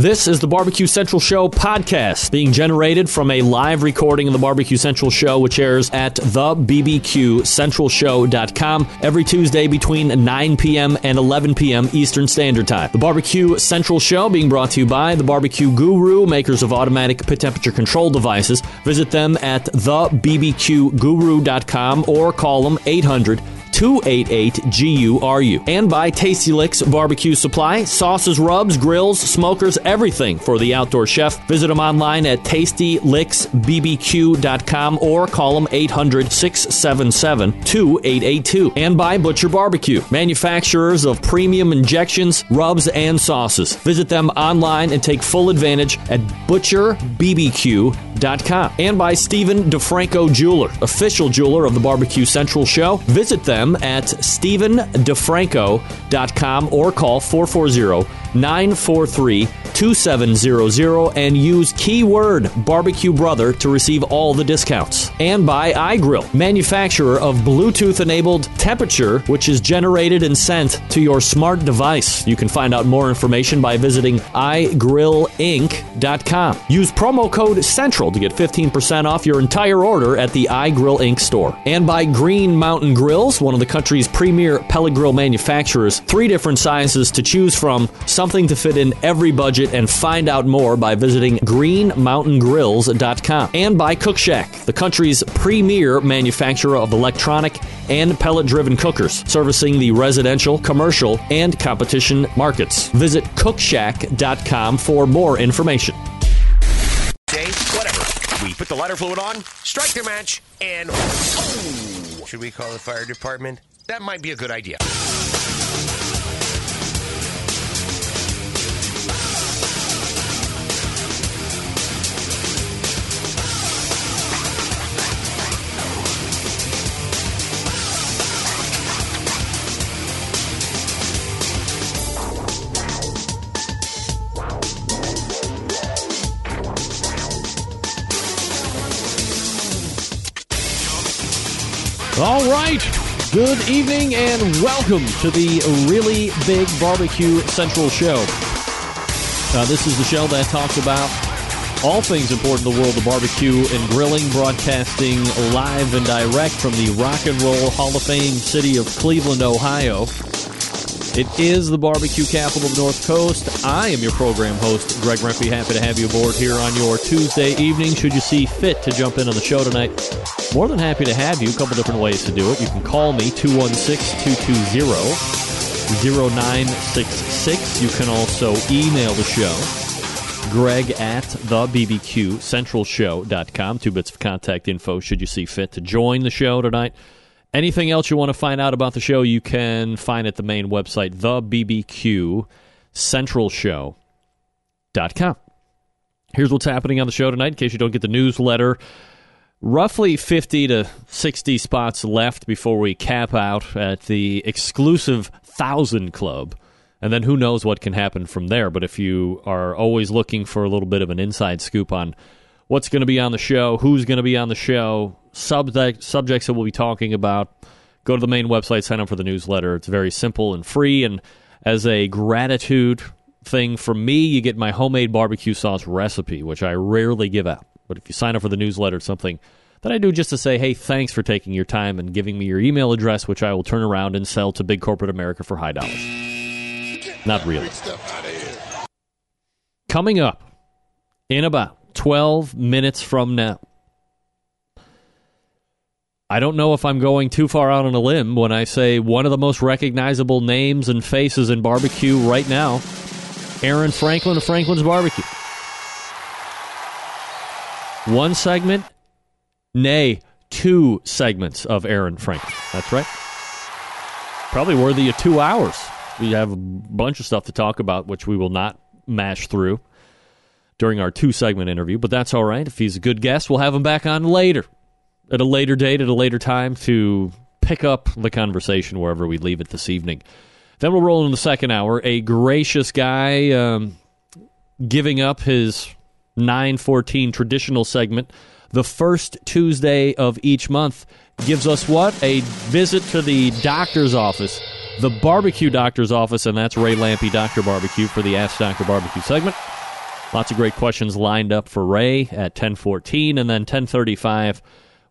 This is the Barbecue Central Show podcast, being generated from a live recording of the Barbecue Central Show, which airs at thebbqcentralshow.com every Tuesday between 9 p.m. and 11 p.m. Eastern Standard Time. The Barbecue Central Show being brought to you by the Barbecue Guru, makers of automatic pit temperature control devices. Visit them at thebbqguru.com or call them 800 288 GURU. And by Tasty Licks Barbecue Supply, sauces, rubs, grills, smokers, everything for the outdoor chef. Visit them online at tastylicksbbq.com or call them 800 677 2882. And by Butcher Barbecue, manufacturers of premium injections, rubs, and sauces. Visit them online and take full advantage at butcherbbq.com. And by Stephen DeFranco Jeweler, official jeweler of the Barbecue Central Show. Visit them at StephenDeFranco.com or call 440 943 2700 and use keyword barbecue brother to receive all the discounts. And by iGrill, manufacturer of Bluetooth enabled temperature, which is generated and sent to your smart device. You can find out more information by visiting iGrillInc.com. Use promo code CENTRAL to get 15% off your entire order at the iGrill Inc. store. And by Green Mountain Grills, one of the country's premier pellet grill manufacturers, three different sizes to choose from, something to fit in every budget and find out more by visiting greenmountaingrills.com. And by Cook Shack, the country's premier manufacturer of electronic and pellet driven cookers, servicing the residential, commercial, and competition markets. Visit cookshack.com for more information. Day, whatever. We put the lighter fluid on, strike the match, and oh, should we call the fire department? That might be a good idea. All right. Good evening and welcome to the Really Big Barbecue Central Show. Uh, this is the show that talks about all things important in the world of barbecue and grilling, broadcasting live and direct from the Rock and Roll Hall of Fame city of Cleveland, Ohio. It is the barbecue capital of North Coast. I am your program host, Greg Rempe. Happy to have you aboard here on your Tuesday evening. Should you see fit to jump in on the show tonight, more than happy to have you. A couple different ways to do it. You can call me 216 220 0966. You can also email the show. Greg at the BBQ Central Show.com. Two bits of contact info should you see fit to join the show tonight. Anything else you want to find out about the show, you can find at the main website, the BBQ Central Show.com. Here's what's happening on the show tonight in case you don't get the newsletter. Roughly 50 to 60 spots left before we cap out at the exclusive 1000 Club. And then who knows what can happen from there. But if you are always looking for a little bit of an inside scoop on what's going to be on the show, who's going to be on the show, subject, subjects that we'll be talking about, go to the main website, sign up for the newsletter. It's very simple and free. And as a gratitude thing from me, you get my homemade barbecue sauce recipe, which I rarely give out. But if you sign up for the newsletter, it's something that I do just to say, hey, thanks for taking your time and giving me your email address, which I will turn around and sell to big corporate America for high dollars. Not really. Coming up in about 12 minutes from now. I don't know if I'm going too far out on a limb when I say one of the most recognizable names and faces in barbecue right now, Aaron Franklin of Franklin's Barbecue. One segment, nay, two segments of Aaron Franklin. That's right. Probably worthy of two hours. We have a bunch of stuff to talk about, which we will not mash through during our two segment interview, but that's all right. If he's a good guest, we'll have him back on later, at a later date, at a later time to pick up the conversation wherever we leave it this evening. Then we'll roll in the second hour. A gracious guy um, giving up his 914 traditional segment the first Tuesday of each month gives us what? A visit to the doctor's office, the barbecue doctor's office, and that's Ray Lampe, Dr. Barbecue, for the Ask Dr. Barbecue segment. Lots of great questions lined up for Ray at 10:14 and then 10:35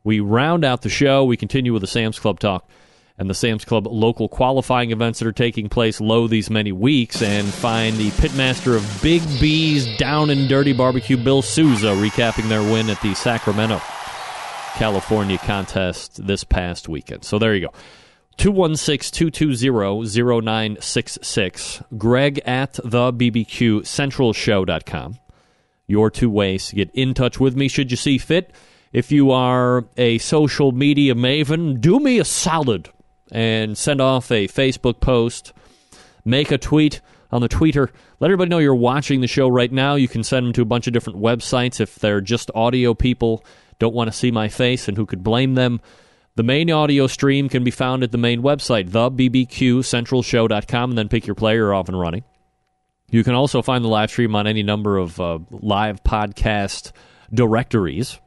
we round out the show. We continue with the Sam's Club talk and the Sam's Club local qualifying events that are taking place low these many weeks and find the pitmaster of Big B's Down and Dirty Barbecue, Bill Souza, recapping their win at the Sacramento, California contest this past weekend. So there you go. 216 220 0966. Greg at the BBQ Central Show.com. Your two ways to get in touch with me should you see fit. If you are a social media maven, do me a solid and send off a Facebook post, make a tweet on the tweeter. Let everybody know you're watching the show right now. You can send them to a bunch of different websites if they're just audio people, don't want to see my face, and who could blame them. The main audio stream can be found at the main website, thebbqcentralshow.com, and then pick your player off and running. You can also find the live stream on any number of uh, live podcast directories.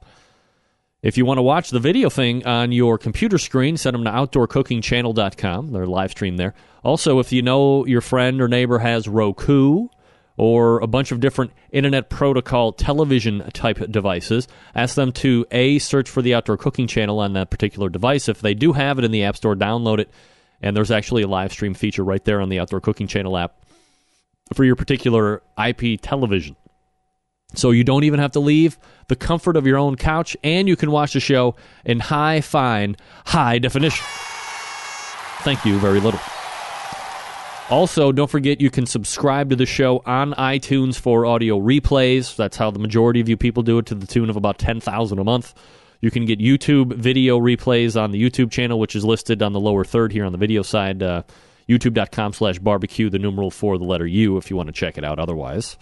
If you want to watch the video thing on your computer screen, send them to outdoorcookingchannel.com. They're live stream there. Also, if you know your friend or neighbor has Roku or a bunch of different internet protocol television type devices, ask them to A, search for the Outdoor Cooking Channel on that particular device. If they do have it in the App Store, download it. And there's actually a live stream feature right there on the Outdoor Cooking Channel app for your particular IP television. So you don't even have to leave the comfort of your own couch, and you can watch the show in high, fine, high definition. Thank you very little. Also, don't forget you can subscribe to the show on iTunes for audio replays. That's how the majority of you people do it, to the tune of about 10000 a month. You can get YouTube video replays on the YouTube channel, which is listed on the lower third here on the video side. Uh, YouTube.com slash barbecue, the numeral for the letter U, if you want to check it out otherwise.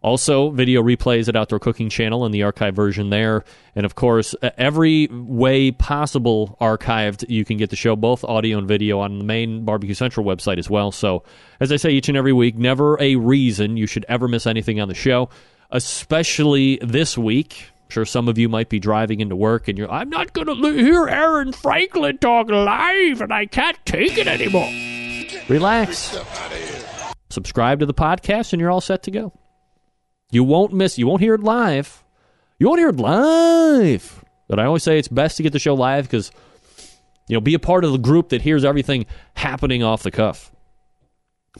Also, video replays at Outdoor Cooking Channel and the archive version there. And of course, every way possible archived, you can get the show, both audio and video, on the main Barbecue Central website as well. So, as I say each and every week, never a reason you should ever miss anything on the show, especially this week. I'm sure some of you might be driving into work and you're, I'm not going to hear Aaron Franklin talk live and I can't take it anymore. Relax. Subscribe to the podcast and you're all set to go. You won't miss. You won't hear it live. You won't hear it live. But I always say it's best to get the show live because you know be a part of the group that hears everything happening off the cuff.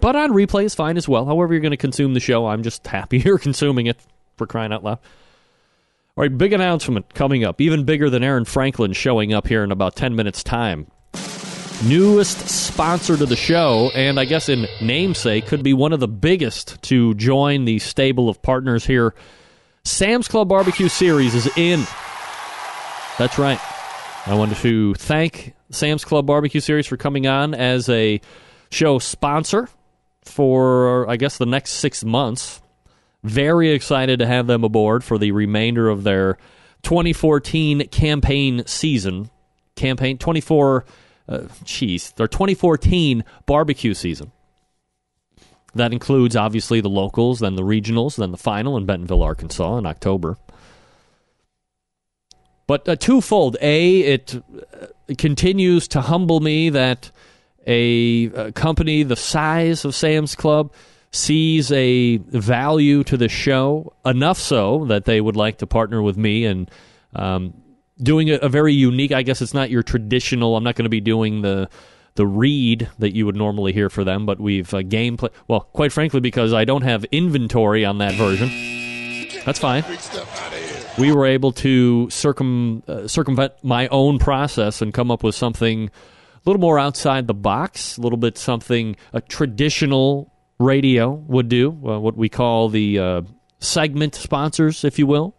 But on replay is fine as well. However, you're going to consume the show, I'm just happy you're consuming it for crying out loud. All right, big announcement coming up, even bigger than Aaron Franklin showing up here in about 10 minutes' time newest sponsor to the show, and I guess in namesake, could be one of the biggest to join the stable of partners here. Sam's Club Barbecue Series is in. That's right. I wanted to thank Sam's Club Barbecue Series for coming on as a show sponsor for, I guess, the next six months. Very excited to have them aboard for the remainder of their 2014 campaign season. Campaign 24- uh, their 2014 barbecue season. That includes obviously the locals, then the regionals, then the final in Bentonville, Arkansas in October. But uh, twofold. A, it uh, continues to humble me that a, a, company the size of Sam's Club sees a value to the show enough so that they would like to partner with me and um, doing a, a very unique. I guess it's not your traditional. I'm not going to be doing the the read that you would normally hear for them, but we've uh, gameplay. Well, quite frankly, because I don't have inventory on that version, that's fine. We were able to circum uh, circumvent my own process and come up with something a little more outside the box, a little bit something a traditional radio would do, uh, what we call the uh, segment sponsors, if you will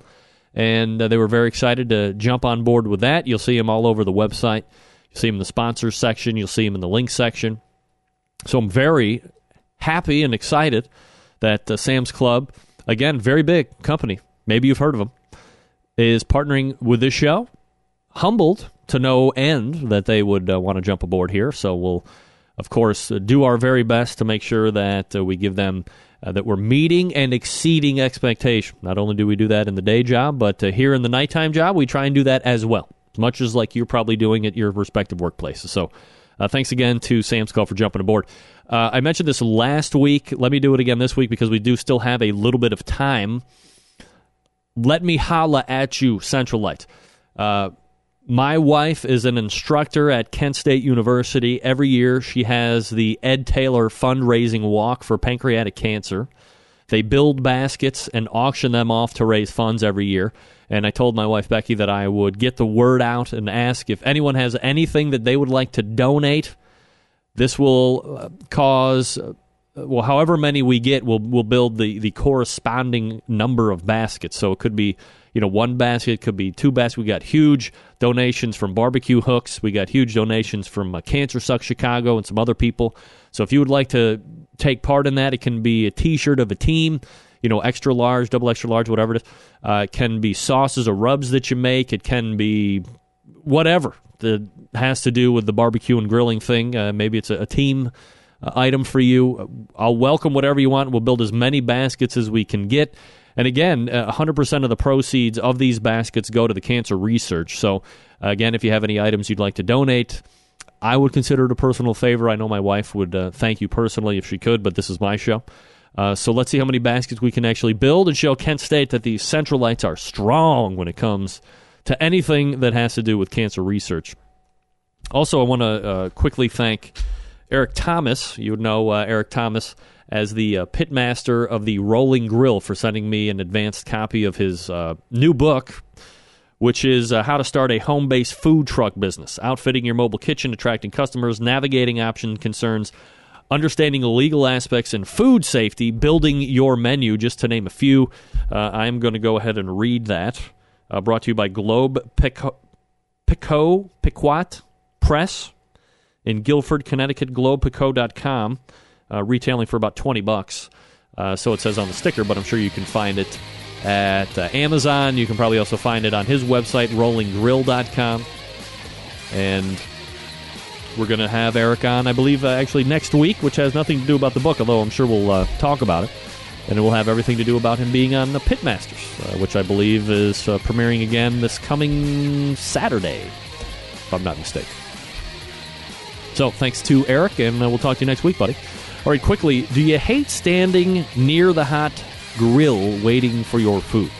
and uh, they were very excited to jump on board with that. You'll see them all over the website. You'll see them in the sponsors section. You'll see them in the link section. So I'm very happy and excited that uh, Sam's Club, again, very big company, maybe you've heard of them, is partnering with this show. Humbled to no end that they would uh, want to jump aboard here. So we'll, of course, uh, do our very best to make sure that uh, we give them uh, that we're meeting and exceeding expectation. Not only do we do that in the day job, but uh, here in the nighttime job, we try and do that as well, as much as like you're probably doing at your respective workplaces. So Uh, thanks again to Sam's Club for jumping aboard. Uh, I mentioned this last week. Let me do it again this week because we do still have a little bit of time. Let me holla at you, Central Light. Uh, my wife is an instructor at Kent State University. Every year, she has the Ed Taylor fundraising walk for pancreatic cancer. They build baskets and auction them off to raise funds every year. And I told my wife Becky that I would get the word out and ask if anyone has anything that they would like to donate. This will uh, cause, uh, well, however many we get, we'll, we'll build the, the corresponding number of baskets. So it could be, you know, one basket, could be two baskets. We got huge donations from Barbecue Hooks. We got huge donations from uh, Cancer Suck Chicago and some other people. So if you would like to take part in that, it can be a T-shirt of a team, you know, extra large, double extra large, whatever it is. Uh, it can be sauces or rubs that you make. It can be whatever that has to do with the barbecue and grilling thing. Uh, maybe it's a, a team uh, item for you. I'll welcome whatever you want. We'll build as many baskets as we can get. And again, 100% uh, of the proceeds of these baskets go to the cancer research. So, again, if you have any items you'd like to donate, I would consider it a personal favor. I know my wife would uh, thank you personally if she could, but this is my show. Uh, so let's see how many baskets we can actually build and show Kent State that the Centralites are strong when it comes to anything that has to do with cancer research. Also, I want to uh, quickly thank Eric Thomas. You would know uh, Eric Thomas as the uh, pitmaster of the Rolling Grill for sending me an advanced copy of his uh, new book which is uh, how to start a home based food truck business, outfitting your mobile kitchen, attracting customers, navigating option concerns, understanding the legal aspects and food safety, building your menu, just to name a few. Uh, I'm going to go ahead and read that. Uh, brought to you by Globe Pico, Pico Pequot Press in Guilford, Connecticut, globepico.com, uh, retailing for about 20 bucks. Uh, so it says on the sticker, but I'm sure you can find it at uh, Amazon. You can probably also find it on his website, rollinggrill.com. And we're going to have Eric on, I believe, uh, actually next week, which has nothing to do about the book, although I'm sure we'll uh, talk about it. And it will have everything to do about him being on the Pitmasters, uh, which I believe is uh, premiering again this coming Saturday, if I'm not mistaken. So thanks to Eric, and uh, we'll talk to you next week, buddy. All right, quickly, do you hate standing near the hot grill waiting for your food.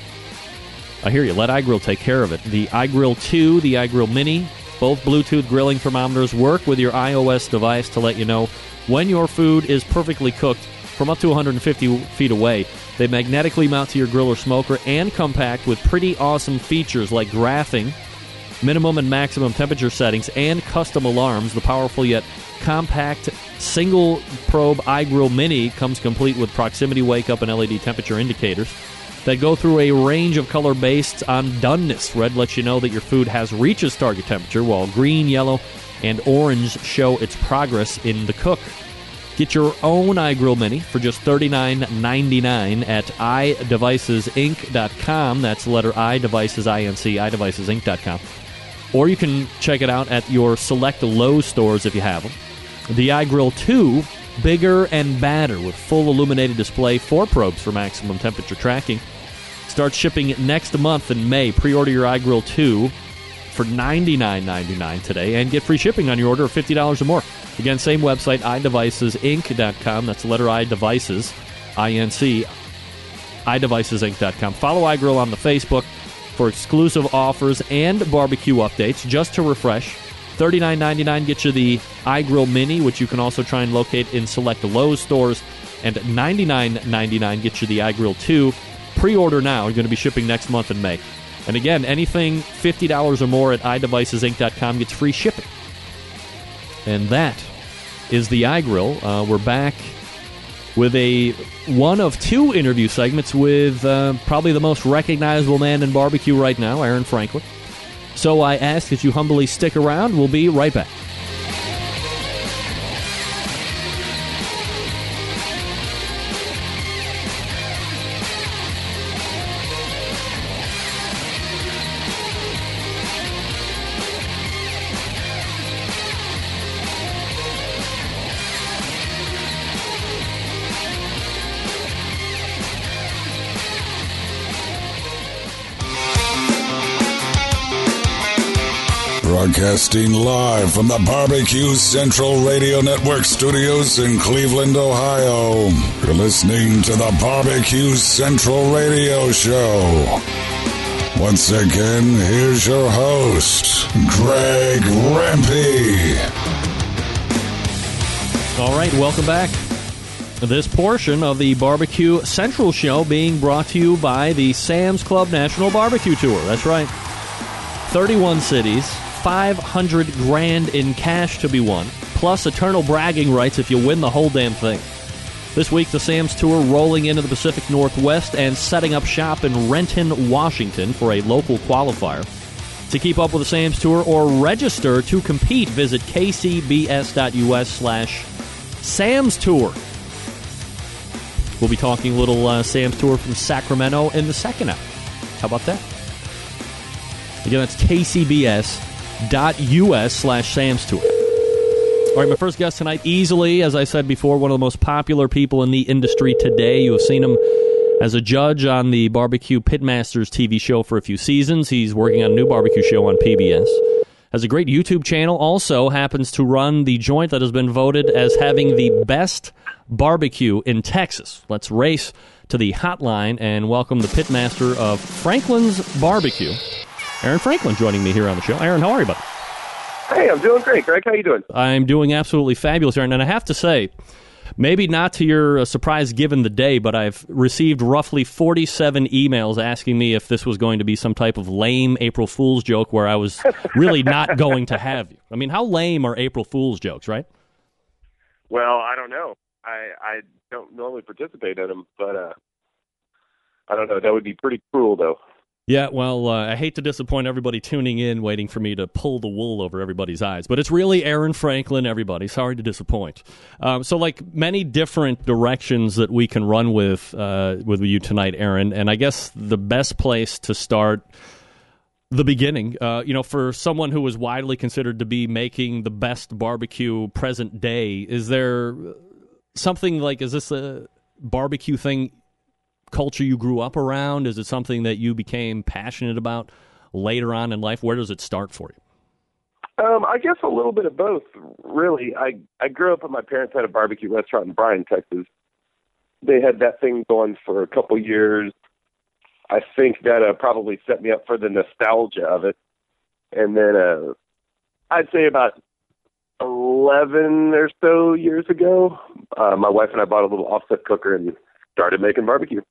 I hear you. Let iGrill take care of it. The iGrill 2, the iGrill Mini, both Bluetooth grilling thermometers work with your iOS device to let you know when your food is perfectly cooked from up to 150 feet away. They magnetically mount to your grill or smoker and come packed with pretty awesome features like graphing, minimum and maximum temperature settings, and custom alarms. The powerful yet compact single probe iGrill Mini comes complete with proximity wake up and LED temperature indicators that go through a range of color based on doneness. Red lets you know that your food has reached its target temperature, while green, yellow, and orange show its progress in the cook. Get your own iGrill Mini for just $39.99 at iDevicesInc.com. That's letter I, devices, I-N-C, iDevicesInc.com. Or you can check it out at your select Lowe's stores if you have them. The iGrill 2, bigger and badder with full illuminated display, four probes for maximum temperature tracking. Starts shipping next month in May. Pre order your iGrill 2 for $99.99 today and get free shipping on your order of $50 or more. Again, same website, iDevicesinc.com. That's letter I devices, I N C, iDevicesinc.com. Follow iGrill on the Facebook for exclusive offers and barbecue updates just to refresh. $39.99 gets you the iGrill Mini, which you can also try and locate in select Lowe's stores. And $99.99 gets you the iGrill 2. Pre order now. You're going to be shipping next month in May. And again, anything $50 or more at iDevicesinc.com gets free shipping. And that is the iGrill. Uh, we're back with a one of two interview segments with uh, probably the most recognizable man in barbecue right now, Aaron Franklin. So I ask that you humbly stick around. We'll be right back. Broadcasting live from the Barbecue Central Radio Network studios in Cleveland, Ohio. You're listening to the Barbecue Central Radio Show. Once again, here's your host, Greg Rempe. All right, welcome back. This portion of the Barbecue Central Show being brought to you by the Sam's Club National Barbecue Tour. That's right. 31 cities, 500 grand in cash to be won, plus eternal bragging rights if you win the whole damn thing. This week, the Sam's Tour rolling into the Pacific Northwest and setting up shop in Renton, Washington for a local qualifier. To keep up with the Sam's Tour or register to compete, visit kcbs.us slash Sam's Tour. We'll be talking a little uh, Sam's Tour from Sacramento in the second hour. How about that? Again, that's kcbs.us slash. All right, my first guest tonight, easily, as I said before, one of the most popular people in the industry today. You have seen him as a judge on the Barbecue Pitmasters TV show for a few seasons. He's working on a new barbecue show on PBS. Has a great YouTube channel. Also happens to run the joint that has been voted as having the best barbecue in Texas. Let's race to the hotline and welcome the pitmaster of Franklin's Barbecue, Aaron Franklin, joining me here on the show. Aaron, how are you, buddy? Hey, I'm doing great, Greg. How you doing? I'm doing absolutely fabulous, Aaron. And I have to say, maybe not to your uh, surprise given the day, but I've received roughly 47 emails asking me if this was going to be some type of lame April Fool's joke where I was really not going to have you. I mean, how lame are April Fool's jokes, right? Well, I don't know. I I don't normally participate in them, but uh, I don't know. That would be pretty cruel, though. Yeah, well, uh, I hate to disappoint everybody tuning in, waiting for me to pull the wool over everybody's eyes, but it's really Aaron Franklin, everybody. Sorry to disappoint. Um, so, like many different directions that we can run with uh, with you tonight, Aaron, and I guess the best place to start the beginning. Uh, you know, for someone who is widely considered to be making the best barbecue present day, is there something like is this a barbecue thing culture you grew up around? Is it something that you became passionate about later on in life? Where does it start for you? Um, I guess a little bit of both, really. I I grew up and my parents had a barbecue restaurant in Bryan, Texas. They had that thing going for a couple years. I think that uh, probably set me up for the nostalgia of it. And then uh, I'd say about 11 or so years ago, uh, my wife and I bought a little offset cooker and started making barbecue.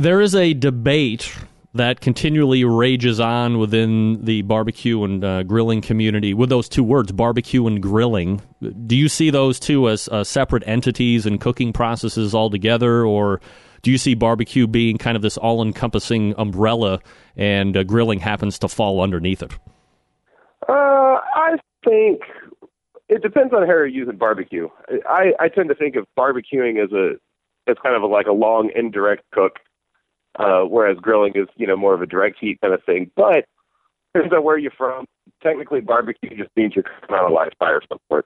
There is a debate that continually rages on within the barbecue and uh, grilling community with those two words, barbecue and grilling. Do you see those two as uh, separate entities and cooking processes altogether, or do you see barbecue being kind of this all encompassing umbrella and uh, grilling happens to fall underneath it? Uh, I think it depends on how you're using barbecue. I, I tend to think of barbecuing as a as kind of like a long indirect cook uh, whereas grilling is, you know, more of a direct heat kind of thing. But depends on where you're from. Technically, barbecue just means you're cooking on a live fire somewhere.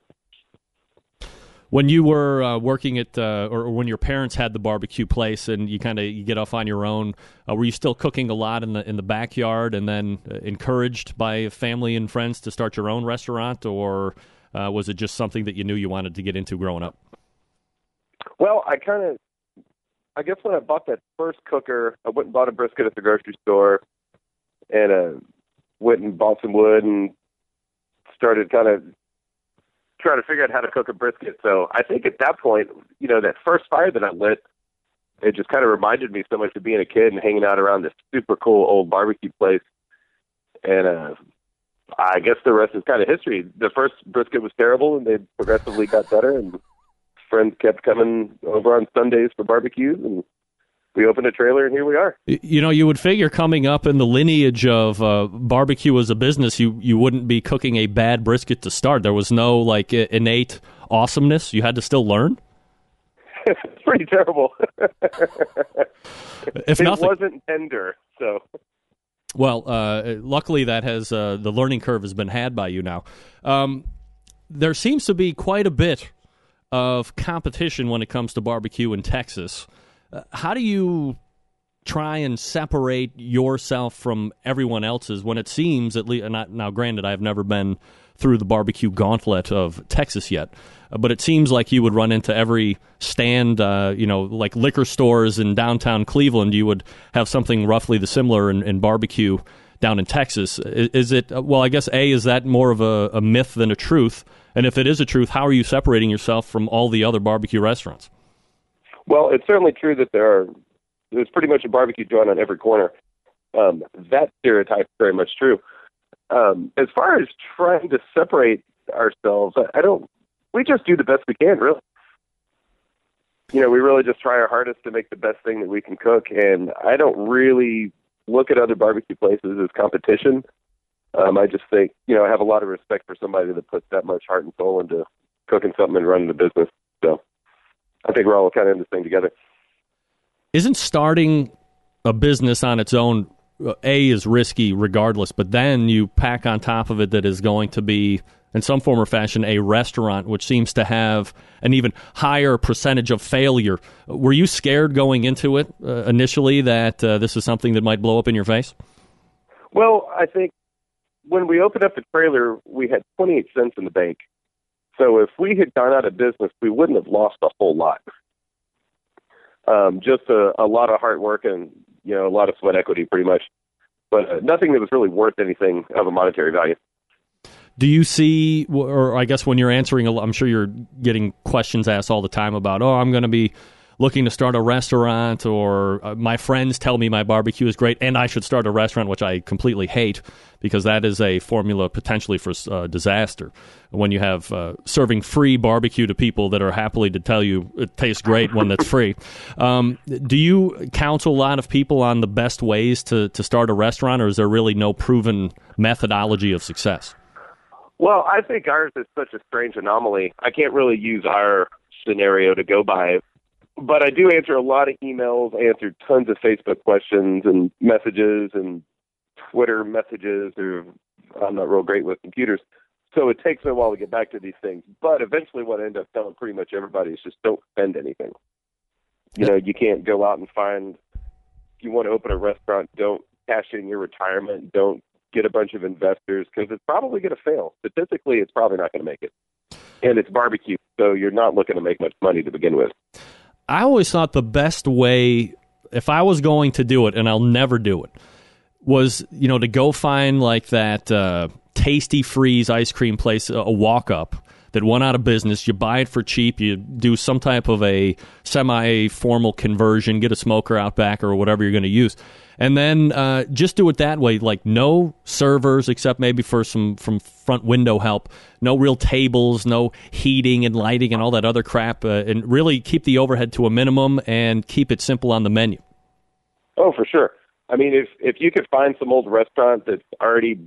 When you were uh, working at, uh, or, or, when your parents had the barbecue place, and you kind of you get off on your own, uh, were you still cooking a lot in the in the backyard, and then uh, encouraged by family and friends to start your own restaurant, or uh, was it just something that you knew you wanted to get into growing up? Well, I kind of I guess when I bought that first cooker, I went and bought a brisket at the grocery store, and uh, went and bought some wood and started kind of trying to figure out how to cook a brisket. So I think at that point, you know, that first fire that I lit, it just kind of reminded me so much of being a kid and hanging out around this super cool old barbecue place. And uh, I guess the rest is kind of history. The first brisket was terrible, and they progressively got better, and friends kept coming over on Sundays for barbecues, and we opened a trailer, and here we are. You know, you would figure coming up in the lineage of uh, barbecue as a business, you you wouldn't be cooking a bad brisket to start. There was no like innate awesomeness. You had to still learn. it's pretty terrible. if it nothing, wasn't tender, so. Well, uh, luckily that has uh, the learning curve has been had by you now. Um, there seems to be quite a bit of competition when it comes to barbecue in Texas. Uh, how do you try and separate yourself from everyone else's when it seems at least now granted I've never been through the barbecue gauntlet of Texas yet uh, but it seems like you would run into every stand uh, you know like liquor stores in downtown Cleveland you would have something roughly the similar in, in barbecue down in Texas is, is, it well I guess a is that more of a, a myth than a truth and if it is a truth how are you separating yourself from all the other barbecue restaurants well, it's certainly true that there are there's pretty much a barbecue joint on every corner. Um, that stereotype is very much true. Um, as far as trying to separate ourselves, I, I don't. We just do the best we can, really. You know, we really just try our hardest to make the best thing that we can cook, and I don't really look at other barbecue places as competition. Um, I just think, you know, I have a lot of respect for somebody that puts that much heart and soul into cooking something and running the business. So I think we're all kind of in this thing together. Isn't starting a business on its own uh, a is risky regardless, but then you pack on top of it that is going to be in some form or fashion a restaurant which seems to have an even higher percentage of failure. Were you scared going into it uh, initially that uh, this is something that might blow up in your face? Well, I think when we opened up the trailer, we had 28 cents in the bank. So if we had gone out of business, we wouldn't have lost a whole lot. Um, just a, a lot of hard work and you know a lot of sweat equity, pretty much, but uh, nothing that was really worth anything of a monetary value. Do you see, or I guess when you're answering, I'm sure you're getting questions asked all the time about, oh, I'm going to be looking to start a restaurant or uh, my friends tell me my barbecue is great and I should start a restaurant, which I completely hate because that is a formula potentially for uh, disaster. When you have uh, serving free barbecue to people that are happily to tell you it tastes great when that's free. Um, do you counsel a lot of people on the best ways to, to start a restaurant or is there really no proven methodology of success? Well, I think ours is such a strange anomaly. I can't really use our scenario to go by but I do answer a lot of emails, answer tons of Facebook questions and messages and Twitter messages. I'm not real great with computers, so it takes me a while to get back to these things. But eventually, what I end up telling pretty much everybody is just don't spend anything. You know, you can't go out and find. If you want to open a restaurant, don't cash in your retirement. Don't get a bunch of investors because it's probably going to fail. Statistically, it's probably not going to make it. And it's barbecue, so you're not looking to make much money to begin with. I always thought the best way, if I was going to do it, and I'll never do it, was you know to go find like that uh, Tastee-Freez ice cream place, a walk up that went out of business. You buy it for cheap. You do some type of a semi formal conversion, get a smoker out back or whatever you're going to use, and then uh, just do it that way. Like no servers except maybe for some from front window help. No real tables, no heating and lighting and all that other crap, uh, and really keep the overhead to a minimum and keep it simple on the menu. Oh, for sure. I mean, if if you could find some old restaurant that's already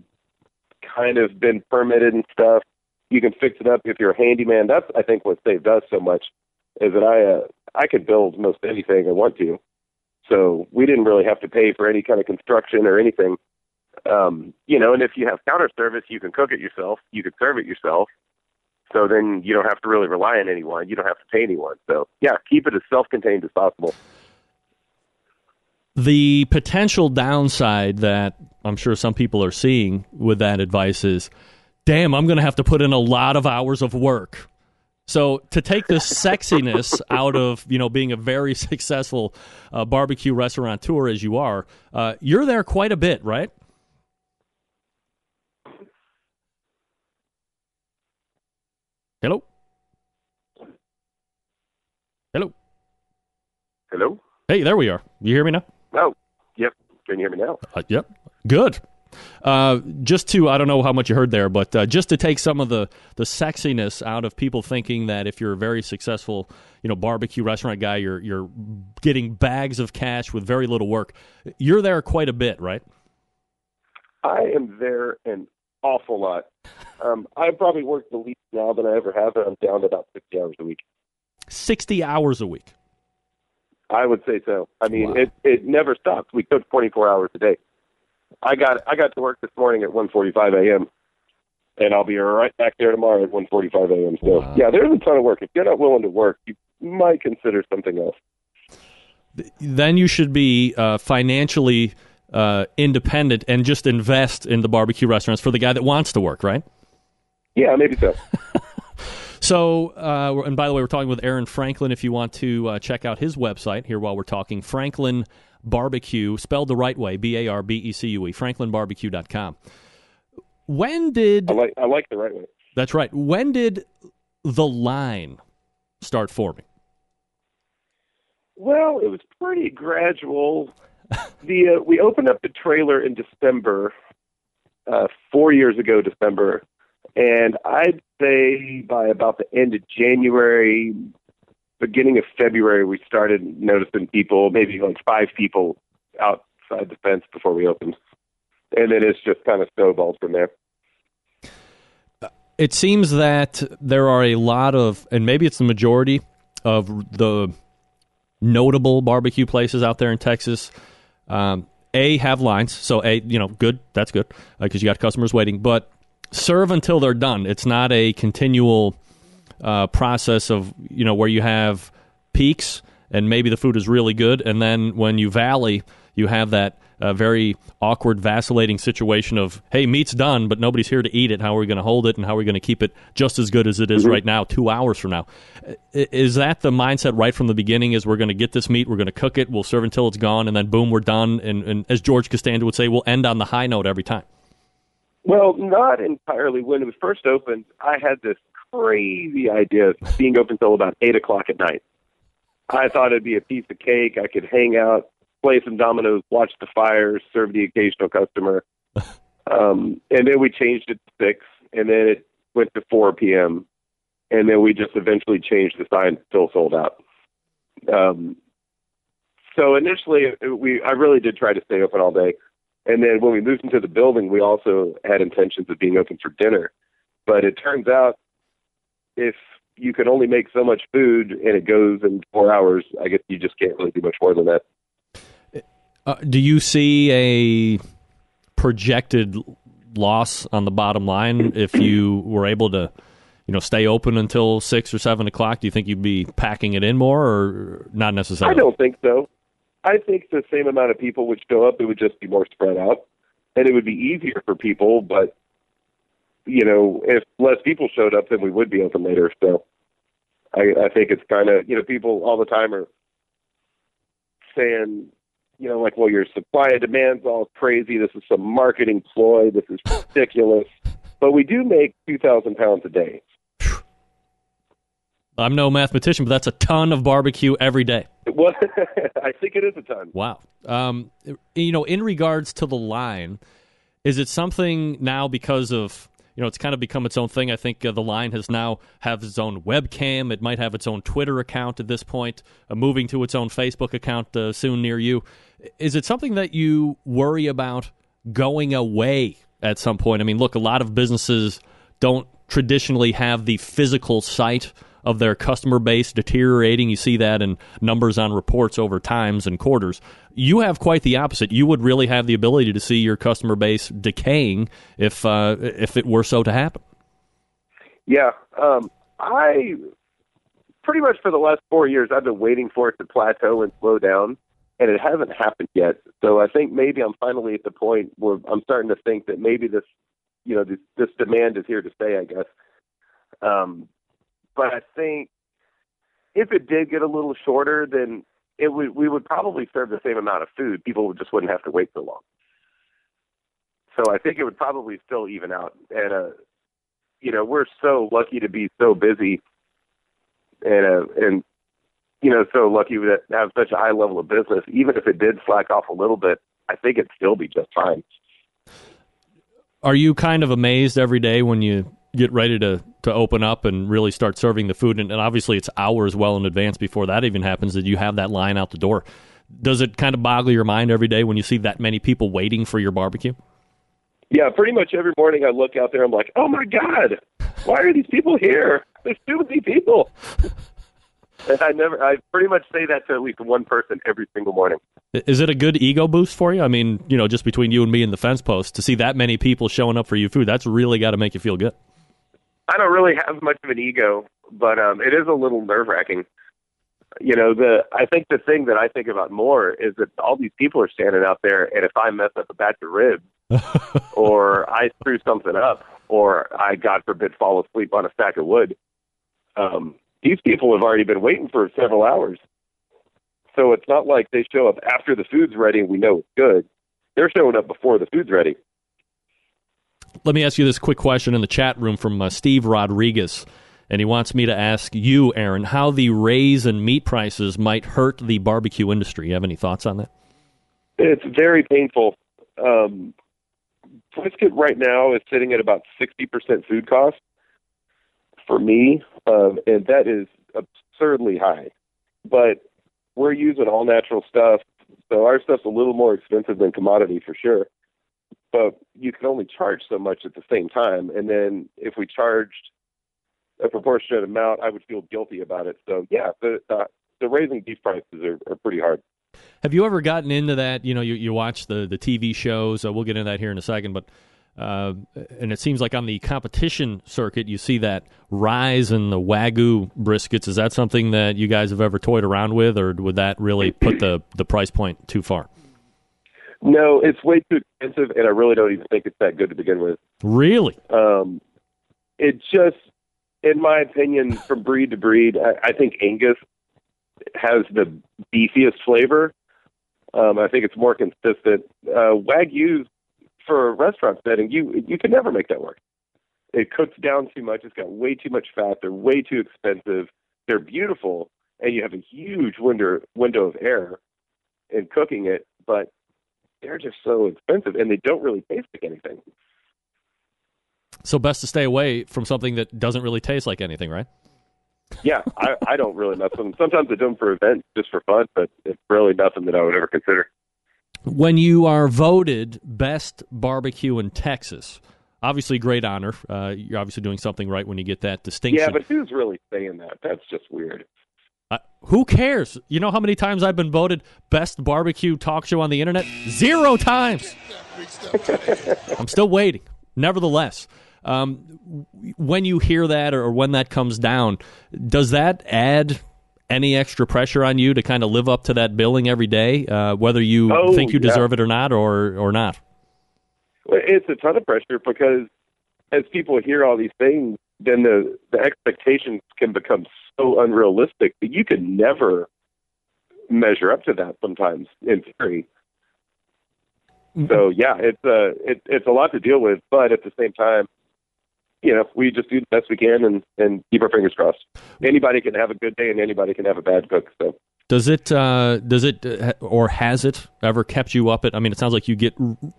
kind of been permitted and stuff, you can fix it up if you're a handyman. That's I think what saved us so much is that I uh, I could build most anything I want to, so we didn't really have to pay for any kind of construction or anything. Um, you know, and if you have counter service, you can cook it yourself. You can serve it yourself. So then you don't have to really rely on anyone. You don't have to pay anyone. So yeah, keep it as self-contained as possible. The potential downside that I'm sure some people are seeing with that advice is damn, I'm going to have to put in a lot of hours of work. So to take the sexiness out of you know being a very successful uh, barbecue restaurateur as you are, uh, you're there quite a bit, right? Hello. Hello. Hello. Hey, there we are. You hear me now? Oh, yep. Can you hear me now? Uh, yep. Good. Uh, just to I don't know how much you heard there, but uh, just to take some of the the sexiness out of people thinking that if you're a very successful, you know, barbecue restaurant guy, you're you're getting bags of cash with very little work. You're there quite a bit, right? I am there an awful lot. Um, I probably work the least now than I ever have, and I'm down to about sixty hours a week. Sixty hours a week. I would say so. I mean, wow. it it never stops. We cook twenty four hours a day. I got I got to work this morning at 1:45 a.m. and I'll be right back there tomorrow at 1:45 a.m. So wow. yeah, there's a ton of work. If you're not willing to work, you might consider something else. then you should be uh, financially uh, independent and just invest in the barbecue restaurants for the guy that wants to work, right? Yeah, maybe so. So, uh, and by the way, we're talking with Aaron Franklin. If you want to uh, check out his website here while we're talking, Franklin Barbecue, spelled the right way, B A R B E C U E, franklinbarbecue.com. When did. I like, I like the right way. That's right. When did the line start forming? Well, it was pretty gradual. the uh, we opened up the trailer in December, uh, four years ago, December, and I'd say by about the end of January, beginning of February, we started noticing people, maybe like five people outside the fence before we opened, and then it's just kind of snowballed from there. It seems that there are a lot of, and maybe it's the majority of the notable barbecue places out there in Texas. Um, a have lines, so a you know good, that's good because uh, you got customers waiting. But serve until they're done. It's not a continual uh, process of you know where you have peaks and maybe the food is really good, and then when you valley, you have that uh, very awkward, vacillating situation of hey, meat's done, but nobody's here to eat it. How are we going to hold it, and how are we going to keep it just as good as it is mm-hmm. right now, two hours from now? Is that the mindset right from the beginning? Is we're going to get this meat, we're going to cook it, we'll serve until it's gone, and then boom, we're done. And, and as George Costanza would say, we'll end on the high note every time. Well, not entirely. When it was first opened, I had this crazy idea of being open until about eight o'clock at night. I thought it'd be a piece of cake. I could hang out, play some dominoes, watch the fires, serve the occasional customer. um, and then we changed it to six, and then it went to four p.m. And then we just eventually changed the sign still sold out. Um, so initially, we I really did try to stay open all day. And then when we moved into the building, we also had intentions of being open for dinner. But it turns out if you can only make so much food and it goes in four hours, I guess you just can't really do much more than that. Uh, do you see a projected loss on the bottom line if you were able to, you know, stay open until six or seven o'clock? Do you think you'd be packing it in more, or not necessarily? I don't think so. I think the same amount of people would show up. It would just be more spread out, and it would be easier for people. But you know, if less people showed up, then we would be open later. So I, I think it's kind of you know people all the time are saying you know like well your supply and demand's all crazy. This is some marketing ploy. This is ridiculous. but we do make two thousand pounds a day. I'm no mathematician, but that's a ton of barbecue every day. Well, I think it is a ton. Wow. Um, you know, in regards to the line, is it something now because of you know it's kind of become its own thing? I think uh, the line has now have its own webcam. It might have its own Twitter account at this point, uh, moving to its own Facebook account uh, soon near you. Is it something that you worry about going away at some point? I mean, look, a lot of businesses don't traditionally have the physical site of their customer base deteriorating. You see that in numbers on reports over times and quarters. You have quite the opposite. You would really have the ability to see your customer base decaying if uh, if it were so to happen. Yeah, um, I pretty much for the last four years I've been waiting for it to plateau and slow down, and it hasn't happened yet. So I think maybe I'm finally at the point where I'm starting to think that maybe this, you know, this, this demand is here to stay. I guess. Um, but I think if it did get a little shorter, then it would we would probably serve the same amount of food. People just wouldn't have to wait so long. So I think it would probably still even out. And uh, you know, we're so lucky to be so busy, and uh, and you know, so lucky to have such a high level of business. Even if it did slack off a little bit, I think it'd still be just fine. Are you kind of amazed every day when you get ready to to open up and really start serving the food. And, and, obviously it's hours well in advance before that even happens that you have that line out the door. Does it kind of boggle your mind every day when you see that many people waiting for your barbecue? Yeah pretty much every morning i look out there i'm like oh my god why are these people here? There's too many people. And i never i pretty much say that to at least one person every single morning. Is it a good ego boost for you? I mean you know just between you and me and the fence post to see that many people showing up for you food that's really got to make you feel good I don't really have much of an ego, but um, it is a little nerve wracking. you know, the I think the thing that I think about more is that all these people are standing out there, and if I mess up a batch of ribs, or I screw something up, or I, God forbid, fall asleep on a stack of wood, um, these people have already been waiting for several hours. So it's not like they show up after the food's ready and we know it's good. They're showing up before the food's ready. Let me ask you this quick question in the chat room from uh, Steve Rodriguez. And he wants me to ask you, Aaron, how the raise in meat prices might hurt the barbecue industry. You have any thoughts on that? It's very painful. Um, brisket right now is sitting at about 60% food cost for me, um, and that is absurdly high. But we're using all natural stuff, so our stuff's a little more expensive than commodity for sure. But you can only charge so much at the same time, and then if we charged a proportionate amount, I would feel guilty about it. So yeah, the uh, the raising beef prices are, are pretty hard. Have you ever gotten into that? You know, you, you watch the, the TV shows. Uh, we'll get into that here in a second. But uh, and it seems like on the competition circuit, you see that rise in the wagyu briskets. Is that something that you guys have ever toyed around with, or would that really put the the price point too far? No, it's way too expensive, and I really don't even think it's that good to begin with. Really? Um, it just, in my opinion, from breed to breed, I, I think Angus has the beefiest flavor. Um, I think it's more consistent. Uh, Wagyu for a restaurant setting, you you can never make that work. It cooks down too much. It's got way too much fat. They're way too expensive. They're beautiful, and you have a huge window window of air in cooking it, but they're just so expensive, and they don't really taste like anything. So best to stay away from something that doesn't really taste like anything, right? yeah, I, I don't really mess with them. Sometimes I do them for events just for fun, but it's really nothing that I would ever consider. When you are voted best barbecue in Texas, obviously great honor. Uh, you're obviously doing something right when you get that distinction. Yeah, but who's really saying that? That's just weird. Uh, who cares? You know how many times I've been voted best barbecue talk show on the internet? Zero times. I'm still waiting. Nevertheless, um, when you hear that or, when that comes down, does that add any extra pressure on you to kind of live up to that billing every day, uh, whether you oh, think you yeah. deserve it or not, or or not? It's a ton of pressure because as people hear all these things, then the the expectations can become so unrealistic that you can never measure up to that. Sometimes, in theory. Mm-hmm. So yeah, it's a it, it's a lot to deal with, but at the same time, you know, we just do the best we can and, and keep our fingers crossed. Anybody can have a good day and anybody can have a bad cook. So does it uh, does it uh, or has it ever kept you up at? I mean, it sounds like you get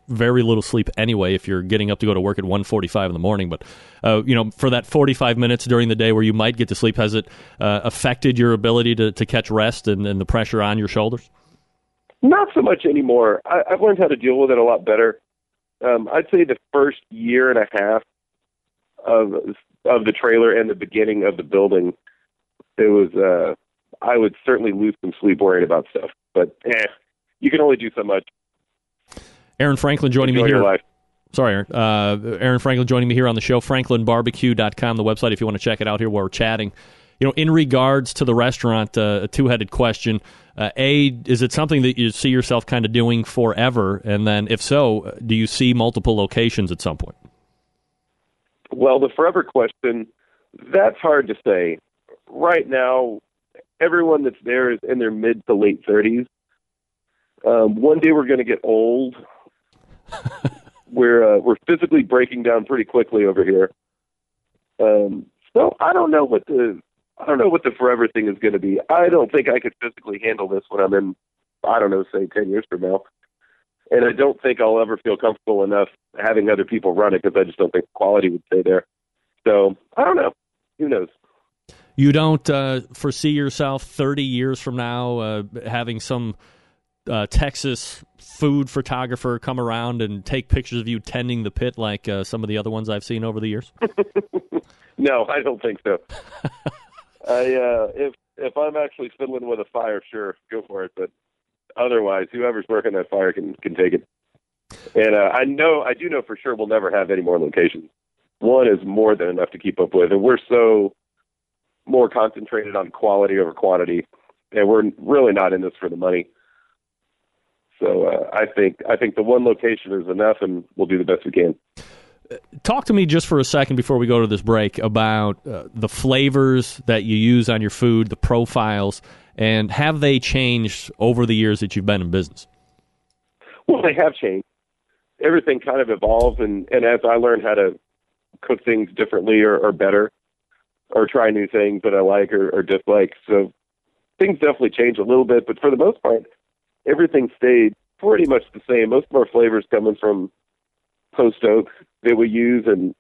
very little sleep anyway if you're getting up to go to work at 1.45 in the morning. But uh, you know, for that forty five minutes during the day where you might get to sleep, has it uh, affected your ability to, to catch rest and, and the pressure on your shoulders? Not so much anymore. I, I've learned how to deal with it a lot better. Um, I'd say the first year and a half of of the trailer and the beginning of the building, it was uh, I would certainly lose some sleep worrying about stuff. But eh, you can only do so much. Aaron Franklin joining Enjoy me here. Your life. Sorry, Aaron. Uh, Aaron Franklin joining me here on the show. FranklinBarbecue.com, the website, if you want to check it out here while we're chatting. You know, in regards to the restaurant, uh, a two-headed question. Uh, a, is it something that you see yourself kind of doing forever? And then, if so, do you see multiple locations at some point? Well, the forever question, that's hard to say. Right now, everyone that's there is in their mid to late 30s. Um, one day we're going to get old. we're uh, we're physically breaking down pretty quickly over here. Um, so I don't know what the I don't know what the forever thing is going to be. I don't think I could physically handle this when I'm in I don't know, say ten years from now. And I don't think I'll ever feel comfortable enough having other people run it because I just don't think quality would stay there. So I don't know. Who knows? You don't uh, foresee yourself 30 years from now uh, having some uh, Texas food photographer come around and take pictures of you tending the pit like uh, some of the other ones I've seen over the years? no, I don't think so. I uh, if if I'm actually fiddling with a fire, sure, go for it. But otherwise, whoever's working that fire can can take it. And uh, I know, I do know for sure, we'll never have any more locations. One is more than enough to keep up with, and we're so more concentrated on quality over quantity and we're really not in this for the money. So uh, I think I think the one location is enough, and we'll do the best we can. Talk to me just for a second before we go to this break about uh, the flavors that you use on your food, the profiles, and have they changed over the years that you've been in business? Well, they have changed. Everything kind of evolves, and, and as I learn how to cook things differently or, or better, or try new things that I like or, or dislike, so things definitely change a little bit. But for the most part, everything stayed pretty much the same. Most of our flavors coming from post oak that we use, and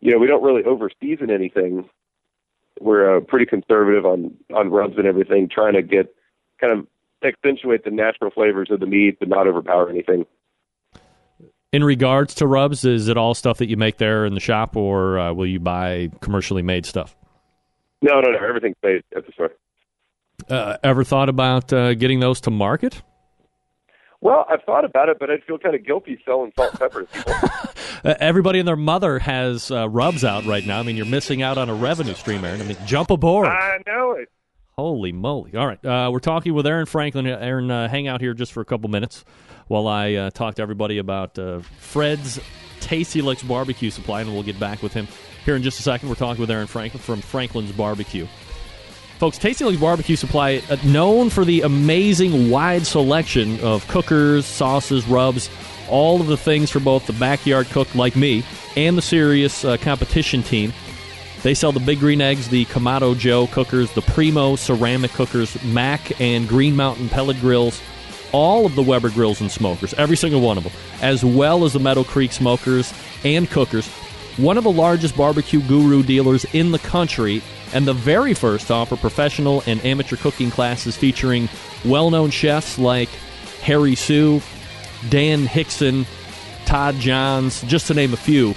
you know we don't really over season anything. We're uh, pretty conservative on on rubs and everything, trying to get kind of accentuate the natural flavors of the meat, but not overpower anything. In regards to rubs, is it all stuff that you make there in the shop, or uh, will you buy commercially made stuff? No, no, no. Everything's made at the store. Uh, ever thought about uh, getting those to market? Well, I've thought about it, but I'd feel kind of guilty selling salt and pepper to people. Uh, everybody and their mother has uh, rubs out right now. I mean, you're missing out on a revenue stream, Aaron. I mean, jump aboard. I know it. Holy moly. All right. Uh, we're talking with Aaron Franklin. Aaron, uh, hang out here just for a couple minutes while I uh, talk to everybody about uh, Fred's Tasty Licks Barbecue Supply, and we'll get back with him here in just a second. We're talking with Aaron Franklin from Franklin's Barbecue. Folks, Tasty Licks Barbecue Supply, uh, known for the amazing wide selection of cookers, sauces, rubs, all of the things for both the backyard cook like me and the serious uh, competition team. They sell the Big Green Eggs, the Kamado Joe cookers, the Primo ceramic cookers, MAK and Green Mountain pellet grills, all of the Weber grills and smokers, every single one of them, as well as the Meadow Creek smokers and cookers. One of the largest barbecue guru dealers in the country, and the very first to offer professional and amateur cooking classes featuring well known chefs like Harry Soo, Dan Hickson, Todd Johns, just to name a few.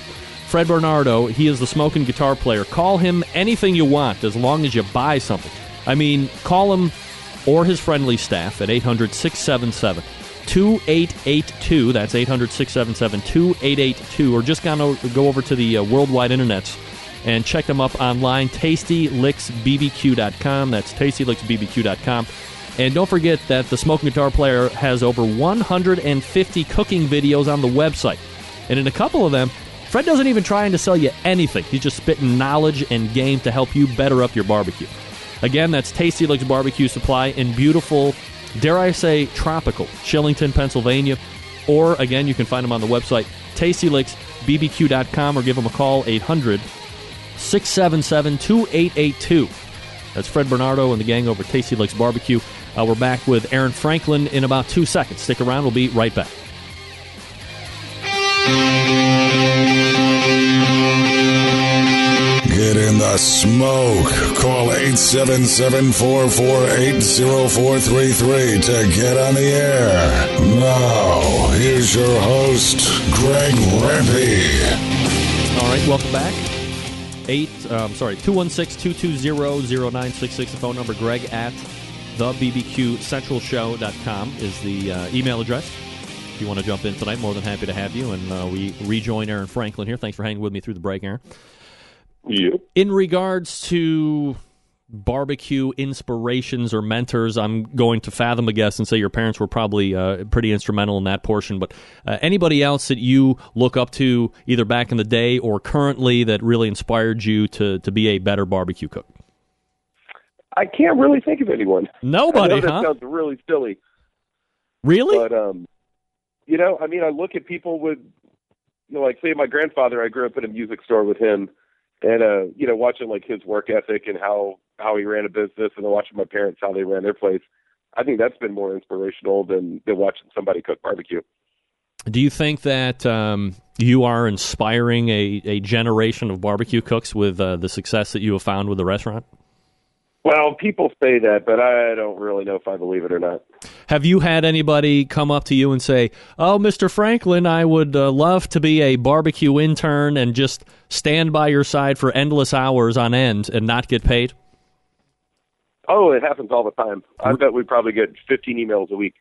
Fred Bernardo, he is the smoking guitar player. Call him anything you want as long as you buy something. I mean, call him or his friendly staff at 800 677 2882. That's 800 677 2882. Or just go over to the uh, worldwide internets and check them up online, tastylicksbbq.com. That's tastylicksbbq.com. And don't forget that the Smoking Guitar Player has over 150 cooking videos on the website. And in a couple of them, Fred doesn't even try to sell you anything. He's just spitting knowledge and game to help you better up your barbecue. Again, that's Tasty Licks Barbecue Supply in beautiful, dare I say, tropical Shillington, Pennsylvania. Or again, you can find them on the website tastylicksbbq.com or give them a call 800 677 2882. That's Fred Bernardo and the gang over Tasty Licks Barbecue. Uh, we're back with Aaron Franklin in about two seconds. Stick around, we'll be right back. Get in the smoke. Call 877-448-0433 to get on the air. Now, here's your host, Greg Rempe. All right, welcome back. Eight, I'm sorry, 216-220-0966, the phone number, greg at thebbqcentralshow.com is the uh, email address. If you want to jump in tonight, more than happy to have you. And uh, we rejoin Aaron Franklin here. Thanks for hanging with me through the break, Aaron. You. In regards to barbecue inspirations or mentors, I'm going to fathom a guess and say your parents were probably uh, pretty instrumental in that portion. But uh, anybody else that you look up to, either back in the day or currently, that really inspired you to to be a better barbecue cook? I can't really think of anyone. Nobody, I that huh? sounds really silly, Really? but um, you know, I mean, I look at people with, you know, like say my grandfather. I grew up in a music store with him, and uh, you know, watching like his work ethic and how how he ran a business, and then watching my parents how they ran their place. I think that's been more inspirational than than watching somebody cook barbecue. Do you think that um, you are inspiring a, a generation of barbecue cooks with uh, the success that you have found with the restaurant? Well, people say that, but I don't really know if I believe it or not. Have you had anybody come up to you and say, "Oh, Mr. Franklin, I would uh, love to be a barbecue intern and just stand by your side for endless hours on end and not get paid"? Oh, it happens all the time. I bet we probably get 15 emails a week.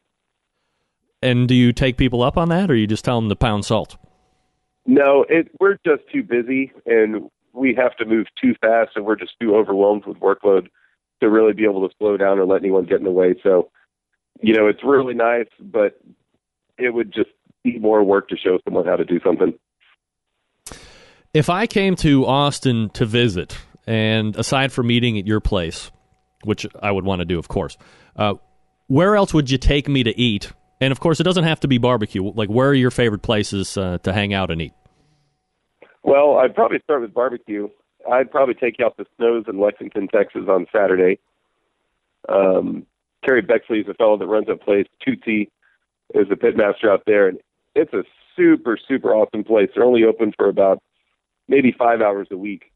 And do you take people up on that, or you just tell them to pound salt? No, it, we're just too busy, and we have to move too fast, and we're just too overwhelmed with workload to really be able to slow down or let anyone get in the way. So, you know, it's really nice, but it would just be more work to show someone how to do something. If I came to Austin to visit, and aside from meeting at your place, which I would want to do, of course, uh, where else would you take me to eat? And of course, it doesn't have to be barbecue. Like, where are your favorite places uh, to hang out and eat? Well, I'd probably start with barbecue. I'd probably take you out to Snow's in Lexington, Texas on Saturday. Um, Kerry Bexley is a fellow that runs that place. Tootsie is the pitmaster out there, and it's a super, super awesome place. They're only open for about maybe five hours a week,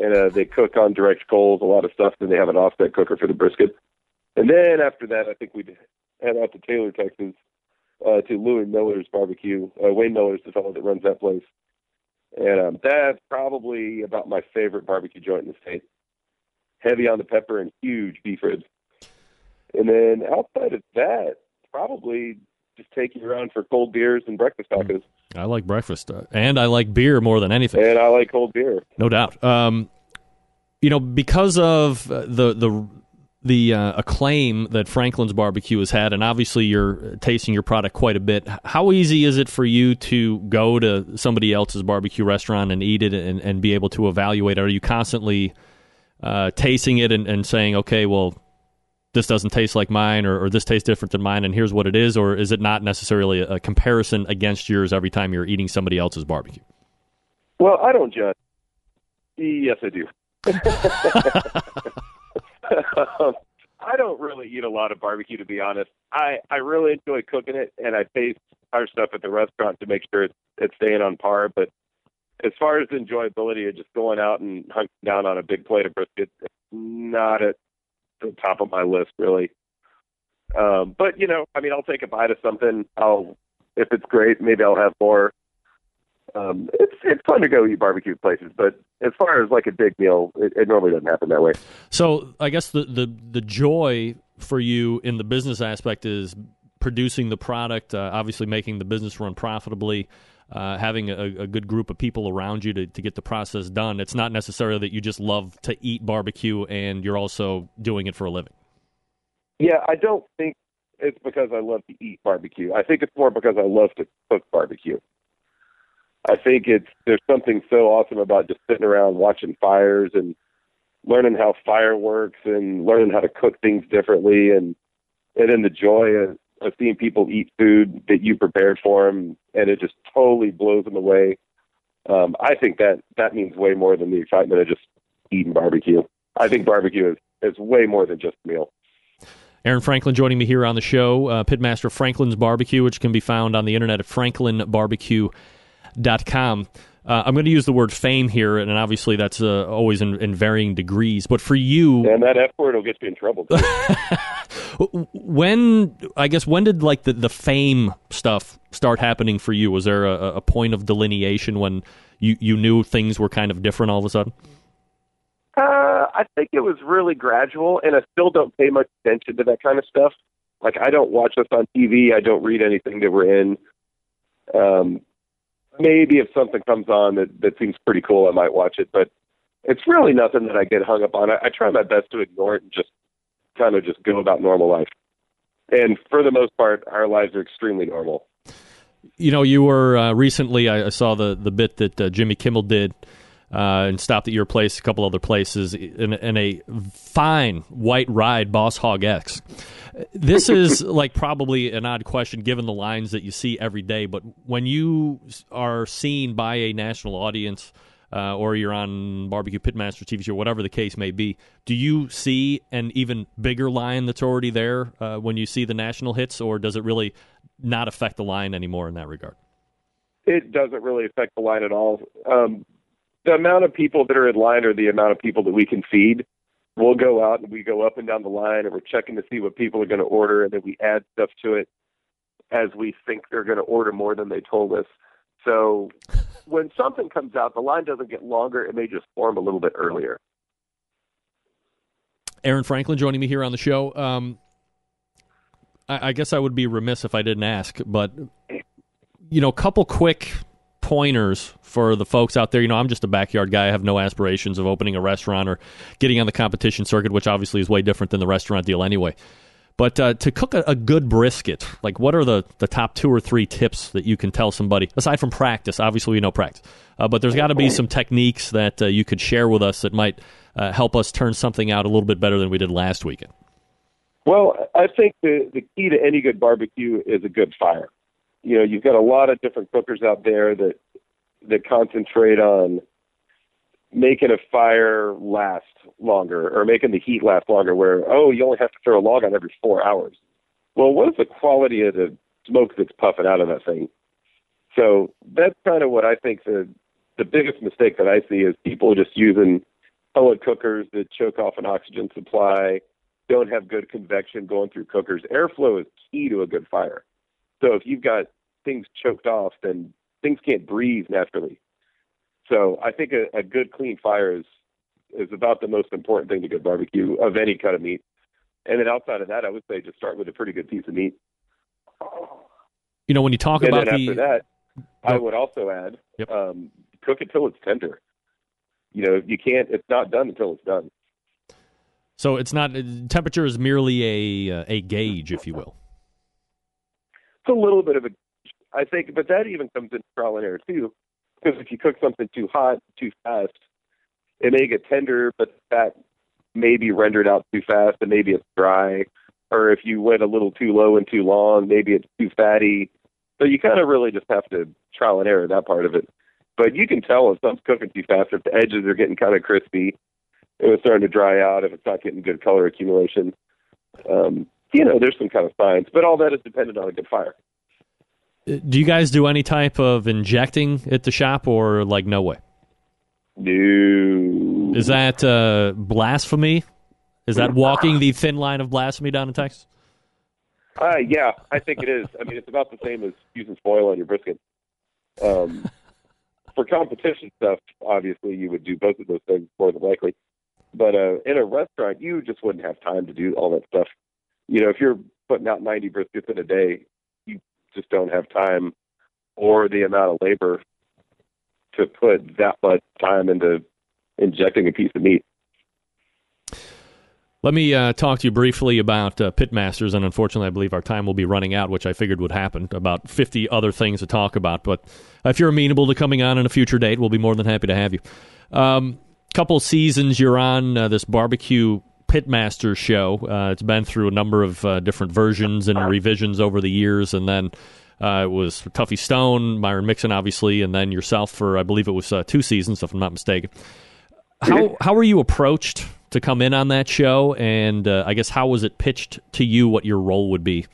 and uh, they cook on direct coals, a lot of stuff, and they have an offset cooker for the brisket. And then after that, I think we'd head out to Taylor, Texas, uh, to Louie Mueller's barbecue. Uh, Wayne Mueller's the fellow that runs that place. And um, that's probably about my favorite barbecue joint in the state. Heavy on the pepper and huge beef ribs. And then outside of that, probably just take you around for cold beers and breakfast mm. tacos. I like breakfast, uh, and I like beer more than anything. And I like cold beer, no doubt. Um, you know, because of uh, the the the uh, acclaim that Franklin's Barbecue has had, and obviously you're tasting your product quite a bit. How easy is it for you to go to somebody else's barbecue restaurant and eat it and, and be able to evaluate? Are you constantly uh, tasting it and, and, saying, okay, well, this doesn't taste like mine, or, or, this tastes different than mine, and here's what it is? Or is it not necessarily a, a comparison against yours every time you're eating somebody else's barbecue? Well, I don't judge. Yes, I do. I don't really eat a lot of barbecue, to be honest. I I really enjoy cooking it, and I taste our stuff at the restaurant to make sure it's it's staying on par. But as far as enjoyability of just going out and hunting down on a big plate of brisket, not at the top of my list, really. Um, but you know, I mean, I'll take a bite of something. I'll if it's great, maybe I'll have more um, it's it's fun to go eat barbecue places, but as far as like a big meal, it, it normally doesn't happen that way. So I guess the, the the joy for you in the business aspect is producing the product, uh, obviously making the business run profitably. Uh, having a, a, good group of people around you to, to get the process done. It's not necessarily that you just love to eat barbecue and you're also doing it for a living. Yeah, I don't think it's because I love to eat barbecue. I think it's more because I love to cook barbecue. I think it's there's something so awesome about just sitting around watching fires and learning how fire works and learning how to cook things differently and and then the joy of, of seeing people eat food that you prepared for them and it just totally blows them away. Um, I think that that means way more than the excitement of just eating barbecue. I think barbecue is is way more than just a meal. Aaron Franklin joining me here on the show, uh, Pitmaster Franklin's Barbecue, which can be found on the internet at Franklin Com. Uh, I'm going to use the word fame here, and obviously that's uh, always in, in, varying degrees. But for you, and that F word will get you in trouble. when I guess when did like the, the fame stuff start happening for you? Was there a, a point of delineation when you you knew things were kind of different all of a sudden? Uh, I think it was really gradual, and I still don't pay much attention to that kind of stuff. Like I don't watch us on TV. I don't read anything that we're in. Um, maybe if something comes on that, that seems pretty cool, I might watch it. But it's really nothing that I get hung up on. I, I try my best to ignore it and just kind of just go about normal life. And for the most part, our lives are extremely normal. You know, you were uh, recently. I, I, saw the the bit that uh, Jimmy Kimmel did. Uh, and stopped at your place, a couple other places, in, in a fine white ride, Boss Hog X this is like probably an odd question given the lines that you see every day. But when you are seen by a national audience, uh, or you're on Barbecue Pitmaster TV show, whatever the case may be, do you see an even bigger line that's already there uh, when you see the national hits, or does it really not affect the line anymore in that regard? It doesn't really affect the line at all. Um, the amount of people that are in line are the amount of people that we can feed we'll go out and we go up and down the line and we're checking to see what people are going to order and then we add stuff to it as we think they're going to order more than they told us. So when something comes out, the line doesn't get longer; it may just form a little bit earlier. Aaron Franklin joining me here on the show. Um, I, I guess I would be remiss if I didn't ask, but you know, a couple quick pointers for the folks out there? You know, I'm just a backyard guy. I have no aspirations of opening a restaurant or getting on the competition circuit, which obviously is way different than the restaurant deal anyway. But uh, to cook a, a, good brisket, like what are the, the top two or three tips that you can tell somebody, aside from practice? Obviously, we know practice. Uh, but there's got to be some techniques that uh, you could share with us that might uh, help us turn something out a little bit better than we did last weekend. Well, I think the, the key to any good barbecue is a good fire. You know, you've got a lot of different cookers out there that that concentrate on making a fire last longer or making the heat last longer where oh you only have to throw a log on every four hours. Well what is the quality of the smoke that's puffing out of that thing? So that's kind of what i think the the biggest mistake that i see is people just using pellet cookers that choke off an oxygen supply don't have good convection going through cookers. Airflow is key to a good fire so if you've got things choked off then things can't breathe naturally so I think a, a good clean fire is is about the most important thing to good barbecue of any cut of meat. And then outside of that, I would say just start with a pretty good piece of meat. You know, when you talk and about then the after that, I would also add Yep. um, cook it till it's tender. You know, you can't. It's not done until it's done. so it's not temperature is merely a uh, a gauge, if you will. It's a little bit of a, I think, but that even comes in trial and error too. Because if you cook something too hot, too fast, it may get tender, but that may be rendered out too fast, and maybe it's dry. Or if you went a little too low and too long, maybe it's too fatty. So you kind of really just have to trial and error that part of it. But you can tell if something's cooking too fast, if the edges are getting kind of crispy, if it's starting to dry out, if it's not getting good color accumulation. Um, you know, there's some kind of science, but all that is dependent on a good fire. Uh, Do you guys do any type of injecting at the shop, or like no way? No. Is that uh, blasphemy? Is that walking the thin line of blasphemy down in Texas? Uh, yeah, I think it is. I mean, it's about the same as using foil on your brisket. Um, for competition stuff, obviously, you would do both of those things more than likely. But uh, in a restaurant, you just wouldn't have time to do all that stuff. You know, if you're putting out 90 briskets in a day, you just don't have time or the amount of labor to put that much time into injecting a piece of meat. Let me uh, talk to you briefly about uh, Pitmasters, and unfortunately, I believe our time will be running out, which I figured would happen. About 50 other things to talk about, but if you're amenable to coming on in a future date, we'll be more than happy to have you. Um, couple seasons you're on uh, this barbecue Pitmaster show. Uh, it's been through a number of uh, different versions and revisions over the years, and then uh, it was Tuffy Stone, Myron Mixon, obviously, and then yourself for I believe it was uh, two seasons, if I'm not mistaken. How how were you approached to come in on that show, and uh, I guess how was it pitched to you what your role would be,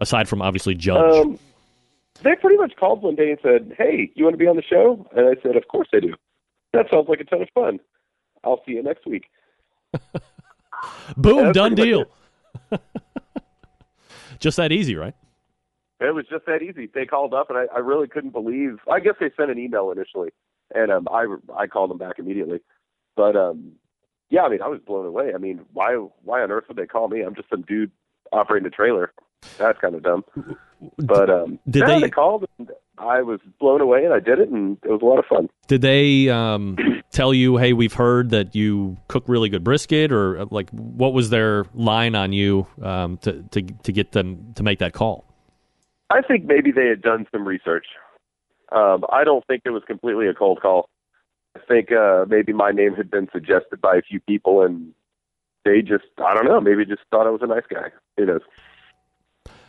aside from obviously judge? Um, they pretty much called one day and said, "Hey, you want to be on the show?" And I said, "Of course I do. That sounds like a ton of fun. I'll see you next week." Boom, done deal. Just that easy, right? It was just that easy. They called up, and I, I really couldn't believe. I guess they sent an email initially, and um, I I called them back immediately. But um, yeah, I mean, I was blown away. I mean, why why on earth would they call me? I'm just some dude operating a trailer. That's kind of dumb. But um, Did yeah, they- they called, and I was blown away, and I did it, and it was a lot of fun. Did they um, tell you, "Hey, we've heard that you cook really good brisket," or uh, like what was their line on you um, to to to get them to make that call? I think maybe they had done some research. Um, I don't think it was completely a cold call. I think uh, maybe my name had been suggested by a few people, and they just, I don't know, maybe just thought I was a nice guy. Who knows?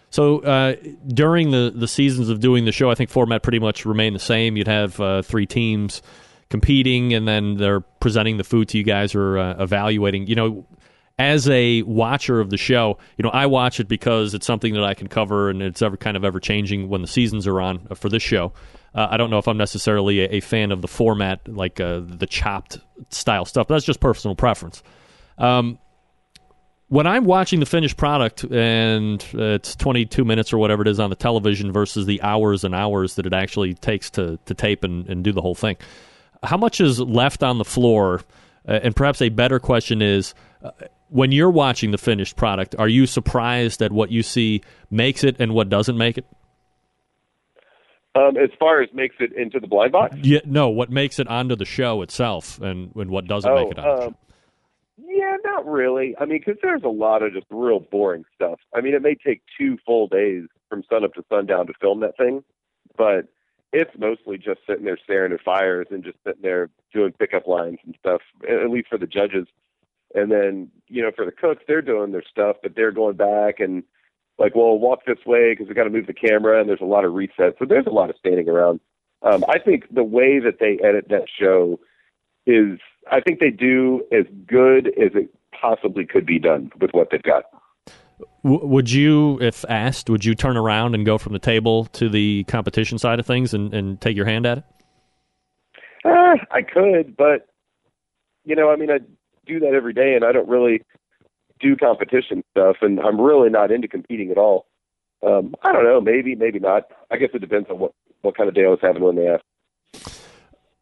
So uh, during the the seasons of doing the show, I think format pretty much remained the same. You'd have uh, three teams competing, and then they're presenting the food to you guys or uh, evaluating. You know, as a watcher of the show, you know, I watch it because it's something that I can cover, and it's ever kind of ever changing when the seasons are on uh, for this show. Uh, I don't know if I'm necessarily a, a fan of the format, like uh, the chopped style stuff. That's just personal preference. Um, when I'm watching the finished product and uh, it's 22 minutes or whatever it is on the television versus the hours and hours that it actually takes to, to tape and, and do the whole thing, how much is left on the floor? Uh, and perhaps a better question is uh, when you're watching the finished product, are you surprised at what you see makes it and what doesn't make it? Um, as far as makes it into the blind box, Yeah, no. What makes it onto the show itself, and, and what doesn't Oh, make it onto um, yeah, not really. I mean, because there's a lot of just real boring stuff. I mean, it may take two full days from sun up to sundown to film that thing, but it's mostly just sitting there staring at fires and just sitting there doing pickup lines and stuff. At at least for the judges, and then you know for the cooks, they're doing their stuff, but they're going back and like, well, walk this way because we got to move the camera, and there's a lot of resets. So there's a lot of standing around. Um, I think the way that they edit that show is, I think they do as good as it possibly could be done with what they've got. Would you, if asked, would you turn around and go from the table to the competition side of things and, and take your hand at it? Uh, I could, but you know, I mean, I do that every day, and I don't really do competition stuff, and I'm really not into competing at all. Um, I don't know, maybe, maybe not. I guess it depends on what what kind of day I was having when they asked.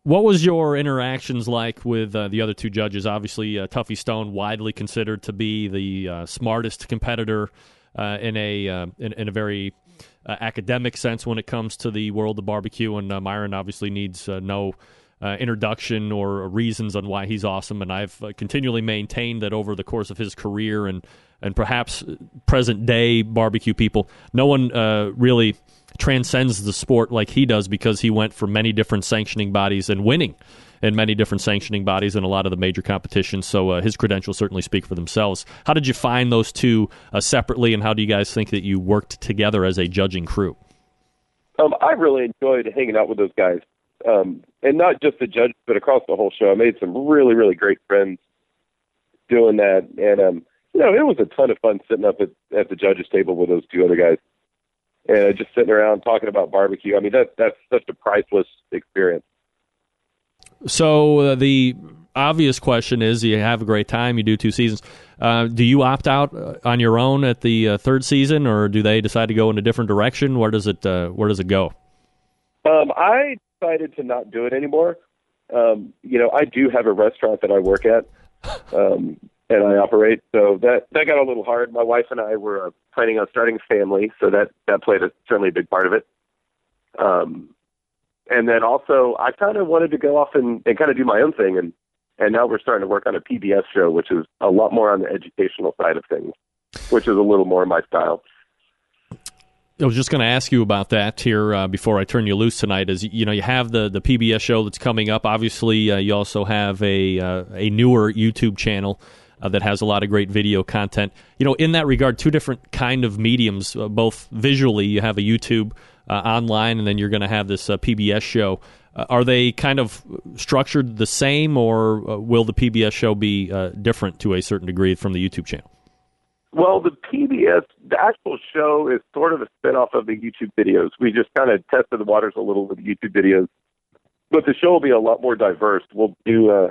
What was your interactions like with uh, the other two judges? Obviously, uh, Tuffy Stone, widely considered to be the uh, smartest competitor uh, in a uh, in, in a very uh, academic sense when it comes to the world of barbecue, and Myron obviously needs no. Introduction or reasons on why he's awesome, and I've continually maintained that over the course of his career and and perhaps present day barbecue people, no one really transcends the sport like he does because he went for many different sanctioning bodies and winning in many different sanctioning bodies in a lot of the major competitions. So uh, his credentials certainly speak for themselves. How did you find those two uh, separately, and how do you guys think that you worked together as a judging crew? Um, I really enjoyed hanging out with those guys, um, and not just the judges, but across the whole show. I made some really, really great friends doing that, and um, you know, it was a ton of fun sitting up at, at the judges' table with those two other guys, and just sitting around talking about barbecue. I mean, that that's such a priceless experience. So uh, the obvious question is: You have a great time, you do two seasons. Uh, do you opt out uh, on your own at the uh, third season, or do they decide to go in a different direction? Where does it uh, Where does it go? Um, I decided to not do it anymore. Um, you know, I do have a restaurant that I work at, um, and I operate. So that that got a little hard. My wife and I were uh, planning on starting a family, so that that played a certainly a big part of it. Um, and then also, I kind of wanted to go off and, and kind of do my own thing, and and now we're starting to work on a PBS show, which is a lot more on the educational side of things, which is a little more my style. I was just going to ask you about that here uh, before I turn you loose tonight. Is you know you have the the PBS show that's coming up. Obviously, uh, you also have a uh, a newer YouTube channel uh, that has a lot of great video content. You know, in that regard, two different kind of mediums. Uh, both visually, you have a YouTube uh, online, and then you're going to have this uh, PBS show. Uh, are they kind of structured the same, or will the PBS show be different to a certain degree from the YouTube channel? Well, the PBS, the actual show is sort of a spinoff of the YouTube videos. We just kind of tested the waters a little with YouTube videos, but the show will be a lot more diverse. We'll do uh,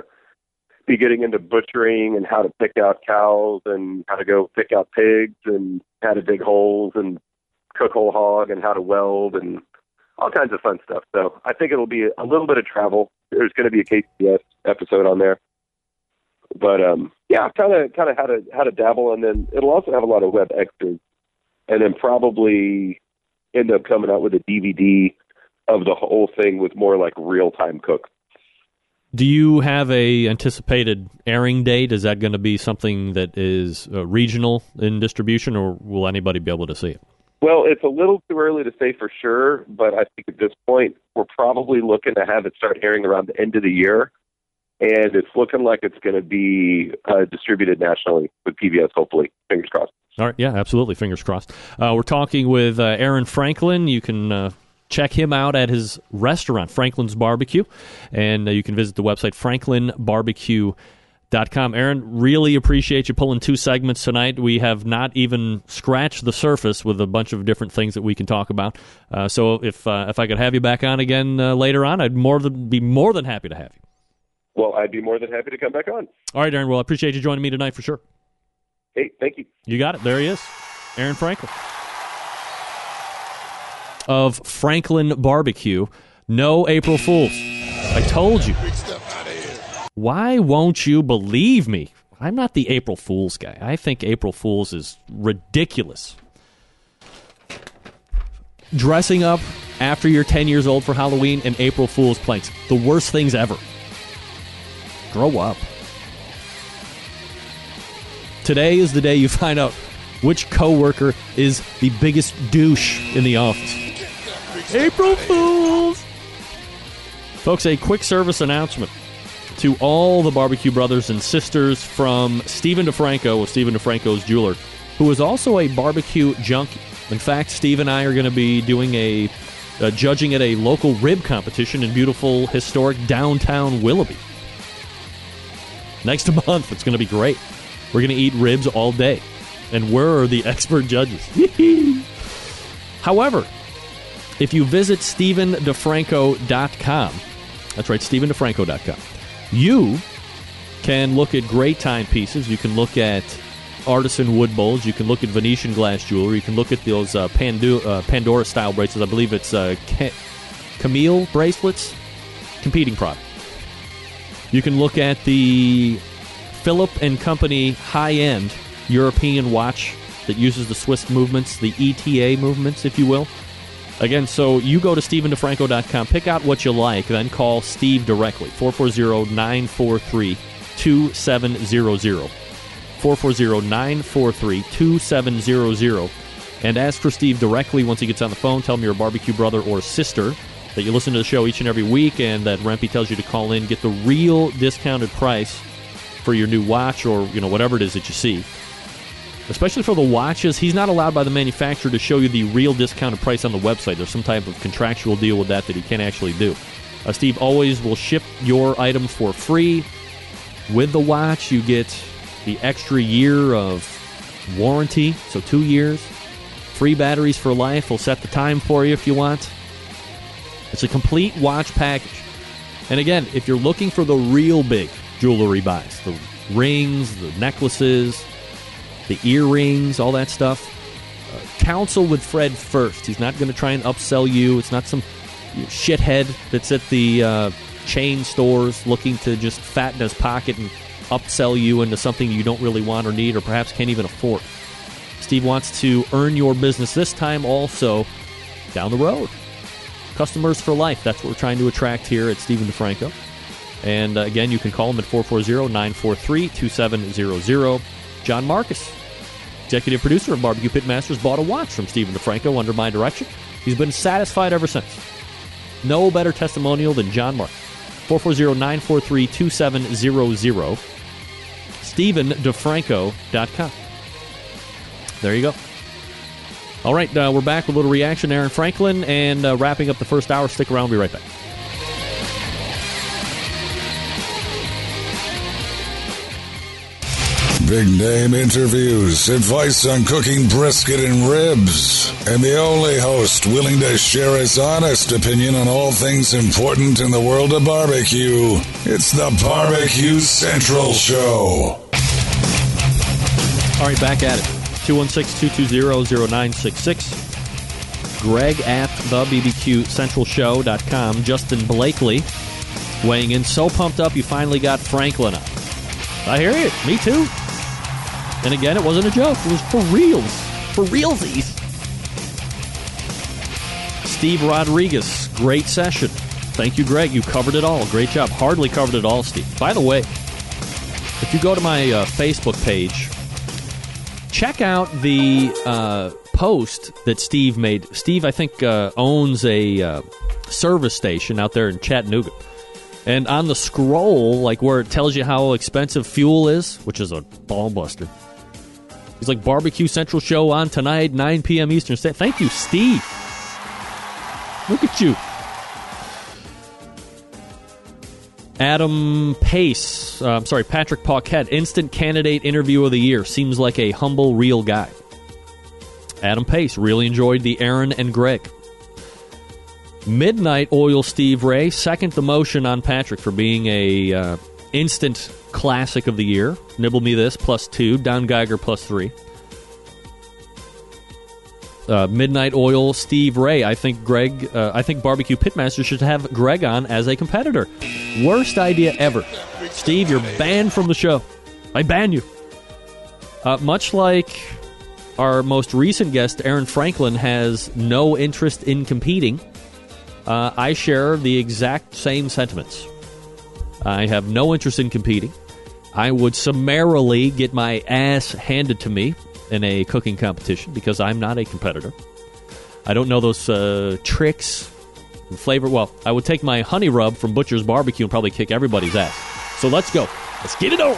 be getting into butchering and how to pick out cows and how to go pick out pigs and how to dig holes and cook whole hog and how to weld and all kinds of fun stuff. So I think it'll be a little bit of travel. There's going to be a KCS episode on there but um yeah kind of kind of how to how to dabble and then it'll also have a lot of web extras and then probably end up coming out with a dvd of the whole thing with more like real time cooks Do you have a anticipated airing date? Is that going to be something that is uh, regional in distribution, or will anybody be able to see it? well it's a little too early to say for sure but i think at this point we're probably looking to have it start airing around the end of the year and it's looking like it's going to be uh, distributed nationally with pbs hopefully fingers crossed All right, yeah, absolutely. Fingers crossed. Uh, we're talking with uh, Aaron Franklin. You can uh, check him out at his restaurant, Franklin's Barbecue, and uh, you can visit the website franklinbarbecue.com. Aaron, really appreciate you pulling two segments tonight. We have not even scratched the surface with a bunch of different things that we can talk about. Uh, so if uh, if I could have you back on again uh, later on, I'd more than be more than happy to have you. well i'd be more than happy to come back on All right, Aaron. Well, I appreciate you joining me tonight for sure. hey thank you You got it. There he is, Aaron Franklin of Franklin Barbecue. No April Fools. I told you. Why won't you believe me? I'm not the April Fools guy. I think April Fools is ridiculous. Dressing up after you're 10 years old for Halloween and April Fool's pranks. The worst things ever. Grow up. Today is the day you find out which coworker is the biggest douche in the office. April Fools! Folks, a quick service announcement to all the barbecue brothers and sisters from Stephen DeFranco of Stephen DeFranco's Jeweler, who is also a barbecue junkie. In fact, Steve and I are going to be doing a uh, judging at a local rib competition in beautiful, historic downtown Willoughby. Next month, it's going to be great. We're going to eat ribs all day, and we're the expert judges. However, if you visit StephenDeFranco.com, that's right, StephenDeFranco.com, you can look at great timepieces. You can look at artisan wood bowls. You can look at Venetian glass jewelry. You can look at those uh, Pandu- uh, Pandora style bracelets. I believe it's uh, Ca- Chamilia bracelets, competing product. You can look at the Philip and Company high end European watch that uses the Swiss movements, the ETA movements, if you will. Again, so you go to StephenDeFranco.com, pick out what you like, then call Steve directly, 440 943 2700. 440 943 2700. And ask for Steve directly once he gets on the phone. Tell him you're a barbecue brother or sister, that you listen to the show each and every week, and that Rempy tells you to call in, get the real discounted price for your new watch or you know whatever it is that you see. Especially for the watches, he's not allowed by the manufacturer to show you the real discounted price on the website. There's some type of contractual deal with that that he can't actually do. Uh, Steve always will ship your item for free. With the watch, you get the extra year of warranty, so two years. Free batteries for life. We'll set the time for you if you want. It's a complete watch package. And again, if you're looking for the real big jewelry buys, the rings, the necklaces, the earrings, all that stuff, uh, counsel with Fred first. He's not going to try and upsell you. It's not some shithead that's at the uh, chain stores looking to just fatten his pocket and upsell you into something you don't really want or need or perhaps can't even afford. Steve wants to earn your business this time also down the road. Customers for life. That's what we're trying to attract here at Stephen DeFranco. And uh, again, you can call him at 440 943 2700. John Marcus, executive producer of Barbecue Pitmasters, bought a watch from Stephen DeFranco under my direction. He's been satisfied ever since. No better testimonial than John Marcus. 440 943 2700. StephenDeFranco.com. There you go. All right, uh, we're back with a little reaction, Aaron Franklin, and uh, wrapping up the first hour. Stick around, we'll be right back. Big name interviews, advice on cooking brisket and ribs, and the only host willing to share his honest opinion on all things important in the world of barbecue. It's the Barbecue Central Show. All right, back at it. 216 220 0966. Greg at the. Justin Blakely weighing in. So pumped up, you finally got Franklin up. I hear you. Me too. And again, it wasn't a joke. It was for reals. For realsies. Steve Rodriguez, great session. Thank you, Greg. You covered it all. Great job. Hardly covered it all, Steve. By the way, if you go to my uh, Facebook page, check out the uh, post that Steve made. Steve, I think, uh, owns a uh, service station out there in Chattanooga. And on the scroll, like where it tells you how expensive fuel is, which is a ball buster, he's like Barbecue Central show on tonight, 9 p.m. Eastern. Thank you, Steve. Look at you. Adam Pace, uh, I'm sorry, Patrick Paquette, instant candidate interview of the year. Seems like a humble, real guy. Adam Pace really enjoyed the Aaron and Greg. Midnight Oil Steve Ray, second the motion on Patrick for being a uh, instant classic of the year. Nibble me this plus two. Don Geiger plus three. Uh, Midnight Oil Steve Ray. I think Greg. Uh, I think Barbecue Pitmaster should have Greg on as a competitor. Worst idea ever. Steve, you're banned from the show. I ban you. Uh, much like our most recent guest, Aaron Franklin, has no interest in competing. uh, I share the exact same sentiments. I have no interest in competing. I would summarily get my ass handed to me in a cooking competition because I'm not a competitor. I don't know those uh, tricks and flavor. Well, I would take my honey rub from Butcher's Barbecue and probably kick everybody's ass. So let's go. Let's get it on.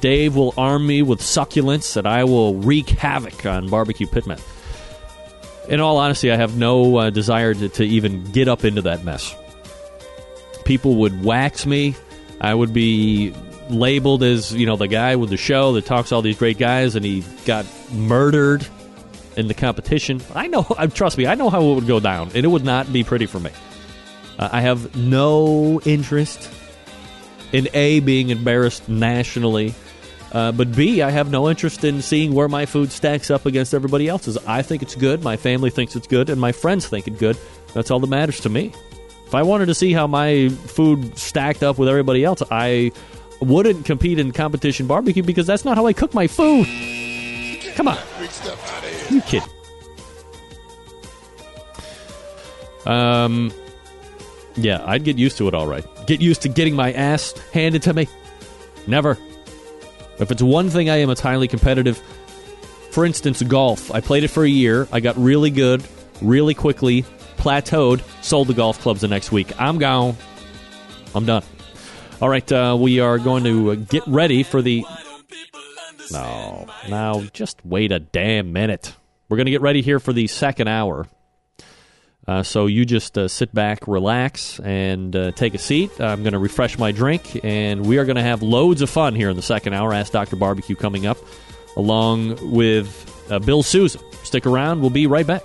Dave will arm me with succulents and I will wreak havoc on barbecue pitman. In all honesty, I have no uh, desire to, to even get up into that mess. People would wax me. I would be labeled as, you know, the guy with the show that talks all these great guys and he got murdered in the competition. I know, trust me, I know how it would go down, and it would not be pretty for me. Uh, I have no interest in A, being embarrassed nationally, uh, but B, I have no interest in seeing where my food stacks up against everybody else's. I think it's good, my family thinks it's good, and my friends think it's good. That's all that matters to me. If I wanted to see how my food stacked up with everybody else, I wouldn't compete in competition barbecue because that's not how I cook my food. Come on. You kidding? Um, yeah, I'd get used to it all right. Get used to getting my ass handed to me. Never. If it's one thing I am, it's highly competitive. For instance, golf. I played it for a year. I got really good, really quickly, plateaued, sold the golf clubs the next week. I'm gone. I'm done. All right, uh, we are going to uh, get ready for the. No, now just wait a damn minute. We're going to get ready here for the second hour. Uh, so you just uh, sit back, relax, and uh, take a seat. I'm going to refresh my drink, and we are going to have loads of fun here in the second hour. Ask Dr. Barbecue coming up, along with uh, Bill Souza. Stick around. We'll be right back.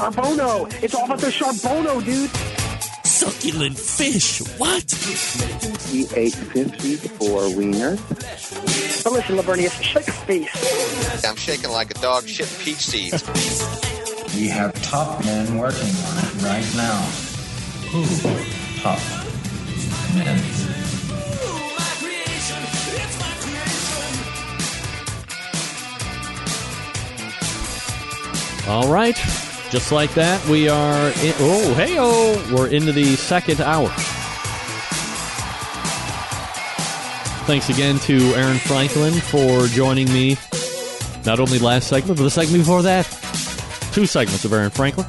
Charbono. It's all about the Charbono, dude. Succulent fish. What? He ate 54 wieners. But listen, Lavernius, shake a face. I'm shaking like a dog shit peach seeds. We have top men working on it right now. Who? Top men. All right. Just like that, we are. In, oh, hey, oh, we're into the second hour. Thanks again to Aaron Franklin for joining me. Not only last segment, but the segment before that. Two segments of Aaron Franklin.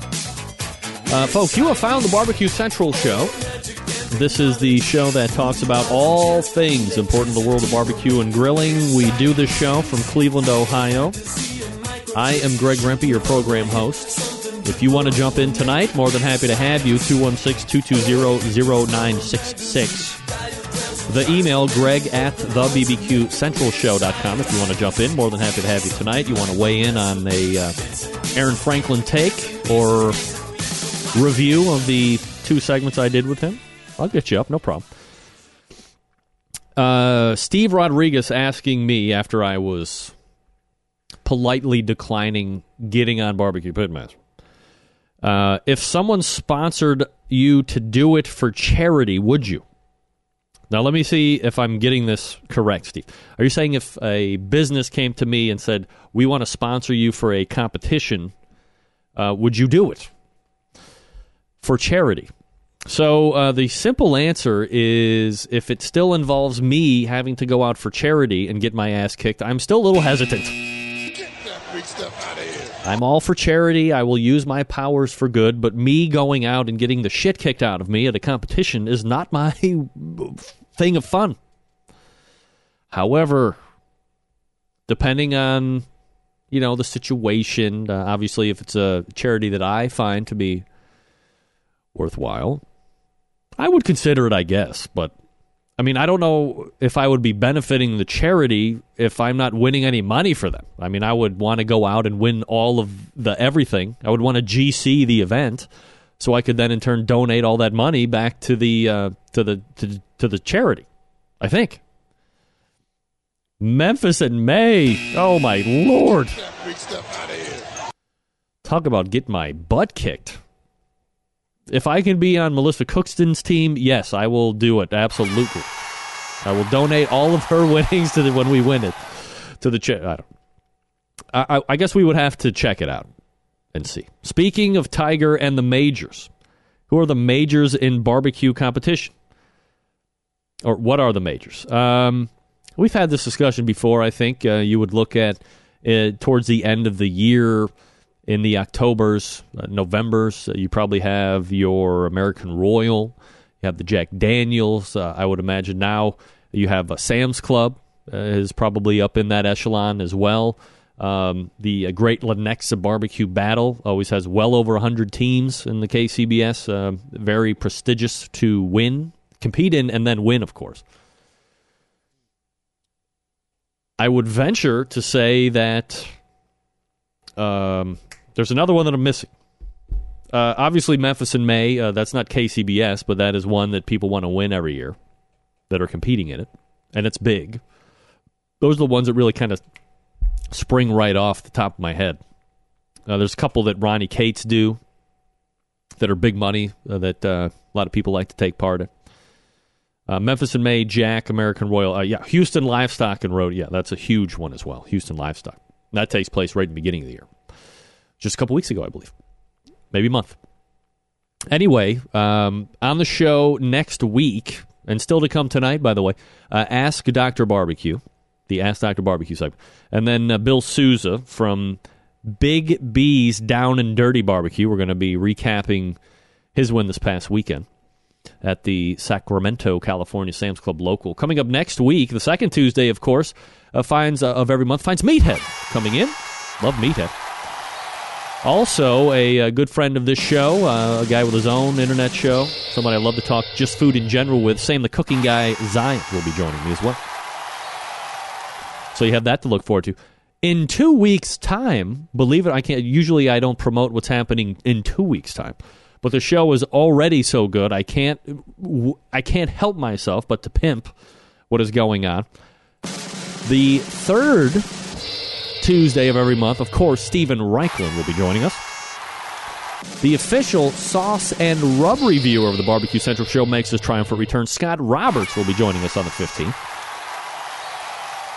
Uh, folks, you have found the Barbecue Central show. This is the show that talks about all things important in the world of barbecue and grilling. We do this show from Cleveland, Ohio. I am Greg Rempe, your program host. If you want to jump in tonight, more than happy to have you. 216 220 0966. The email, greg at thebbqcentralshow.com. If you want to jump in, more than happy to have you tonight. You want to weigh in on a uh, Aaron Franklin take or review of the two segments I did with him, I'll get you up, no problem. Uh, Steve Rodriguez asking me after I was politely declining getting on Barbecue Pitmaster. Uh, if someone sponsored you to do it for charity, would you? Now, let me see if I'm getting this correct, Steve. Are you saying if a business came to me and said, We want to sponsor you for a competition, uh, would you do it for charity? So, uh, the simple answer is if it still involves me having to go out for charity and get my ass kicked, I'm still a little hesitant. I'm all for charity. I will use my powers for good, but me going out and getting the shit kicked out of me at a competition is not my thing of fun. However, depending on you know the situation, uh, obviously if it's a charity that I find to be worthwhile. I would consider it, I guess, but I mean, I don't know if I would be benefiting the charity if I'm not winning any money for them. I mean, I would want to go out and win all of the everything. I would want to GC the event so I could then in turn donate all that money back to the uh, to the to, to the charity. I think. Memphis in May. Oh my lord. Talk about get my butt kicked. If I can be on Melissa Cookston's team, yes, I will do it. Absolutely. I will donate all of her winnings to the, when we win it to the cha- I don't. I, I guess we would have to check it out and see. Speaking of Tiger and the majors, who are the majors in barbecue competition? Or what are the majors? Um, we've had this discussion before. I think uh, you would look at uh, towards the end of the year in the Octobers, uh, Novembers. Uh, you probably have your American Royal. You have the Jack Daniels. Uh, I would imagine now you have a Sam's Club uh, is probably up in that echelon as well. Um, the uh, Great Lenexa Barbecue Battle always has well over 100 teams in the KCBS. Uh, very prestigious to win, compete in, and then win, of course. I would venture to say that um, there's another one that I'm missing. Uh, obviously, Memphis in May. Uh, that's not KCBS, but that is one that people want to win every year that are competing in it, and it's big. Those are the ones that really kind of spring right off the top of my head. Uh, there's a couple that Ronnie Cates do that are big money uh, that uh, a lot of people like to take part in. Uh, Memphis in May, Jack, American Royal. Uh, yeah, Houston Livestock and Road. Yeah, that's a huge one as well. Houston Livestock. That takes place right in the beginning of the year. Just a couple weeks ago, I believe. Maybe a month. Anyway, um, on the show next week, and still to come tonight, by the way, uh, Ask Dr. Barbecue the Ask Dr. Barbecue segment. And then uh, Bill Souza from Big B's Down and Dirty Barbecue. We're going to be recapping his win this past weekend at the Sacramento, California Sam's Club local. Coming up next week, the second Tuesday, of course, uh, finds uh, of every month finds Meathead coming in. Love Meathead. Also, a, a, good friend of this show, uh, a guy with his own internet show, somebody I love to talk just food in general with. Sam, the cooking guy Zien will be joining me as well. So you have that to look forward to. In two weeks' time, believe it, I can't. Usually, I don't promote what's happening in two weeks' time, but the show is already so good. I can't. I can't help myself but to pimp what is going on. The third Tuesday of every month, of course, Stephen Reichlin will be joining us. The official sauce and rub reviewer of the Barbecue Central show makes his triumphant return. Scott Roberts will be joining us on the 15th.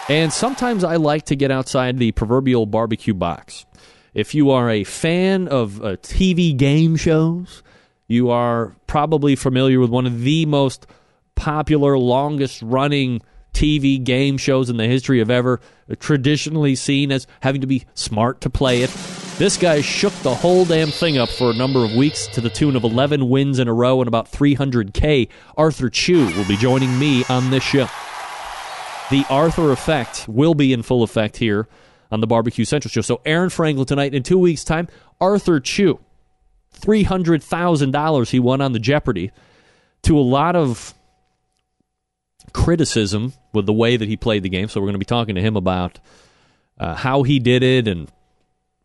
And sometimes I like to get outside the proverbial barbecue box. If you are a fan of uh, TV game shows, you are probably familiar with one of the most popular, longest running TV game shows in the history of ever, traditionally seen as having to be smart to play it. This guy shook the whole damn thing up for a number of weeks to the tune of 11 wins in a row and about 300K. Arthur Chu will be joining me on this show. The Arthur effect will be in full effect here on the Barbecue Central show. So Aaron Franklin tonight in two weeks' time. Arthur Chu, three hundred thousand dollars he won on the Jeopardy. To a lot of criticism with the way that he played the game. So we're going to be talking to him about uh, how he did it and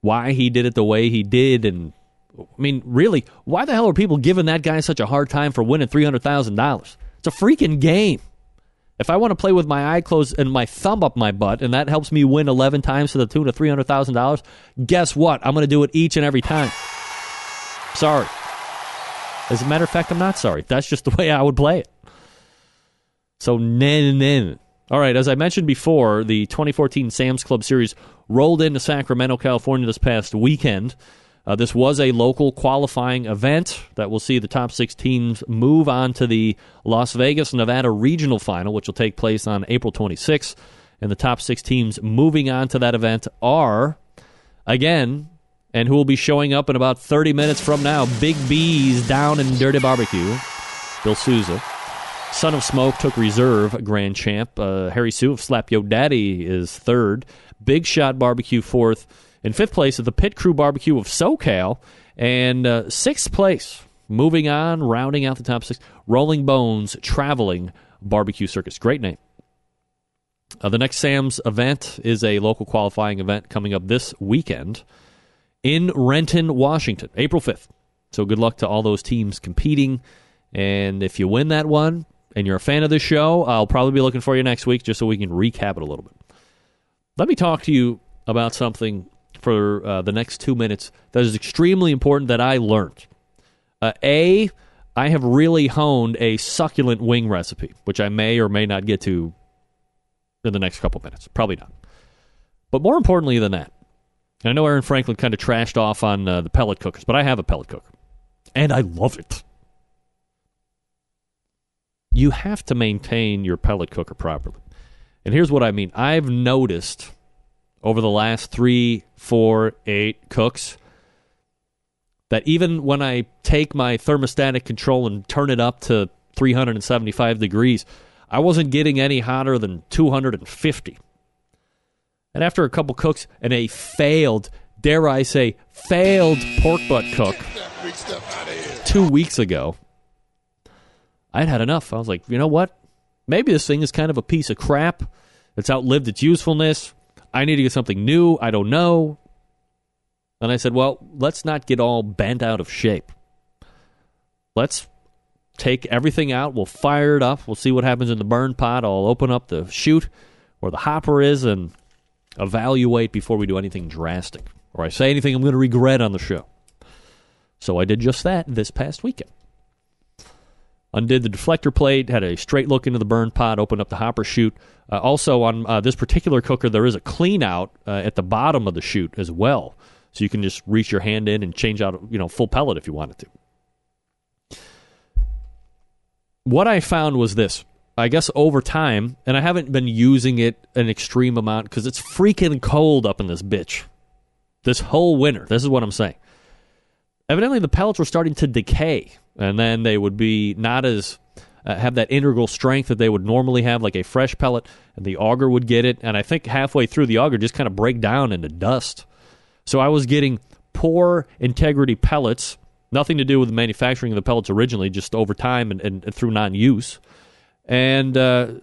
why he did it the way he did. And I mean, really, why the hell are people giving that guy such a hard time for winning three hundred thousand dollars? It's a freaking game. If I want to play with my eye closed and my thumb up my butt, and that helps me win 11 times to the tune of $300,000, guess what? I'm going to do it each and every time. Sorry. As a matter of fact, I'm not sorry. That's just the way I would play it. So, nen. All right, as I mentioned before, the 2014 Sam's Club Series rolled into Sacramento, California this past weekend. Uh, this was a local qualifying event that will see the top six teams move on to the Las Vegas, Nevada regional final, which will take place on April 26th. And the top six teams moving on to that event are, again, and who will be showing up in about 30 minutes from now, Big B's Down and Dirty Barbecue, Bill Souza. Son of Smoke took reserve, grand champ. Uh, Harry Soo of Slap Yo Daddy is third. Big Shot Barbecue fourth. In fifth place is the Pit Crew Barbecue of SoCal. And uh, sixth place Moving on, rounding out the top six, Rolling Bones Traveling Barbecue Circus. Great name. Uh, the next Sam's event is a local qualifying event coming up this weekend in Renton, Washington, April 5th. So good luck to all those teams competing. And if you win that one and you're a fan of this show, I'll probably be looking for you next week just so we can recap it a little bit. Let me talk to you about something for uh, the next two minutes that is extremely important that I learned. Uh, a, I have really honed a succulent wing recipe, which I may or may not get to in the next couple minutes. Probably not. But more importantly than that, I know Aaron Franklin kind of trashed off on uh, the pellet cookers, but I have a pellet cooker, and I love it. You have to maintain your pellet cooker properly. And here's what I mean I've noticed over the last three, four, eight cooks that even when I take my thermostatic control and turn it up to 375 degrees, I wasn't getting any hotter than 250. And after a couple cooks and a failed, dare I say, failed pork butt cook two weeks ago, I'd had enough. I was like, you know what? Maybe this thing is kind of a piece of crap. It's outlived its usefulness. I need to get something new. I don't know. And I said, well, let's not get all bent out of shape. Let's take everything out. We'll fire it up. We'll see what happens in the burn pot. I'll open up the chute where the hopper is and evaluate before we do anything drastic or I say anything I'm going to regret on the show. So I did just that this past weekend. Undid the deflector plate, had a straight look into the burn pot, opened up the hopper chute. Uh, also, on uh, this particular cooker, there is a clean out uh, at the bottom of the chute as well. So you can just reach your hand in and change out, you know, full pellet if you wanted to. What I found was this. I guess over time, and I haven't been using it an extreme amount because it's freaking cold up in this bitch. This whole winter. This is what I'm saying. Evidently, the pellets were starting to decay, and then they would be not as uh, have that integral strength that they would normally have, like a fresh pellet, and the auger would get it. And I think halfway through, the auger just kind of break down into dust. So I was getting poor integrity pellets, nothing to do with the manufacturing of the pellets originally, just over time and, and, and through non use. And uh,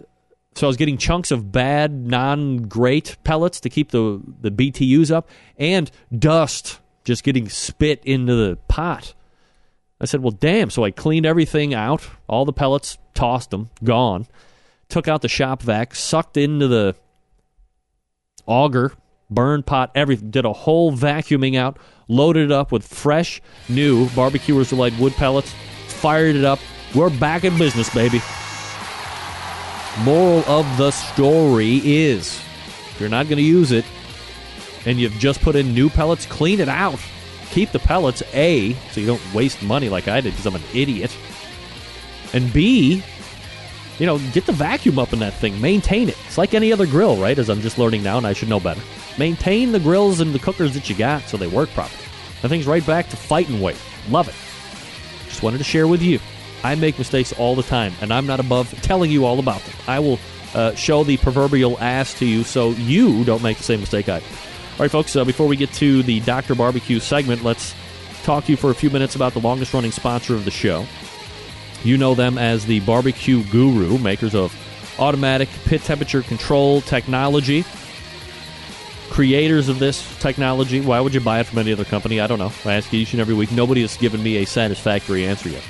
so I was getting chunks of bad, non great pellets to keep the, the BTUs up, and dust just getting spit into the pot. I said, well, damn. So I cleaned everything out, all the pellets, tossed them, gone. Took out the shop vac, sucked into the auger, burn pot, everything. Did a whole vacuuming out, loaded it up with fresh, new Barbecuers Delight wood pellets, fired it up. We're back in business, baby. Moral of the story is if you're not going to use it and you've just put in new pellets, clean it out. Keep the pellets, A, so you don't waste money like I did because I'm an idiot. And B, you know, get the vacuum up in that thing. Maintain it. It's like any other grill, right? As I'm just learning now and I should know better. Maintain the grills and the cookers that you got so they work properly. That thing's right back to fighting weight. Love it. Just wanted to share with you. I make mistakes all the time, and I'm not above telling you all about them. I will uh, show the proverbial ass to you so you don't make the same mistake I. All right, folks, uh, before we get to the Dr. Barbecue segment, let's talk to you for a few minutes about the longest running sponsor of the show. You know them as the Barbecue Guru, makers of automatic pit temperature control technology. Creators of this technology. Why would you buy it from any other company? I don't know. I ask you each and every week. Nobody has given me a satisfactory answer yet.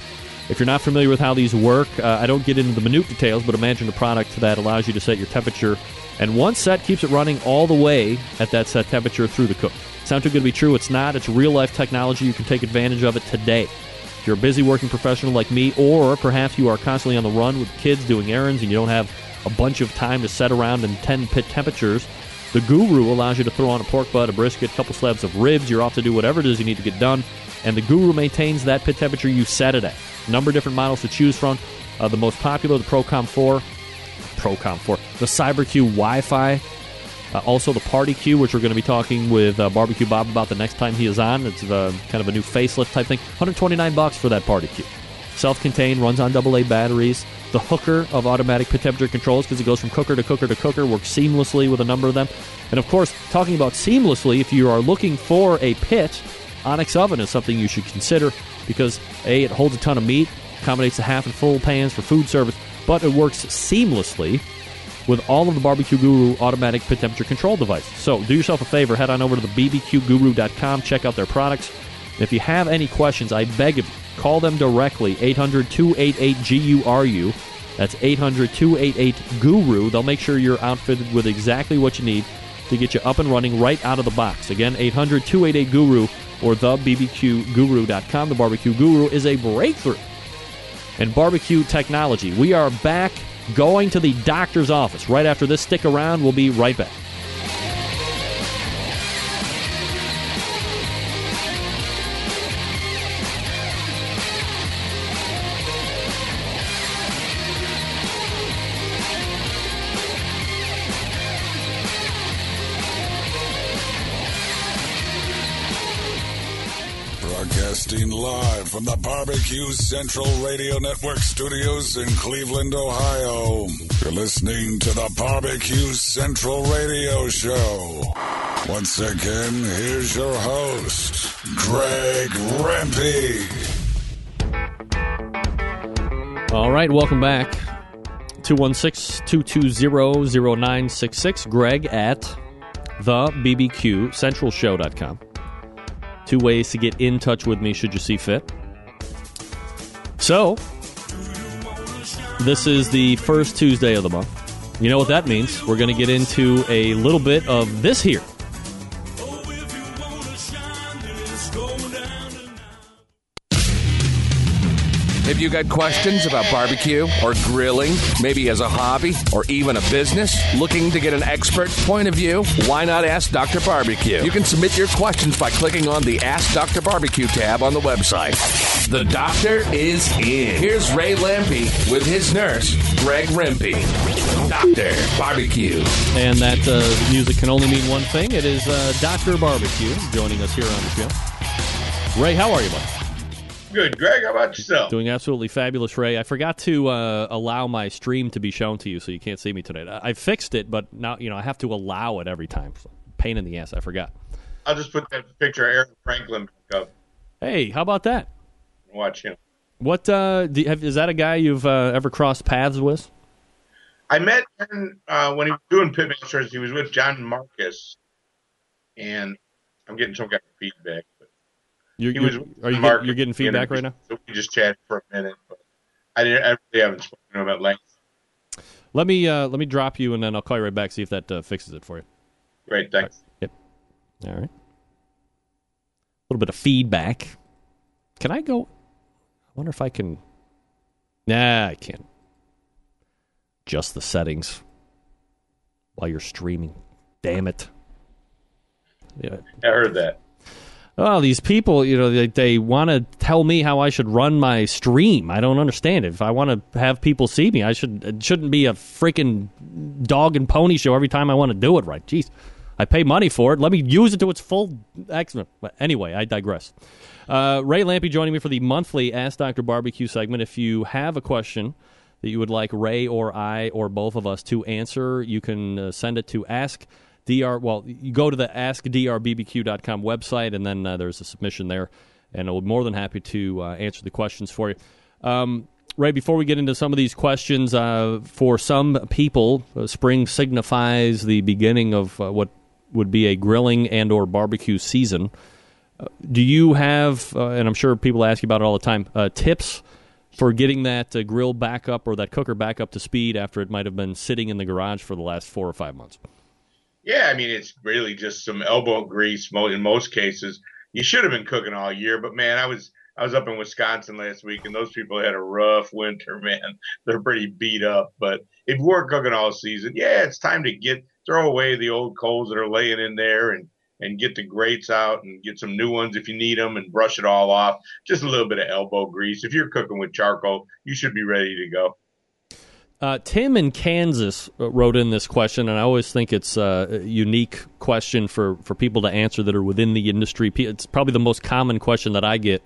If you're not familiar with how these work, uh, I don't get into the minute details, but imagine a product that allows you to set your temperature, and one set keeps it running all the way at that set temperature through the cook. Sound too good to be true? It's not. It's real life technology. You can take advantage of it today. If you're a busy working professional like me, or perhaps you are constantly on the run with kids doing errands and you don't have a bunch of time to set around in 10 pit temperatures, the Guru allows you to throw on a pork butt, a brisket, a couple slabs of ribs. You're off to do whatever it is you need to get done. And the Guru maintains that pit temperature you set it at. Number of different models to choose from. Uh, the most popular, the Procom 4, Procom for the CyberQ Wi-Fi, uh, also the Party Q, which we're going to be talking with uh, Barbecue Bob about the next time he is on. It's uh, kind of a new facelift type thing. 129 bucks for that Party Q. Self-contained, runs on AA batteries. The hooker of automatic temperature controls because it goes from cooker to cooker to cooker, works seamlessly with a number of them. And of course, talking about seamlessly, if you are looking for a pit, Onyx Oven is something you should consider. because A, it holds a ton of meat, accommodates the half and full pans for food service, but it works seamlessly with all of the Barbecue Guru automatic pit temperature control devices. So do yourself a favor, head on over to the bbqguru.com, check out their products. If you have any questions, I beg of you, call them directly, 800 288 GURU. That's 800 288 GURU. They'll make sure you're outfitted with exactly what you need to get you up and running right out of the box. Again, 800 288 GURU or thebbqguru.com. The Barbecue Guru is a breakthrough in barbecue technology. We are back going to the doctor's office. Right after this, stick around. We'll be right back. Live from the Barbecue Central Radio Network studios in Cleveland, Ohio. You're listening to the Barbecue Central Radio Show. Once again, here's your host, Greg Rempe. All right, welcome back. 216 220 0966. Greg at the bbqcentralshow.com. Two ways to get in touch with me should you see fit. So, this is the first Tuesday of the month. You know what that means? We're going to get into a little bit of this here. Have you got questions about barbecue or grilling, maybe as a hobby or even a business? Looking to get an expert point of view? Why not ask Dr. Barbecue? You can submit your questions by clicking on the Ask Dr. Barbecue tab on the website. The doctor is in. Here's Ray Lampe with his nurse, Greg Rempe. Doctor Barbecue. And that uh, music can only mean one thing. It is uh, Dr. Barbecue joining us here on the show. Ray, how are you, buddy? Good, Greg. How about yourself? Doing absolutely fabulous, Ray. I forgot to uh, allow my stream to be shown to you, so you can't see me tonight. I, I fixed it, but now you know I have to allow it every time. Pain in the ass. I forgot. I'll just put that picture of Aaron Franklin back up. Hey, how about that? Watch him. What uh, do you have, is that a guy you've uh, ever crossed paths with? I met Aaron uh, when he was doing Pitmasters. He was with John Markus, and I'm getting some kind of feedback. You're, He you're, are you Mark get, you're getting feedback right now? So we just chatted for a minute, but I didn't. I really haven't spoken to him at length. Let me uh, let me drop you, and then I'll call you right back. See if that uh, fixes it for you. Great, thanks. Yep. All right. A little bit of feedback. Can I go? I wonder if I can. Nah, I can't. Just the settings while you're streaming. Damn it. Yeah. I heard that. Oh, these people, you know, they, they want to tell me how I should run my stream. I don't understand it. If I want to have people see me, I should it shouldn't be a freaking dog and pony show every time I want to do it right. Jeez. I pay money for it. Let me use it to its full excellent. But anyway, I digress. Uh, Ray Lampe joining me for the monthly Ask Dr. Barbecue segment. If you have a question that you would like Ray or I or both of us to answer, you can uh, send it to ask dr. Well, you go to the askdrbbq.com website, and then uh, there's a submission there, and I'll be more than happy to uh, answer the questions for you. Um, Ray, before we get into some of these questions, uh, for some people, uh, spring signifies the beginning of uh, what would be a grilling and or barbecue season. Uh, do you have, and I'm sure people ask you about it all the time, tips for getting that grill back up or that cooker back up to speed after it might have been sitting in the garage for the last four or five months? Yeah, I mean it's really just some elbow grease. In most cases, you should have been cooking all year, but man, I was I was up in Wisconsin last week, and those people had a rough winter. Man, they're pretty beat up. But if weren't cooking all season, yeah, it's time to get throw away the old coals that are laying in there and and get the grates out and get some new ones if you need them and brush it all off. Just a little bit of elbow grease. If you're cooking with charcoal, you should be ready to go. Uh, Tim in Kansas uh, wrote in this question, and I always think it's a unique question for, for people to answer that are within the industry. It's probably the most common question that I get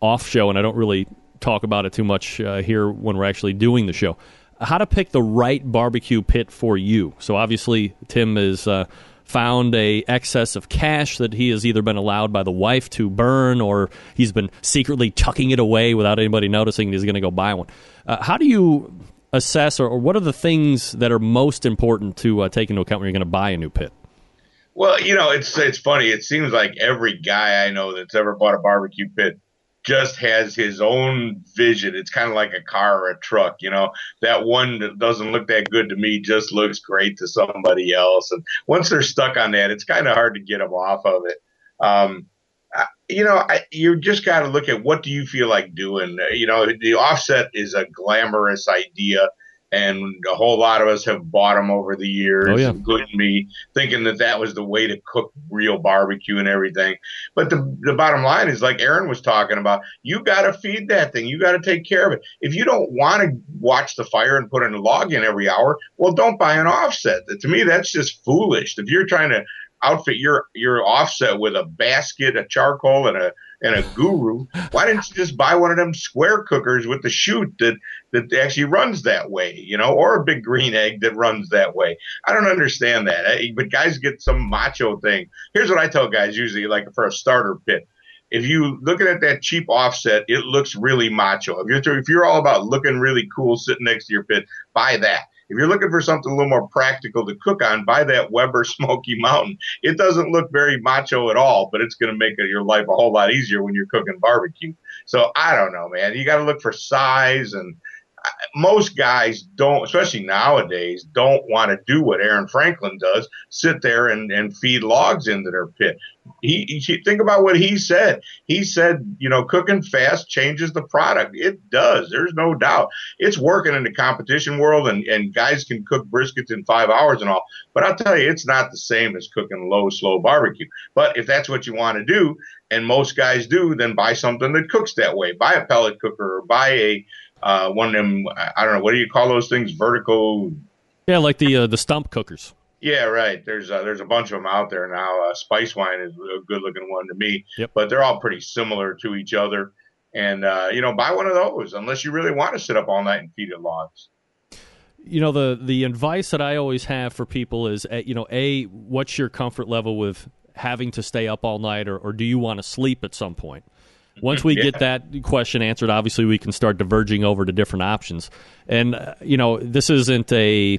off show, and I don't really talk about it too much uh, here when we're actually doing the show. How to pick the right barbecue pit for you. So obviously, Tim has uh, found a excess of cash that he has either been allowed by the wife to burn or he's been secretly tucking it away without anybody noticing he's going to go buy one. Uh, how do you assess or, or, what are the things that are most important to uh, take into account when you're going to buy a new pit? Well, you know, it's it's funny. It seems like every guy I know that's ever bought a barbecue pit just has his own vision. It's kind of like a car or a truck, you know. That one that doesn't look that good to me just looks great to somebody else. And once they're stuck on that, it's kind of hard to get them off of it. Um, you know, I, you just got to look at what do you feel like doing. You know, the offset is a glamorous idea and a whole lot of us have bought them over the years, oh, yeah. including me, thinking that that was the way to cook real barbecue and everything. But the the bottom line is, like Aaron was talking about, you got to feed that thing. You got to take care of it. If you don't want to watch the fire and put in a log in every hour, well, don't buy an offset. To me, that's just foolish. If you're trying to outfit your your offset with a basket, a charcoal, and a and a guru. Why didn't you just buy one of them square cookers with the chute that that actually runs that way, you know, or a big green egg that runs that way? I don't understand that. But guys get some macho thing. Here's what I tell guys usually, like for a starter pit. If you looking at that cheap offset, it looks really macho. If you're if you're all about looking really cool sitting next to your pit, buy that. If you're looking for something a little more practical to cook on, buy that Weber Smoky Mountain. It doesn't look very macho at all, but it's going to make your life a whole lot easier when you're cooking barbecue. So I don't know, man. You got to look for size and most guys don't, especially nowadays, don't want to do what Aaron Franklin does, sit there and, and feed logs into their pit. He, he, think about what he said. He said, you know, cooking fast changes the product. It does. There's no doubt. It's working in the competition world, and, and guys can cook briskets in five hours and all. But I'll tell you, it's not the same as cooking low, slow barbecue. But if that's what you want to do, and most guys do, then buy something that cooks that way. Buy a pellet cooker or buy a uh, one of them. I don't know what do you call those things? Vertical. Yeah, like the uh, the stump cookers. Yeah, right. There's uh, there's a bunch of them out there now. Uh, Spicewine is a good looking one to me. Yep. But they're all pretty similar to each other. And uh, you know, buy one of those unless you really want to sit up all night and feed it logs. You know, the the advice that I always have for people is, uh, you know, a what's your comfort level with having to stay up all night, or, or do you want to sleep at some point? Once we yeah. get that question answered, obviously we can start diverging over to different options. And uh, you know, this isn't a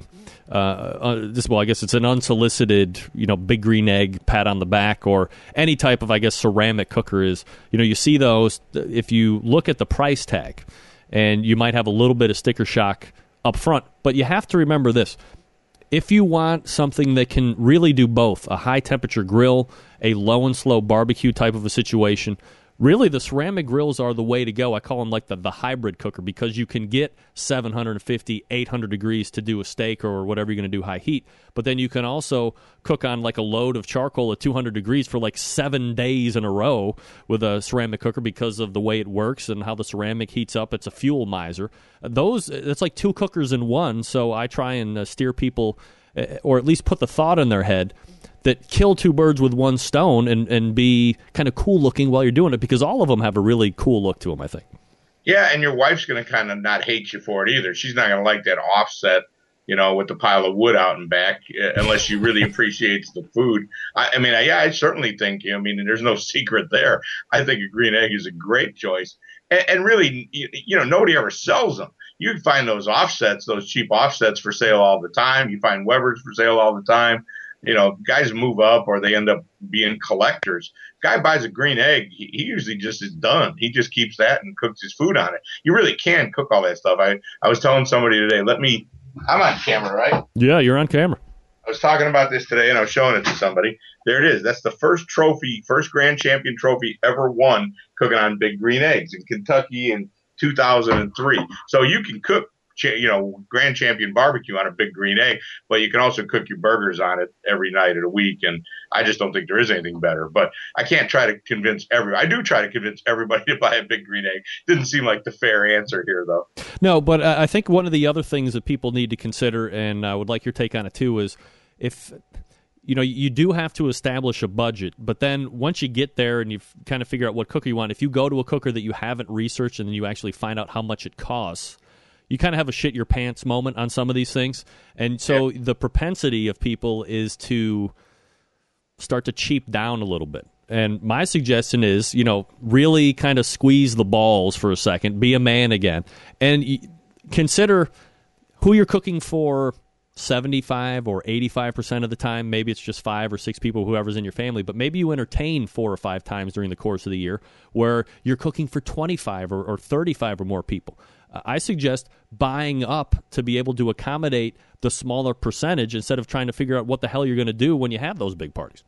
uh, uh, this well, I guess it's an unsolicited, you know, big green egg pat on the back or any type of, I guess, ceramic cooker is. You know, you see those if you look at the price tag, and you might have a little bit of sticker shock up front, but you have to remember this: if you want something that can really do both, a high temperature grill, a low and slow barbecue type of a situation really the ceramic grills are the way to go. I call them like the, the hybrid cooker because you can get 750, 800 degrees to do a steak or whatever you're going to do high heat. But then you can also cook on like a load of charcoal at 200 degrees for like seven days in a row with a ceramic cooker because of the way it works and how the ceramic heats up. It's a fuel miser. Those, it's like two cookers in one. So I try and uh, steer people uh, or at least put the thought in their head that kill two birds with one stone and, and be kind of cool looking while you're doing it because all of them have a really cool look to them, I think. Yeah, and your wife's going to kind of not hate you for it either. She's not going to like that offset, you know, with the pile of wood out and back, uh, unless she really appreciates the food. I, I mean, I, yeah, I certainly think, I mean, there's no secret there. I think a green egg is a great choice. And, and really, you, you know, nobody ever sells them you can find those offsets, those cheap offsets for sale all the time. You find Weber's for sale all the time you know, guys move up or they end up being collectors. Guy buys a green egg, he, he, usually just is done. He just keeps that and cooks his food on it. You really can cook all that stuff. I, I was telling somebody today, let me, I'm on camera, right? Yeah, you're on camera. I was talking about this today and I was showing it to somebody. There it is. That's the first trophy, first grand champion trophy ever won cooking on big green eggs in Kentucky in 2003. So you can cook you know, grand champion barbecue on a big green egg, but you can also cook your burgers on it every night of the week. And I just don't think there is anything better. But I can't try to convince every. I do try to convince everybody to buy a big green egg. Didn't seem like the fair answer here, though. No, but I think one of the other things that people need to consider, and I would like your take on it too, is if you know you do have to establish a budget but then once you get there and you kind of figure out what cooker you want if you go to a cooker that you haven't researched and then you actually find out how much it costs you kind of have a shit your pants moment on some of these things. And so yeah. the propensity of people is to start to cheap down a little bit. And my suggestion is, you know, really kind of squeeze the balls for a second, be a man again, and consider who you're cooking for 75 or 85% of the time. Maybe it's just five or six people, whoever's in your family, but maybe you entertain four or five times during the course of the year where you're cooking for 25 or, or 35 or more people. I suggest buying up to be able to accommodate the smaller percentage instead of trying to figure out what the hell you're going to do when you have those big parties.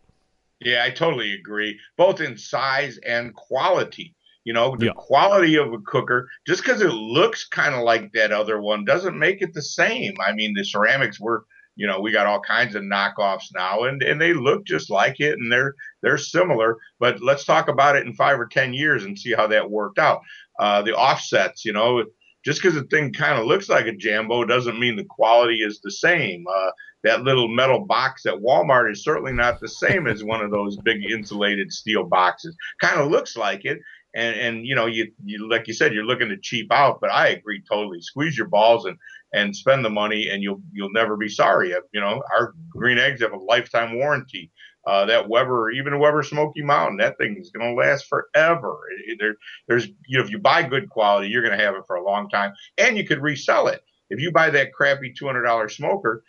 Yeah, I totally agree, both in size and quality. You know, the yeah. quality of a cooker, just because it looks kind of like that other one, doesn't make it the same. I mean, the ceramics were, you know, we got all kinds of knockoffs now, and and they look just like it, and they're they're similar. But let's talk about it in five or ten years and see how that worked out. Uh, the offsets, you know, just because the thing kind of looks like a Jambo doesn't mean the quality is the same. Uh, that little metal box at Walmart is certainly not the same as one of those big insulated steel boxes. Kind of looks like it, and and you know you, you like you said you're looking to cheap out but i agree totally squeeze your balls and and spend the money and you'll you'll never be sorry you know our green eggs have a lifetime warranty uh, that Weber, even Weber Smoky Mountain, that thing is going to last forever. There, there's, you know, if you buy good quality, you're going to have it for a long time, and you could resell it. If you buy that crappy $200 smoker,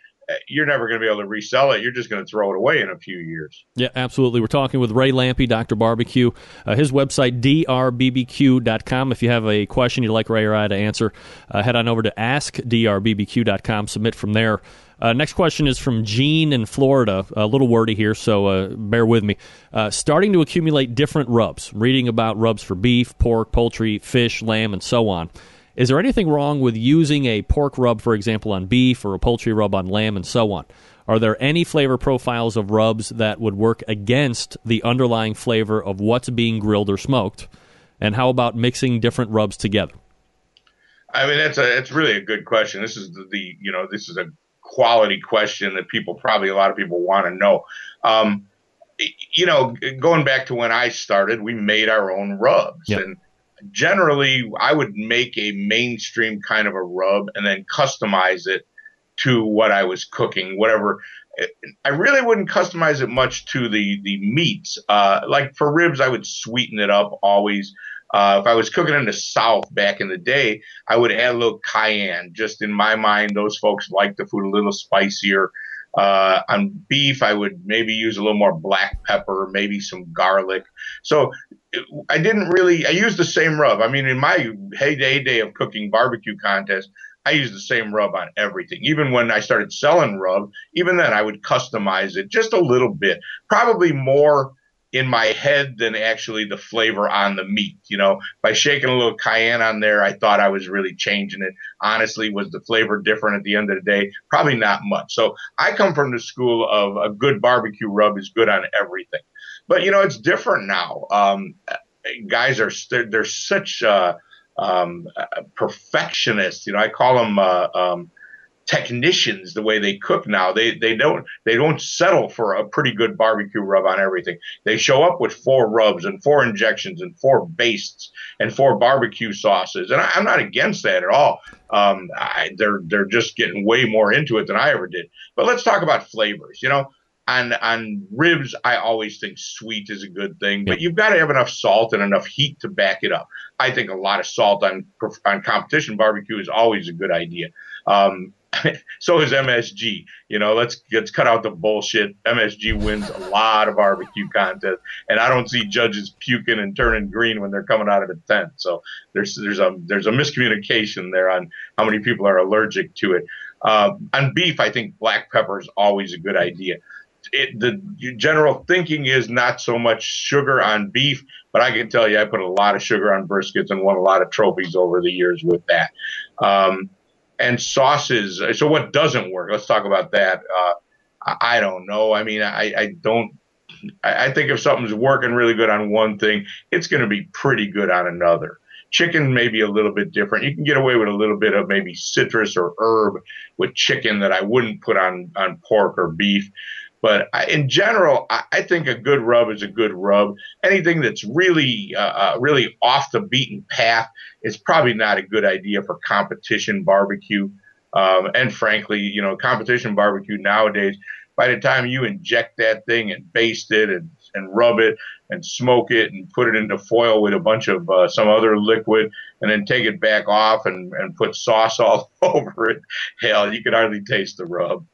you're never going to be able to resell it. You're just going to throw it away in a few years. Yeah, absolutely. We're talking with Ray Lampe, Dr. Barbecue. Uh, his website, drbbq.com. If you have a question you'd like Ray or I to answer, uh, head on over to askdrbbq.com. Submit from there. Uh, next question is from Gene in Florida. A little wordy here, so uh, bear with me. Uh, starting to accumulate different rubs, reading about rubs for beef, pork, poultry, fish, lamb, and so on. Is there anything wrong with using a pork rub, for example, on beef or a poultry rub on lamb and so on? Are there any flavor profiles of rubs that would work against the underlying flavor of what's being grilled or smoked? And how about mixing different rubs together? I mean, that's a it's really a good question. This is the, the you know this is a quality question that people probably a lot of people want to know. Um, you know, going back to when I started, we made our own rubs yep. and generally I would make a mainstream kind of a rub and then customize it to what I was cooking, whatever. I really wouldn't customize it much to the the meats. Uh, like for ribs, I would sweeten it up always. Uh, if I was cooking in the South back in the day, I would add a little cayenne. Just in my mind, those folks like the food a little spicier. Uh, on beef, I would maybe use a little more black pepper, maybe some garlic. So I didn't really, I used the same rub. I mean, in my heyday day of cooking barbecue contest, I used the same rub on everything. Even when I started selling rub, even then I would customize it just a little bit, probably more in my head than actually the flavor on the meat. You know, by shaking a little cayenne on there, I thought I was really changing it. Honestly, was the flavor different at the end of the day? Probably not much. So I come from the school of a good barbecue rub is good on everything. But you know, it's different now. Um, guys are they're, they're such uh, um, perfectionists. You know, I call them uh, um, technicians the way they cook now. They they don't they don't settle for a pretty good barbecue rub on everything. They show up with four rubs and four injections and four bastes and four barbecue sauces. And I, am not against that at all. Um, I, they're they're just getting way more into it than I ever did. But let's talk about flavors. You know. On, on ribs, I always think sweet is a good thing, but you've got to have enough salt and enough heat to back it up. I think a lot of salt on on competition barbecue is always a good idea. Um, so is MSG. You know, let's let's cut out the bullshit. MSG wins a lot of barbecue contests, and I don't see judges puking and turning green when they're coming out of the tent. So there's there's a there's a miscommunication there on how many people are allergic to it. Uh, on beef, I think black pepper is always a good idea. It, the general thinking is not so much sugar on beef, but I can tell you, I put a lot of sugar on briskets and won a lot of trophies over the years with that. Um, and sauces. So what doesn't work? Let's talk about that. Uh, I don't know. I mean, I, I don't. I think if something's working really good on one thing, it's going to be pretty good on another. Chicken may be a little bit different. You can get away with a little bit of maybe citrus or herb with chicken that I wouldn't put on on pork or beef. But I, in general, I, I, think a good rub is a good rub. Anything that's really, uh, uh, really off the beaten path is probably not a good idea for competition barbecue. Um, and frankly, you know, competition barbecue nowadays, by the time you inject that thing and baste it and, and rub it and smoke it and put it into foil with a bunch of uh, some other liquid and then take it back off and, and put sauce all over it, hell, you could hardly taste the rub.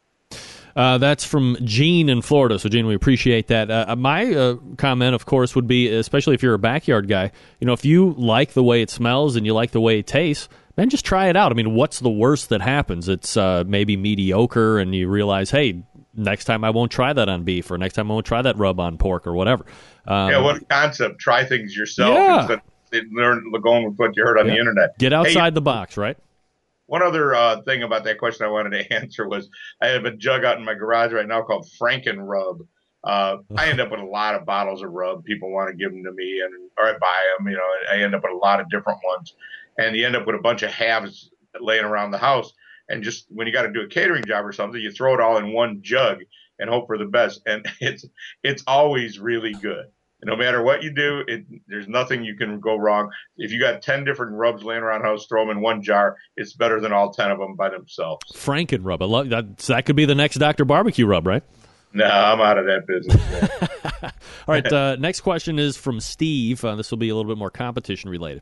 Uh, that's from Gene in Florida. So, Gene, we appreciate that. Uh, my uh, comment, of course, would be especially if you're a backyard guy, you know, if you like the way it smells and you like the way it tastes, then just try it out. I mean, what's the worst that happens? It's uh, maybe mediocre, and you realize, hey, next time I won't try that on beef, or next time I won't try that rub on pork, or whatever. Um, yeah, what concept? Try things yourself yeah. instead of learn going with what you heard on yeah. the internet. Get outside hey, the box, right? One other uh, thing about that question I wanted to answer was I have a jug out in my garage right now called Franken Rub. Uh, I end up with a lot of bottles of rub. People want to give them to me, and or I buy them. You know, I end up with a lot of different ones, and you end up with a bunch of halves laying around the house. And just when you got to do a catering job or something, you throw it all in one jug and hope for the best. And it's it's always really good no matter what you do, it, there's nothing you can go wrong. If you got 10 different rubs laying around house, throw them in one jar. It's better than all 10 of them by themselves. Franken rub. I love that. That could be the next Dr. Barbecue rub, right? No, I'm out of that business. all right. Uh, next question is from Steve. Uh, this will be a little bit more competition related.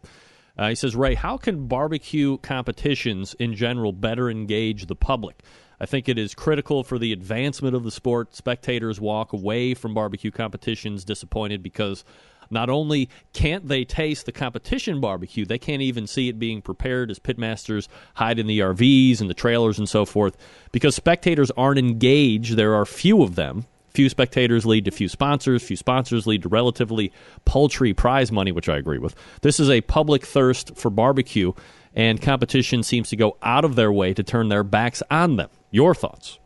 Uh, he says, Ray, how can barbecue competitions in general better engage the public? I think it is critical for the advancement of the sport. Spectators walk away from barbecue competitions disappointed because not only can't they taste the competition barbecue, they can't even see it being prepared as pitmasters hide in the RVs and the trailers and so forth. Because spectators aren't engaged, there are few of them. Few spectators lead to few sponsors. Few sponsors lead to relatively paltry prize money, which I agree with. This is a public thirst for barbecue, and competition seems to go out of their way to turn their backs on them. Your thoughts?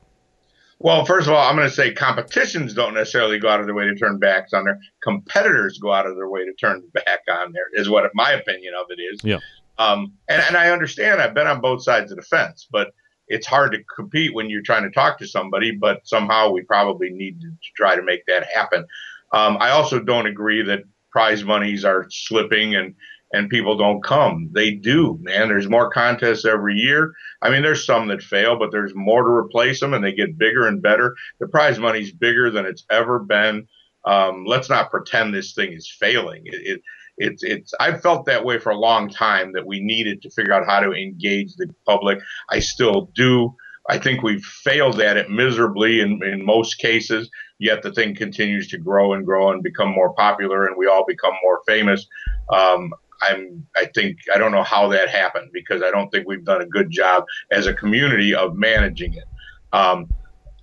Well, first of all, I'm going to say competitions don't necessarily go out of their way to turn backs on their Competitors go out of their way to turn back on there, is what my opinion of it is. Yeah. Um, and, and I understand I've been on both sides of the fence, but it's hard to compete when you're trying to talk to somebody, but somehow we probably need to, try to make that happen. Um, I also don't agree that prize monies are slipping and and people don't come. They do, man. There's more contests every year. I mean, there's some that fail, but there's more to replace them and they get bigger and better. The prize money's bigger than it's ever been. Um, let's not pretend this thing is failing. It, it, it's, it's, I've felt that way for a long time that we needed to figure out how to engage the public. I still do. I think we've failed at it miserably in, in most cases, yet the thing continues to grow and grow and become more popular and we all become more famous. Um, I'm, I think, I don't know how that happened because I don't think we've done a good job as a community of managing it. Um,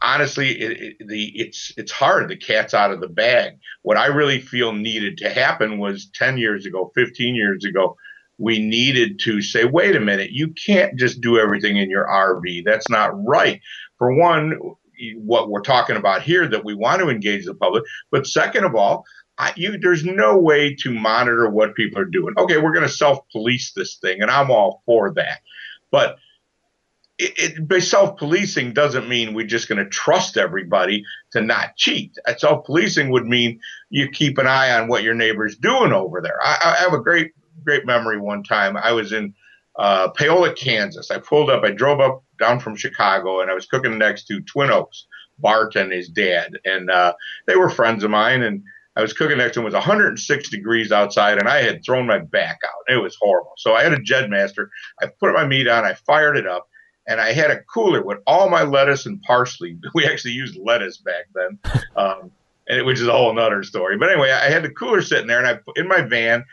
honestly, it, it, the, it's, it's hard. The cat's out of the bag. What I really feel needed to happen was 10 years ago, 15 years ago, we needed to say, wait a minute, you can't just do everything in your RV. That's not right. For one, what we're talking about here that we want to engage the public. But second of all, I, you, there's no way to monitor what people are doing. Okay, we're going to self police this thing, and I'm all for that. But it, it self policing doesn't mean we're just going to trust everybody to not cheat. Self policing would mean you keep an eye on what your neighbor's doing over there. I, I have a great, great memory one time. I was in uh, Paola, Kansas. I pulled up, I drove up down from Chicago, and I was cooking next to Twin Oaks, Bart and his dad. And uh, they were friends of mine. And I was cooking next to him. It was 106 degrees outside, and I had thrown my back out. It was horrible. So I had a Jedmaster. I put my meat on. I fired it up, and I had a cooler with all my lettuce and parsley. We actually used lettuce back then, um, and it, which is a whole other story. But anyway, I had the cooler sitting there, and I in my van.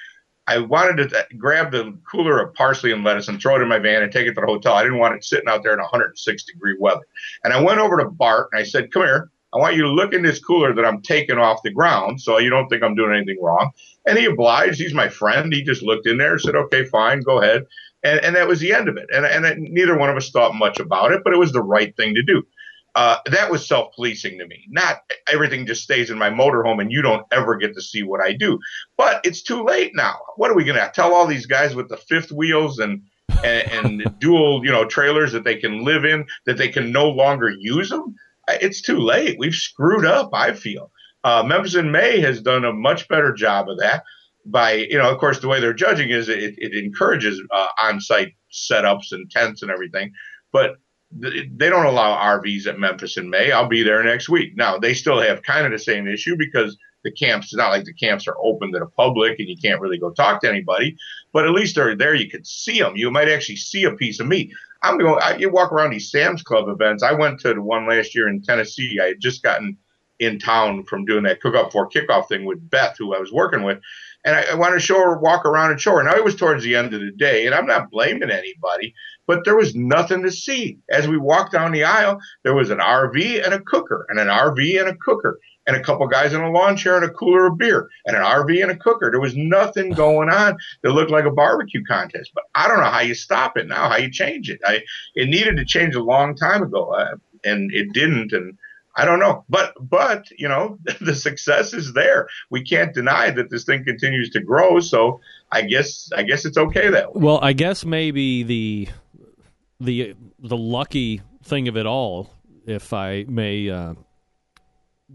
I wanted to grab the cooler of parsley and lettuce and throw it in my van and take it to the hotel. I didn't want it sitting out there in 106 degree weather. And I went over to Bart and I said, "Come here." I want you to look in this cooler that I'm taking off the ground so you don't think I'm doing anything wrong. And he obliged. He's my friend. He just looked in there and said, okay, fine, go ahead. And, and that was the end of it. And, and it, neither one of us thought much about it, but it was the right thing to do. Uh, that was self policing to me. Not everything just stays in my motorhome and you don't ever get to see what I do. But it's too late now. What are we going to tell all these guys with the fifth wheels and, and, and dual, you know, trailers that they can live in that they can no longer use them? It's too late. We've screwed up. I feel uh, Memphis in May has done a much better job of that. By you know, of course, the way they're judging is it, it encourages uh, on-site setups and tents and everything. But th- they don't allow RVs at Memphis in May. I'll be there next week. Now they still have kind of the same issue because the camps, it's not like the camps are open to the public and you can't really go talk to anybody, but at least they're there. You could see them. You might actually see a piece of meat. I'm going, I, you walk around these Sam's Club events. I went to the one last year in Tennessee. I had just gotten in town from doing that cook up for kickoff thing with Beth, who I was working with. And I, I wanted to show her, walk around and show her. Now it was towards the end of the day, and I'm not blaming anybody, but there was nothing to see. As we walked down the aisle, there was an RV and a cooker, and an RV and a cooker, and a couple guys in a lawn chair and a cooler of beer, and an RV and a cooker. There was nothing going on that looked like a barbecue contest. But I don't know how you stop it now, how you change it. I it needed to change a long time ago, uh, and it didn't. And I don't know, but but you know the success is there. We can't deny that this thing continues to grow. So I guess I guess it's okay that way. Well, I guess maybe the the the lucky thing of it all, if I may uh,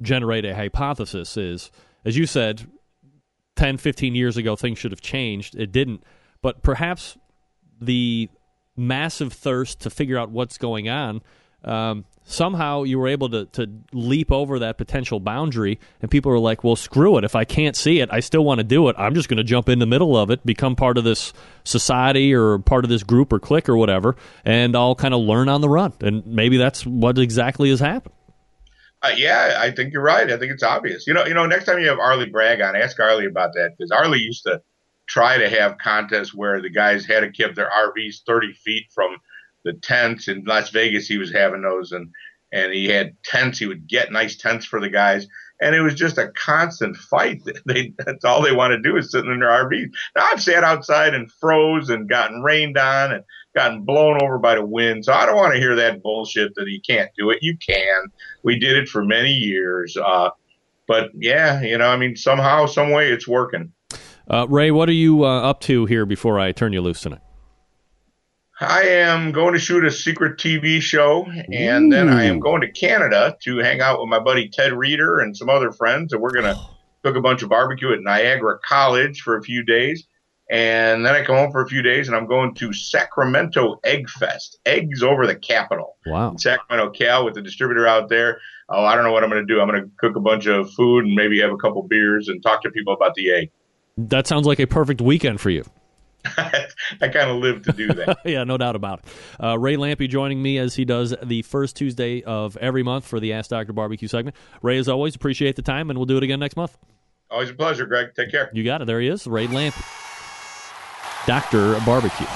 generate a hypothesis, is as you said, 10, 15 years ago things should have changed. It didn't, but perhaps the massive thirst to figure out what's going on. Um, somehow you were able to, to leap over that potential boundary, and people are like, well, screw it. If I can't see it, I still want to do it. I'm just going to jump in the middle of it, become part of this society or part of this group or clique or whatever, and I'll kind of learn on the run. And maybe that's what exactly has happened. Uh, yeah, I think you're right. I think it's obvious. You know, you know, next time you have Arlie Bragg on, ask Arlie about that because Arlie used to try to have contests where the guys had to keep their RVs 30 feet from the tents in Las Vegas. He was having those, and and he had tents. He would get nice tents for the guys, and it was just a constant fight. They that's all they want to do is sit in their RVs. Now I've sat outside and froze and gotten rained on and gotten blown over by the wind. So I don't want to hear that bullshit that you can't do it. You can. We did it for many years. Uh, but yeah, you know, I mean, somehow, some way, it's working. Uh, Ray, what are you uh, up to here before I turn you loose tonight? I am going to shoot a secret TV show, and then I am going to Canada to hang out with my buddy Ted Reader and some other friends, and we're going to cook a bunch of barbecue at Niagara College for a few days. And then I come home for a few days, and I'm going to Sacramento Egg Fest, eggs over the capital. Wow. In Sacramento, Cal, with the distributor out there. Oh, I don't know what I'm going to do. I'm going to cook a bunch of food and maybe have a couple beers and talk to people about the egg. That sounds like a perfect weekend for you. I kind of live to do that. yeah, no doubt about it. Uh, Ray Lampe joining me as he does the first Tuesday of every month for the Ask Dr. Barbecue segment. Ray, as always, appreciate the time, and we'll do it again next month. Always a pleasure, Greg. Take care. You got it. There he is, Ray Lampe, Dr. Barbecue.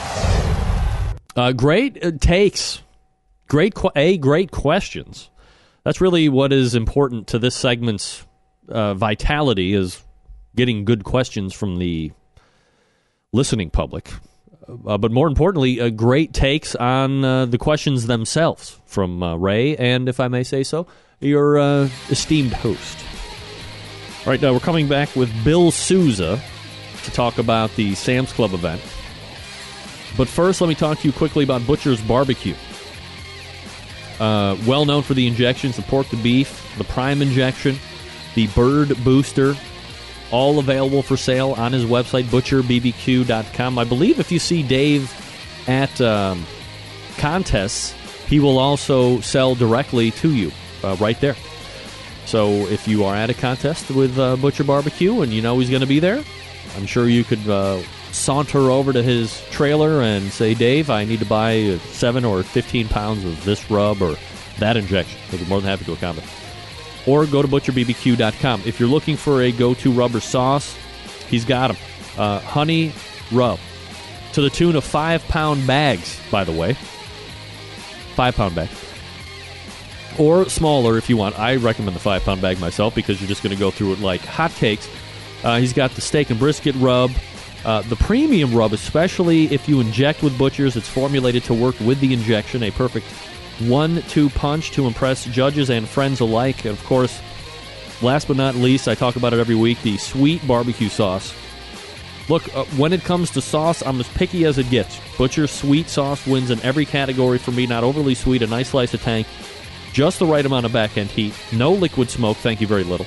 Uh, great uh, takes. Great, qu- a great questions. That's really what is important to this segment's uh, vitality is getting good questions from the listening public. Uh, but more importantly, uh, great takes on uh, the questions themselves from uh, Ray, and if I may say so, your uh, esteemed host. All right, now we're coming back with Bill Souza to talk about the Sam's Club event. But first, let me talk to you quickly about Butcher's Barbecue. Uh, well known for the injections, the pork, the beef, the prime injection, the bird booster, all available for sale on his website, butcherbbq.com. I believe if you see Dave at um, contests, he will also sell directly to you uh, right there. So if you are at a contest with uh, Butcher Barbecue and you know he's going to be there, I'm sure you could uh, saunter over to his trailer and say, Dave, I need to buy seven or 15 pounds of this rub or that injection. He'll be more than happy to accommodate or go to butcherbbq.com. If you're looking for a go to rubber sauce, he's got them. Uh, honey rub to the tune of five pound bags, by the way. Five pound bag. Or smaller if you want. I recommend the five pound bag myself because you're just going to go through it like hotcakes. Uh, he's got the steak and brisket rub. Uh, the premium rub, especially if you inject with Butchers, it's formulated to work with the injection, a perfect one two punch to impress judges and friends alike. And of course, last but not least, I talk about it every week the sweet barbecue sauce. Look, uh, when it comes to sauce, I'm as picky as it gets. Butcher's sweet sauce wins in every category for me. Not overly sweet, a nice slice of tank, just the right amount of back end heat, no liquid smoke, thank you very little.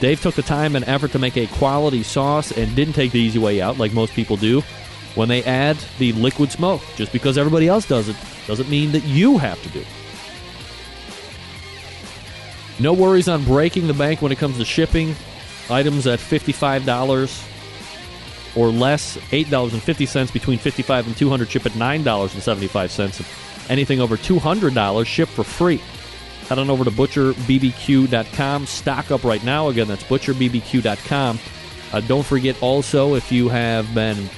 Dave took the time and effort to make a quality sauce and didn't take the easy way out like most people do. when they add the liquid smoke. Just because everybody else does it doesn't mean that you have to do it. No worries on breaking the bank when it comes to shipping. Items at $55 or less, $8.50 between 55 and 200 ship at $9.75. Anything over $200 ship for free. Head on over to butcherbbq.com. Stock up right now. Again, that's butcherbbq.com. Uh, don't forget also if you have been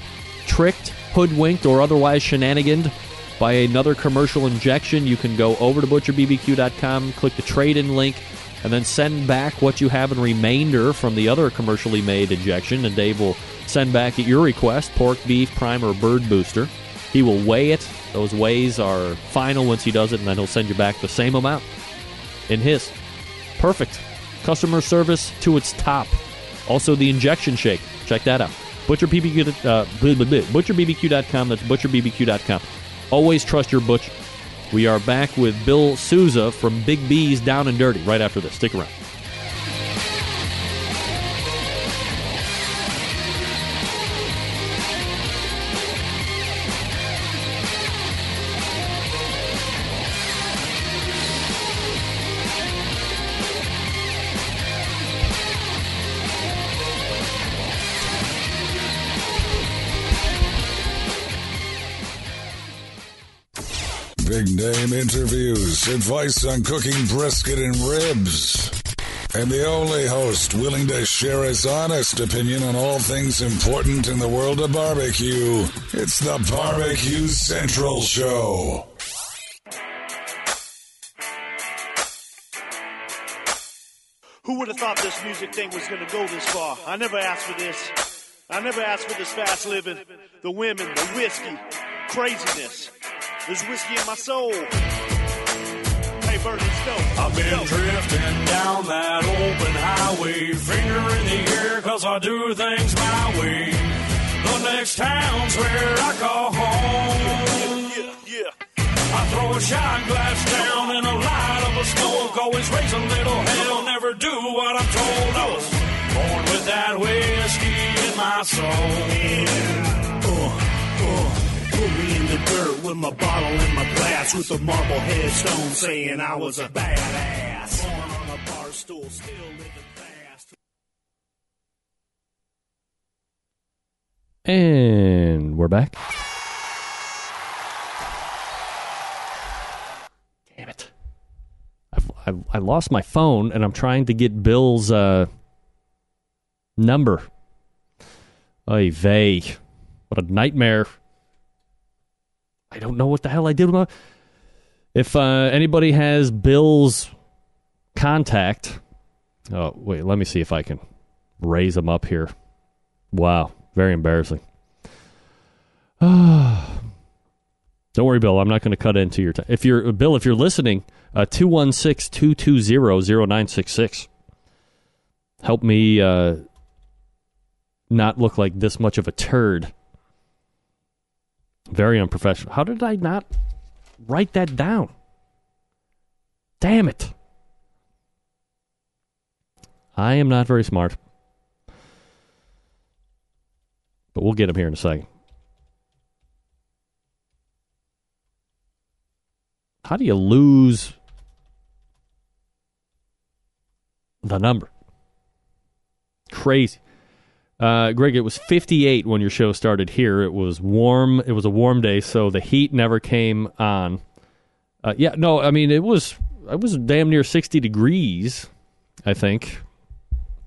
tricked, hoodwinked, or otherwise shenaniganed by another commercial injection, you can go over to butcherbbq.com, click the trade in link, and then send back what you have in remainder from the other commercially made injection, and Dave will send back at your request pork, beef, prime, or bird booster. He will weigh it. Those weighs are final once he does it, and then he'll send you back the same amount in his. Perfect. Customer service to its top. Also, the injection shake. Check that out. ButcherBBQ, uh, ButcherBBQ.com. That's ButcherBBQ.com. Always trust your butcher. We are back with Bill Souza from Big B's Down and Dirty right after this. Stick around. Advice on cooking brisket and ribs. And the only host willing to share his honest opinion on all things important in the world of barbecue. It's the Barbecue Central Show. Who would have thought this music thing was going to go this far? I never asked for this. I never asked for this fast living, the women, the whiskey, craziness. There's whiskey in my soul. I've been drifting down that open highway, finger in the air, cause I do things my way. The next town's where I call home. Yeah, yeah. I throw a shot glass down in a light of a smoke, always raise a little hell, never do what I'm told. I was born with that whiskey in my soul. Uh, uh, Put me in the dirt with my bottle and my glass with a marble headstone saying I was a badass. Born on a bar stool, still living fast. And we're back. Damn it. I've, I've, I lost my phone and I'm trying to get Bill's uh, number. Oy vey. What a nightmare. I don't know what the hell I did with. If uh, anybody has Bill's contact. Oh, wait, let me see if I can raise him up here. Wow, very embarrassing. Don't worry, Bill. I'm not going to cut into your time. If you're Bill, if you're listening, uh, two one six two two zero zero nine six six. Help me uh, not look like this much of a turd. Very unprofessional. How did I not write that down? Damn it! I am not very smart, but we'll get him here in a second. How do you lose the number? Crazy. Uh, Greg, it was 58 when your show started here. It was warm. It was a warm day, so the heat never came on. Uh, yeah, no, I mean it was it was damn near 60 degrees, I think,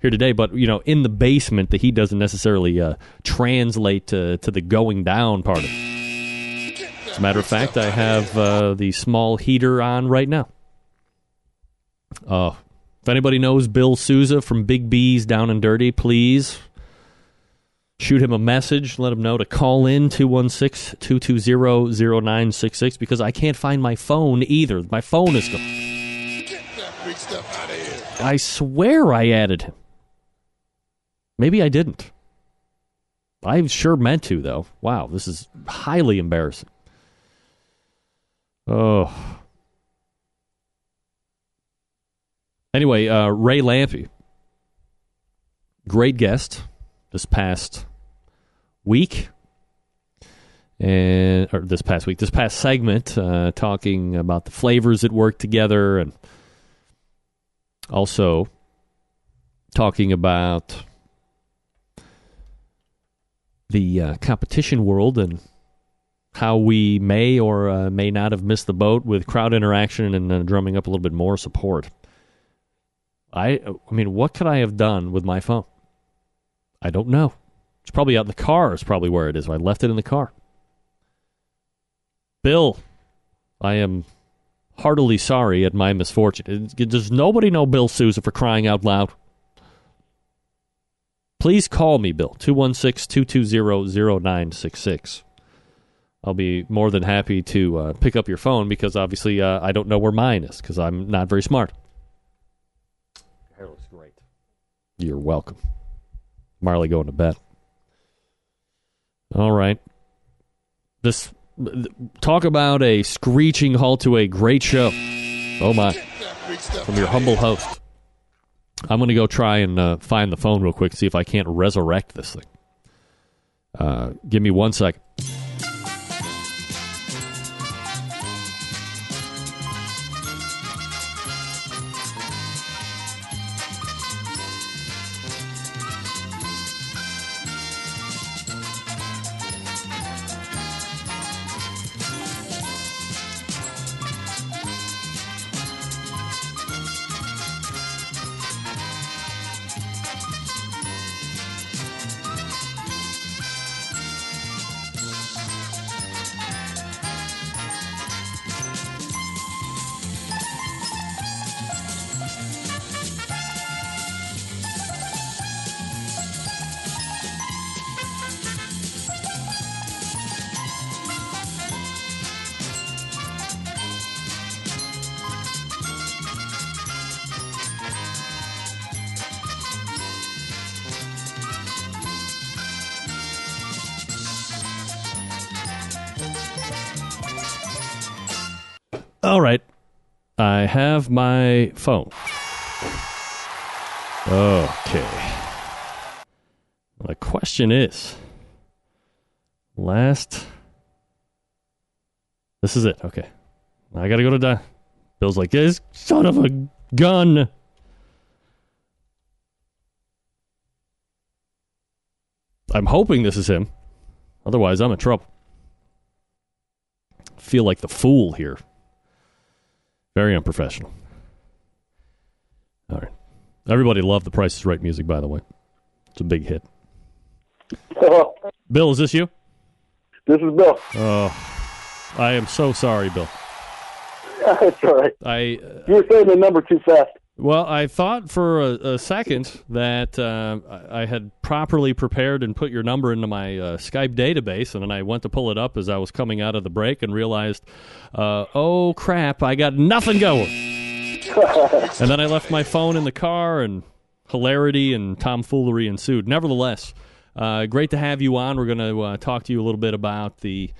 here today. But you know, in the basement, the heat doesn't necessarily uh, translate to to the going down part of it. As a matter of fact, I have uh, the small heater on right now. Uh, if anybody knows Bill Souza from Big B's Down and Dirty, please shoot him a message. Let him know to call in 216 220 0966 because I can't find my phone either. My phone is gone. Big stuff out of here. I swear I added him. Maybe I didn't. I sure meant to, though. Wow, this is highly embarrassing. Oh. Anyway, uh, Ray Lampe, great guest this past week. and or this past week, this past segment, uh, talking about the flavors that work together, and also talking about the uh, competition world and how we may or uh, may not have missed the boat with crowd interaction and uh, drumming up a little bit more support. I, I mean, what could I have done with my phone? I don't know. It's probably out in the car. Is probably where it is. I left it in the car. Bill, I am heartily sorry at my misfortune. Does nobody know Bill Souza for crying out loud? Please call me, Bill, 216 220 0966. I'll be more than happy to uh, pick up your phone because obviously uh, I don't know where mine is because I'm not very smart. Your hair looks great. You're welcome. Marley going to bed. All right. This talk about a screeching halt to a great show. Oh my! From your humble host. I'm going to go try and uh, find the phone real quick, see if I can't resurrect this thing. Uh, give me one second. My phone. Okay. The question is last. This is it. Okay. I got to go to die. Bill's like, this son of a gun. I'm hoping this is him. Otherwise, I'm in trouble. Feel like the fool here. Very unprofessional. All right. Everybody loved the Price is Right music, by the way. It's a big hit. Hello. Bill, is this you? This is Bill. Oh, I am so sorry, Bill. That's all right. I you were saying the number too fast. Well, I thought for a, a second that uh, I I had properly prepared and put your number into my uh, Skype database, and then I went to pull it up as I was coming out of the break and realized, uh, oh crap, I got nothing going. and then I left my phone in the car, and hilarity and tomfoolery ensued. Nevertheless, uh, great to have you on. We're going to uh, talk to you a little bit about the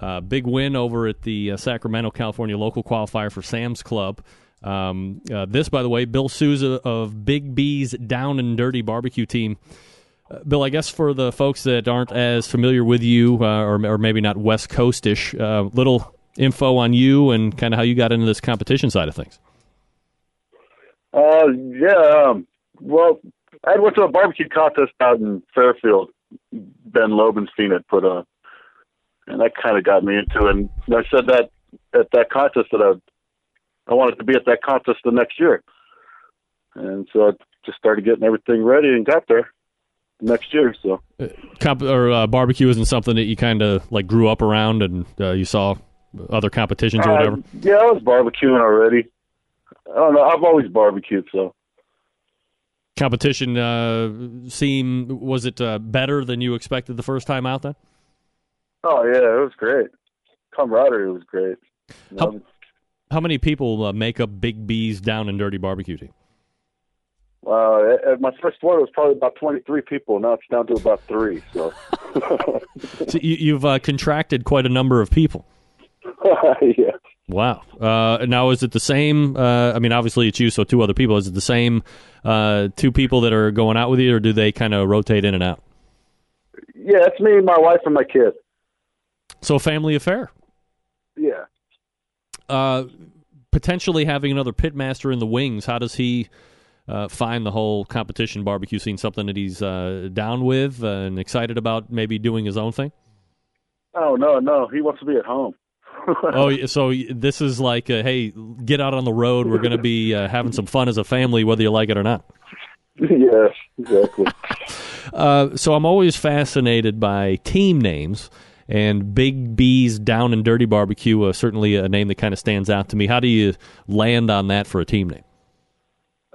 uh, big win over at the uh, Sacramento, California local qualifier for Sam's Club. Um, uh, this, by the way, Bill Souza of Big B's Down and Dirty Barbecue Team. Uh, Bill, I guess for the folks that aren't as familiar with you, or, or maybe not West Coastish, little info on you and kind of how you got into this competition side of things. Uh, yeah. Um, well, I went to a barbecue contest out in Fairfield. Ben Lobenstein had put on, and that kind of got me into it. And I said that at that contest that I I wanted to be at that contest the next year. And so I just started getting everything ready and got there next year. So, Comp- or uh, barbecue isn't something that you kind of like grew up around and uh, you saw other competitions or whatever. Uh, yeah, I was barbecuing already. I don't know. I've always barbecued, so Competition uh, seem was it uh, better than you expected the first time out? Then oh yeah, it was great. Camaraderie was great. How- how many people uh, make up Big B's Down and Dirty Barbecue Team? uh, my first one, was probably about twenty three people. Now it's down to about three. So So you, you've uh, contracted quite a number of people. yeah. Wow. Uh, now, is it the same? Uh, I mean, obviously it's you, so two other people. Is it the same uh, two people that are going out with you, or do they kind of rotate in and out? Yeah, it's me, my wife, and my kid. So, a family affair. Yeah. Uh, potentially having another pitmaster in the wings. How does he uh, find the whole competition barbecue scene? Something that he's uh, down with uh, and excited about, maybe doing his own thing. Oh no, no, he wants to be at home. oh, so this is like, uh, hey, get out on the road. We're going to be uh, having some fun as a family, whether you like it or not. yes, exactly. Uh, so I'm always fascinated by team names, and Big B's Down and Dirty Barbecue, uh, certainly a name that kind of stands out to me. How do you land on that for a team name?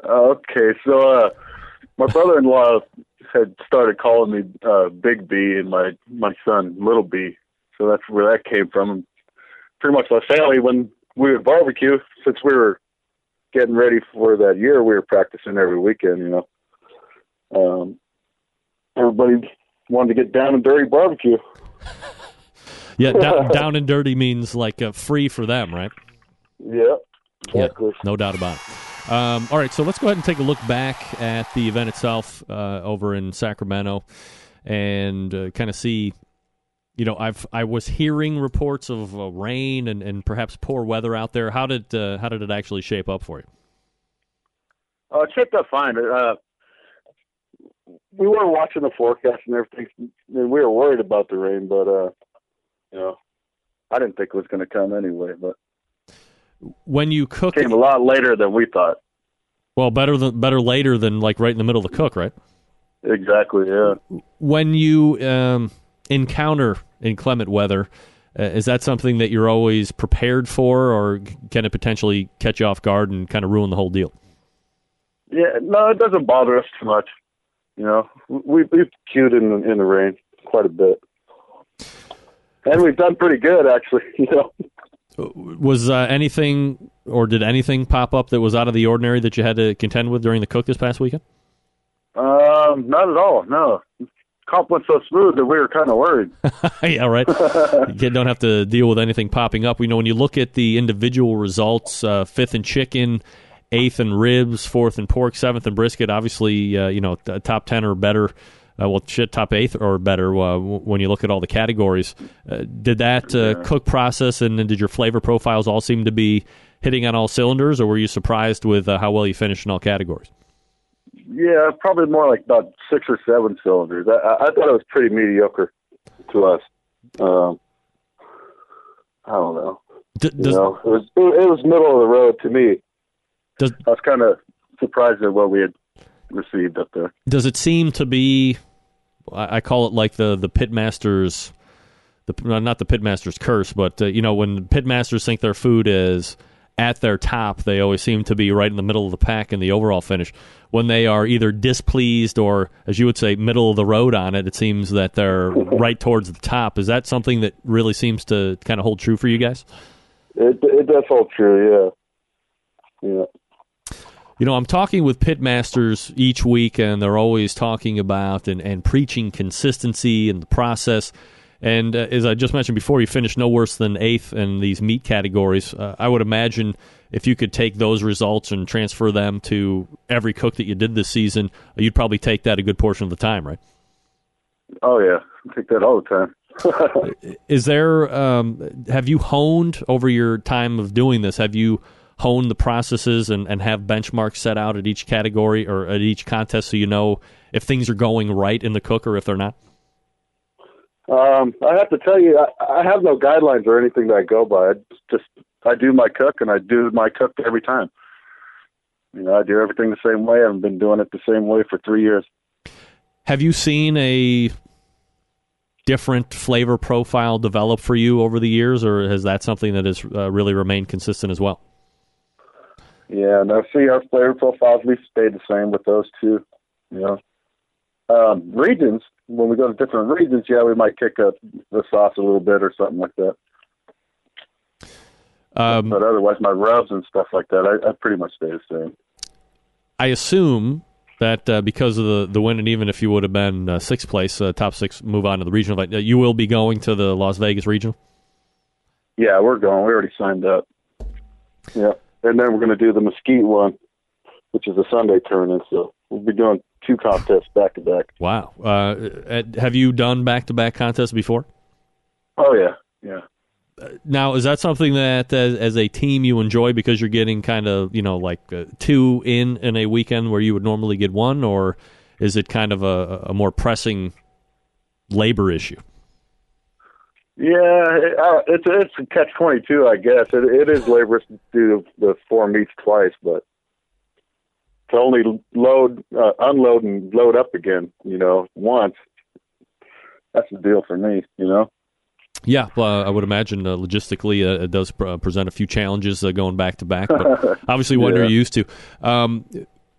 Okay, so uh, my brother-in-law had started calling me uh, Big B, and my my son Little B. So that's where that came from. Pretty much my family when we would barbecue, since we were getting ready for that year, we were practicing every weekend. You know, um, everybody wanted to get down and dirty barbecue. Yeah, down, down and dirty means like uh, free for them, right? Yeah, exactly. Yeah, no doubt about it. Um, all right, so let's go ahead and take a look back at the event itself uh, over in Sacramento, and uh, kind of see. You know, I've I was hearing reports of uh, rain and, and perhaps poor weather out there. How did uh, how did it actually shape up for you? Uh, it shaped up fine. Uh, we were watching the forecast and everything, and we were worried about the rain, but uh, you know, I didn't think it was going to come anyway. But When you cook, came a lot later than we thought. well, better than better later than like right in the middle of the cook, right? Exactly. Yeah. when you um, encounter inclement weather, uh, is that something that you're always prepared for, or can it potentially catch you off guard and kind of ruin the whole deal? Yeah. No, it doesn't bother us too much. You know, we we've queued in the, in the rain quite a bit, and we've done pretty good actually. You know. Was uh, anything, or did anything pop up that was out of the ordinary that you had to contend with during the cook this past weekend? Um, not at all. No. Comp went so smooth that we were kind of worried. yeah, right. you don't have to deal with anything popping up. You know, when you look at the individual results, uh, fifth and chicken, eighth and ribs, fourth and pork, seventh and brisket. Obviously, uh, you know, t- top ten or better. Uh, well, shit, top eighth or better uh, w- when you look at all the categories. Uh, did that uh, cook process and, and did your flavor profiles all seem to be hitting on all cylinders, or were you surprised with uh, how well you finished in all categories? Yeah, probably more like about six or seven cylinders. I, I I thought it was pretty mediocre to us. Um, I don't know. D- you know, it was it was middle of the road to me. Does, I was kind of surprised at what we had received up there. Does it seem to be? I I call it like the the pitmasters, the not the pitmasters curse, but uh, you know when pitmasters think their food is at their top, they always seem to be right in the middle of the pack in the overall finish. When they are either displeased or, as you would say, middle of the road on it, it seems that they're right towards the top. Is that something that really seems to kind of hold true for you guys? It it does hold true. Yeah. Yeah. You know, I'm talking with pitmasters each week, and they're always talking about and, and preaching consistency and the process. And uh, as I just mentioned before, you finished no worse than eighth in these meat categories. Uh, I would imagine if you could take those results and transfer them to every cook that you did this season, you'd probably take that a good portion of the time, right? Oh yeah, I take that all the time. Is there? Um, have you honed over your time of doing this? Have you honed the processes and, and have benchmarks set out at each category or at each contest so you know if things are going right in the cook or if they're not? Um, I have to tell you, I, I have no guidelines or anything that I go by. I just I do my cook and I do my cook every time. You know, I do everything the same way. I've been doing it the same way for three years. Have you seen a different flavor profile develop for you over the years, or has that something that has uh, really remained consistent as well? Yeah, no, see our flavor profiles, we've stayed the same with those two. You know, um, regions when we go to different regions, yeah, we might kick up the sauce a little bit or something like that. Um, but otherwise, my rubs and stuff like that, I, I pretty much stay the same. I assume that uh, because of the, the win, and even if you would have been uh, sixth place, uh, top six, move on to the regional, you will be going to the Las Vegas regional. Yeah, we're going. We already signed up. Yeah, and then we're going to do the Mesquite one, which is a Sunday tournament. So we'll be doing two contests back to back. Wow. Uh, uh, have you done back to back contests before? Oh yeah, Yeah. Now, is that something that, as, as a team, you enjoy because you're getting kind of, you know, like uh, two in in a weekend where you would normally get one, or is it kind of a, a more pressing labor issue? Yeah, it, uh, it's it's a catch twenty two, I guess. It, it is laborious to do the four meets twice, but to only load, uh, unload, and load up again, you know, once. That's the deal for me, you know. Yeah, well, I would imagine uh, logistically uh, it does pr- present a few challenges uh, going back to back, but obviously one Yeah. you're used to. Um,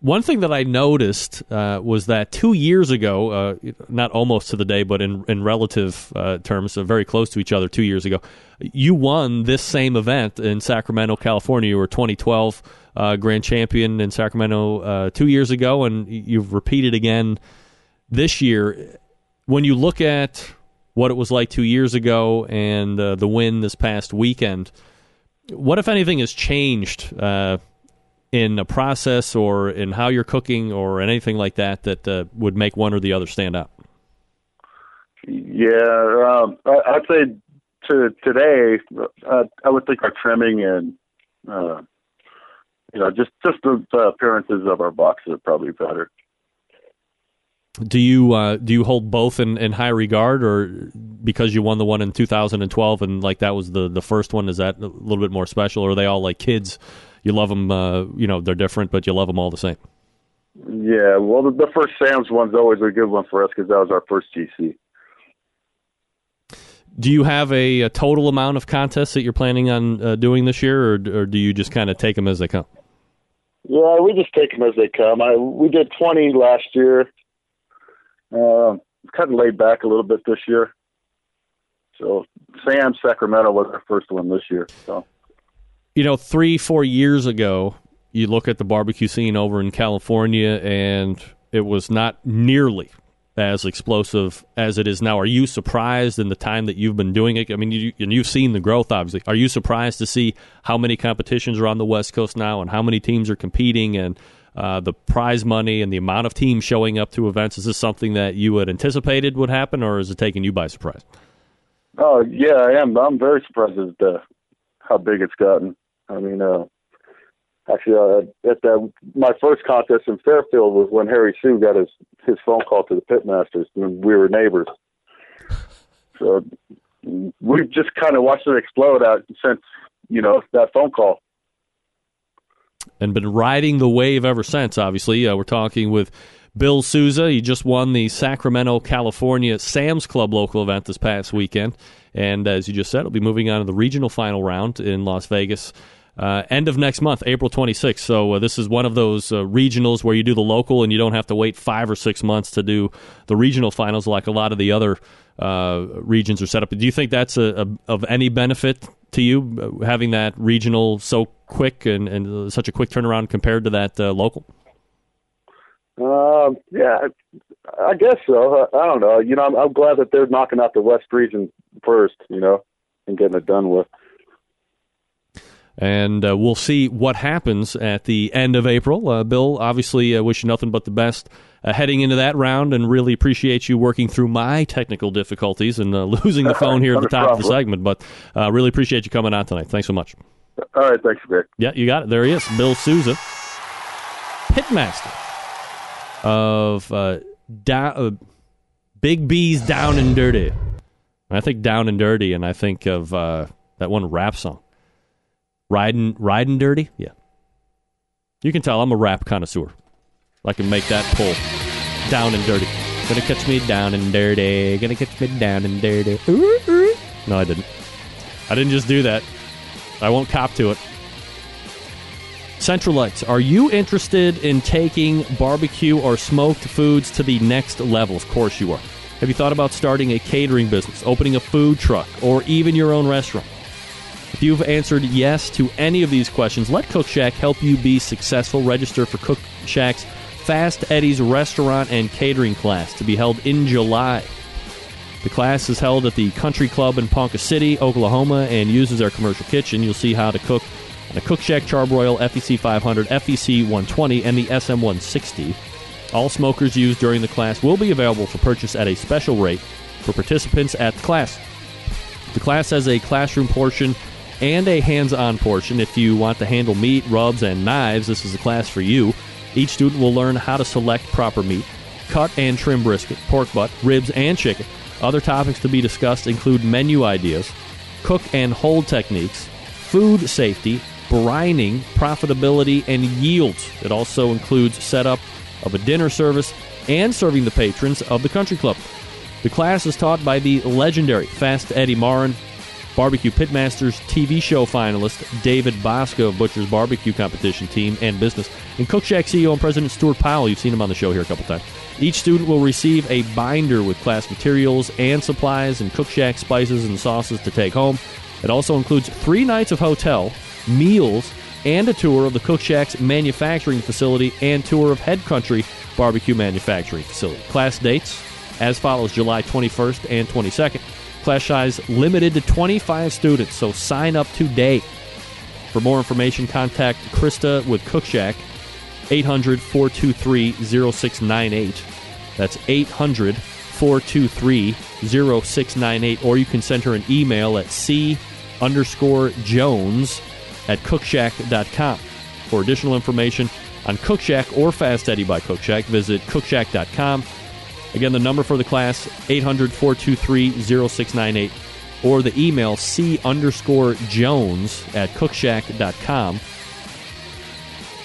one thing that I noticed uh, was that two years ago, uh, not almost to the day, but in, in relative uh, terms, uh, very close to each other two years ago, you won this same event in Sacramento, California. You were 2012 uh, grand champion in Sacramento uh, two years ago, and you've repeated again this year. When you look at what it was like two years ago and uh, the win this past weekend, what, if anything, has changed uh, in a process or in how you're cooking or anything like that that uh, would make one or the other stand out? Yeah, um, I, I'd say to today, uh, I would think our trimming and you know just just the, the appearances of our boxes are probably better. Do you uh, do you hold both in, in high regard, or because you won the one in 2012 and like that was the, the first one? Is that a little bit more special, or are they all like kids? You love them, uh, you know, they're different, but you love them all the same. Yeah, well, the, the first Sam's one's always a good one for us because that was our first GC. Do you have a, a total amount of contests that you're planning on uh, doing this year, or, or do you just kind of take them as they come? Yeah, we just take them as they come. I we did 20 last year. Uh, kind of laid back a little bit this year. So Sam Sacramento was our first one this year. So you know, three, four years ago, you look at the barbecue scene over in California, and it was not nearly as explosive as it is now. Are you surprised in the time that you've been doing it? I mean, you, and you've seen the growth, obviously. Are you surprised to see how many competitions are on the West Coast now, and how many teams are competing, and uh, the prize money and the amount of teams showing up to events? Is this something that you had anticipated would happen, or is it taking you by surprise? Oh yeah, I am. I'm very surprised at uh, how big it's gotten. I mean, uh, actually, uh, at the, my first contest in Fairfield was when Harry Soo got his his phone call to the pitmasters, and we were neighbors. So we've just kind of watched it explode out since you know that phone call. and been riding the wave ever since. Obviously, uh, we're talking with Bill Souza. He just won the Sacramento, California Sam's Club local event this past weekend, and as you just said, he'll be moving on to the regional final round in Las Vegas. Uh, end of next month, April 26th. So uh, this is one of those uh, regionals where you do the local and you don't have to wait five or six months to do the regional finals like a lot of the other uh, regions are set up. Do you think that's a, a, of any benefit to you uh, having that regional so quick and, and uh, such a quick turnaround compared to that local? Um, yeah, I, I guess so. I, I don't know. You know, I'm, I'm glad that they're knocking out the West region first. You know, and getting it done with. And uh, we'll see what happens at the end of April. Uh, Bill, obviously, uh, wish you nothing but the best uh, heading into that round, and really appreciate you working through my technical difficulties and uh, losing the phone here at the top of the segment. But uh, really appreciate you coming on tonight. Thanks so much. All right, thanks, Greg. Yeah, you got it. There he is, Bill Souza, pitmaster of uh, da- uh, Big B's Down and Dirty. I think Down and Dirty, and I think of uh, that one rap song, Riding Riding Dirty. Yeah, you can tell I'm a rap connoisseur. I can make that pull down and dirty. Gonna catch me down and dirty. Gonna catch me down and dirty. Ooh, ooh. No, I didn't. I didn't just do that. I won't cop to it. Central Lights, are you interested in taking barbecue or smoked foods to the next level? Of course you are. Have you thought about starting a catering business, opening a food truck, or even your own restaurant? If you've answered yes to any of these questions, let Cook Shack help you be successful. Register for Cook Shack's Fast Eddie's restaurant and catering class to be held in July. The class is held at the Country Club in Ponca City, Oklahoma, and uses our commercial kitchen. You'll see how to cook on a Cook Shack Charbroil FEC 500, FEC 120, and the SM 160. All smokers used during the class will be available for purchase at a special rate for participants at the class. The class has a classroom portion and a hands on portion. If you want to handle meat, rubs, and knives, this is the class for you. Each student will learn how to select proper meat, cut and trim brisket, pork butt, ribs, and chicken. Other topics to be discussed include menu ideas, cook and hold techniques, food safety, brining, profitability, and yields. It also includes setup of a dinner service and serving the patrons of the country club. The class is taught by the legendary Fast Eddie Maurin, Barbecue Pitmasters TV show finalist David Bouska of Butcher's Barbecue Competition Team and Business, and Cook Shack CEO and President Stuart Powell. You've seen him on the show here a couple times. Each student will receive a binder with class materials and supplies and Cook Shack spices and sauces to take home. It also includes three nights of hotel, meals, and a tour of the Cook Shack's manufacturing facility and tour of Head Country Barbecue Manufacturing Facility. Class dates as follows July 21st and 22nd. Class size limited to 25 students, so sign up today. For more information, contact Krista with Cookshack, 800 423 0698. That's 800 423 0698. Or you can send her an email at c underscore jones at cookshack.com. For additional information on Cookshack or Fast Eddie by Cook Shack, visit cookshack.com. Again, the number for the class, 800 423 0698, or the email c underscore jones at cookshack.com.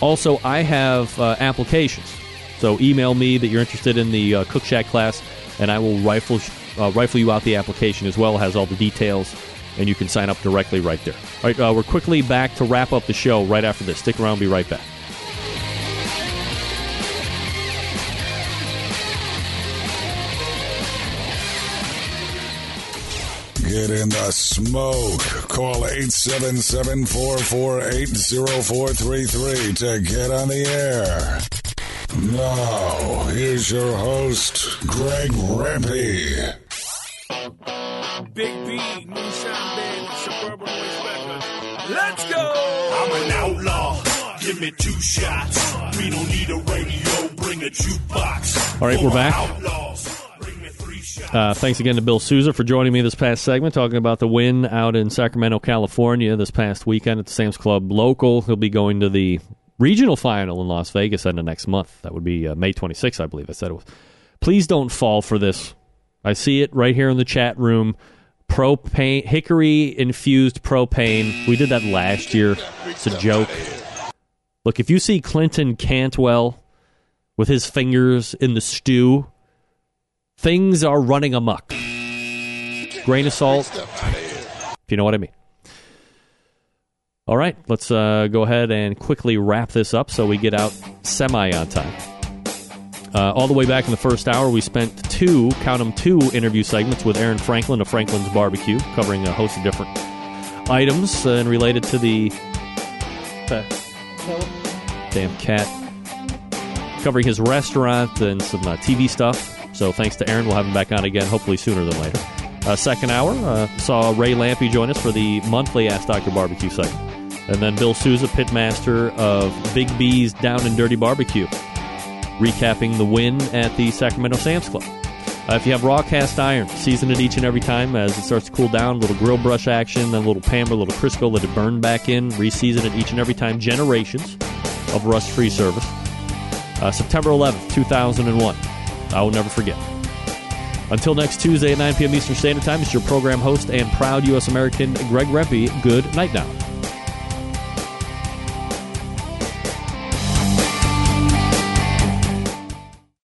Also, I have uh, applications. So email me that you're interested in the uh, class, and I will rifle, uh, rifle you out the application as well. It has all the details, and you can sign up directly right there. All right, uh, we're quickly back to wrap up the show right after this. Stick around, be right back. Get in the smoke. Call 877-448-0433 to get on the air. Now, here's your host, Greg Rempe. Big B, Moonshine Band, Suburban Noise Let's go! I'm an outlaw. Give me two shots. We don't need a radio. Bring a jukebox. All right, we're back. Outlaws. Uh, thanks again to Bill Souza for joining me this past segment, talking about the win out in Sacramento, California this past weekend at the Sam's Club local. He'll be going to the regional final in Las Vegas in the next month. That would be uh, May 26th, I believe I said it was. Please don't fall for this. I see it right here in the chat room. Propane, hickory infused propane. We did that last year. It's a joke. Look, if you see Clinton Cantwell with his fingers in the stew, things are running amok. Grain of salt, if you know what I mean. All right, let's uh, go ahead and quickly wrap this up so we get out semi on time. Uh, all the way back in the first hour, we spent two, count them, two interview segments with Aaron Franklin of Franklin's Barbecue, covering a host of different items uh, and related to the. damn cat. Covering his restaurant and some uh, TV stuff. So thanks to Aaron. We'll have him back on again, hopefully sooner than later. Uh, second hour, uh, saw Ray Lampe join us for the monthly Ask Dr. Barbecue segment. And then Bill Souza, pitmaster of Big B's Down and Dirty Barbecue, recapping the win at the Sacramento Sam's Club. Uh, if you have raw cast iron, season it each and every time as it starts to cool down. A little grill brush action, then a little Pamber, a little Crisco, let it burn back in. Reseason it each and every time. Generations of rust free service. Uh, September 11th, 2001. I will never forget. Until next Tuesday at 9 p.m. Eastern Standard Time, it's your program host and proud U.S. American Greg Rempe. Good night now.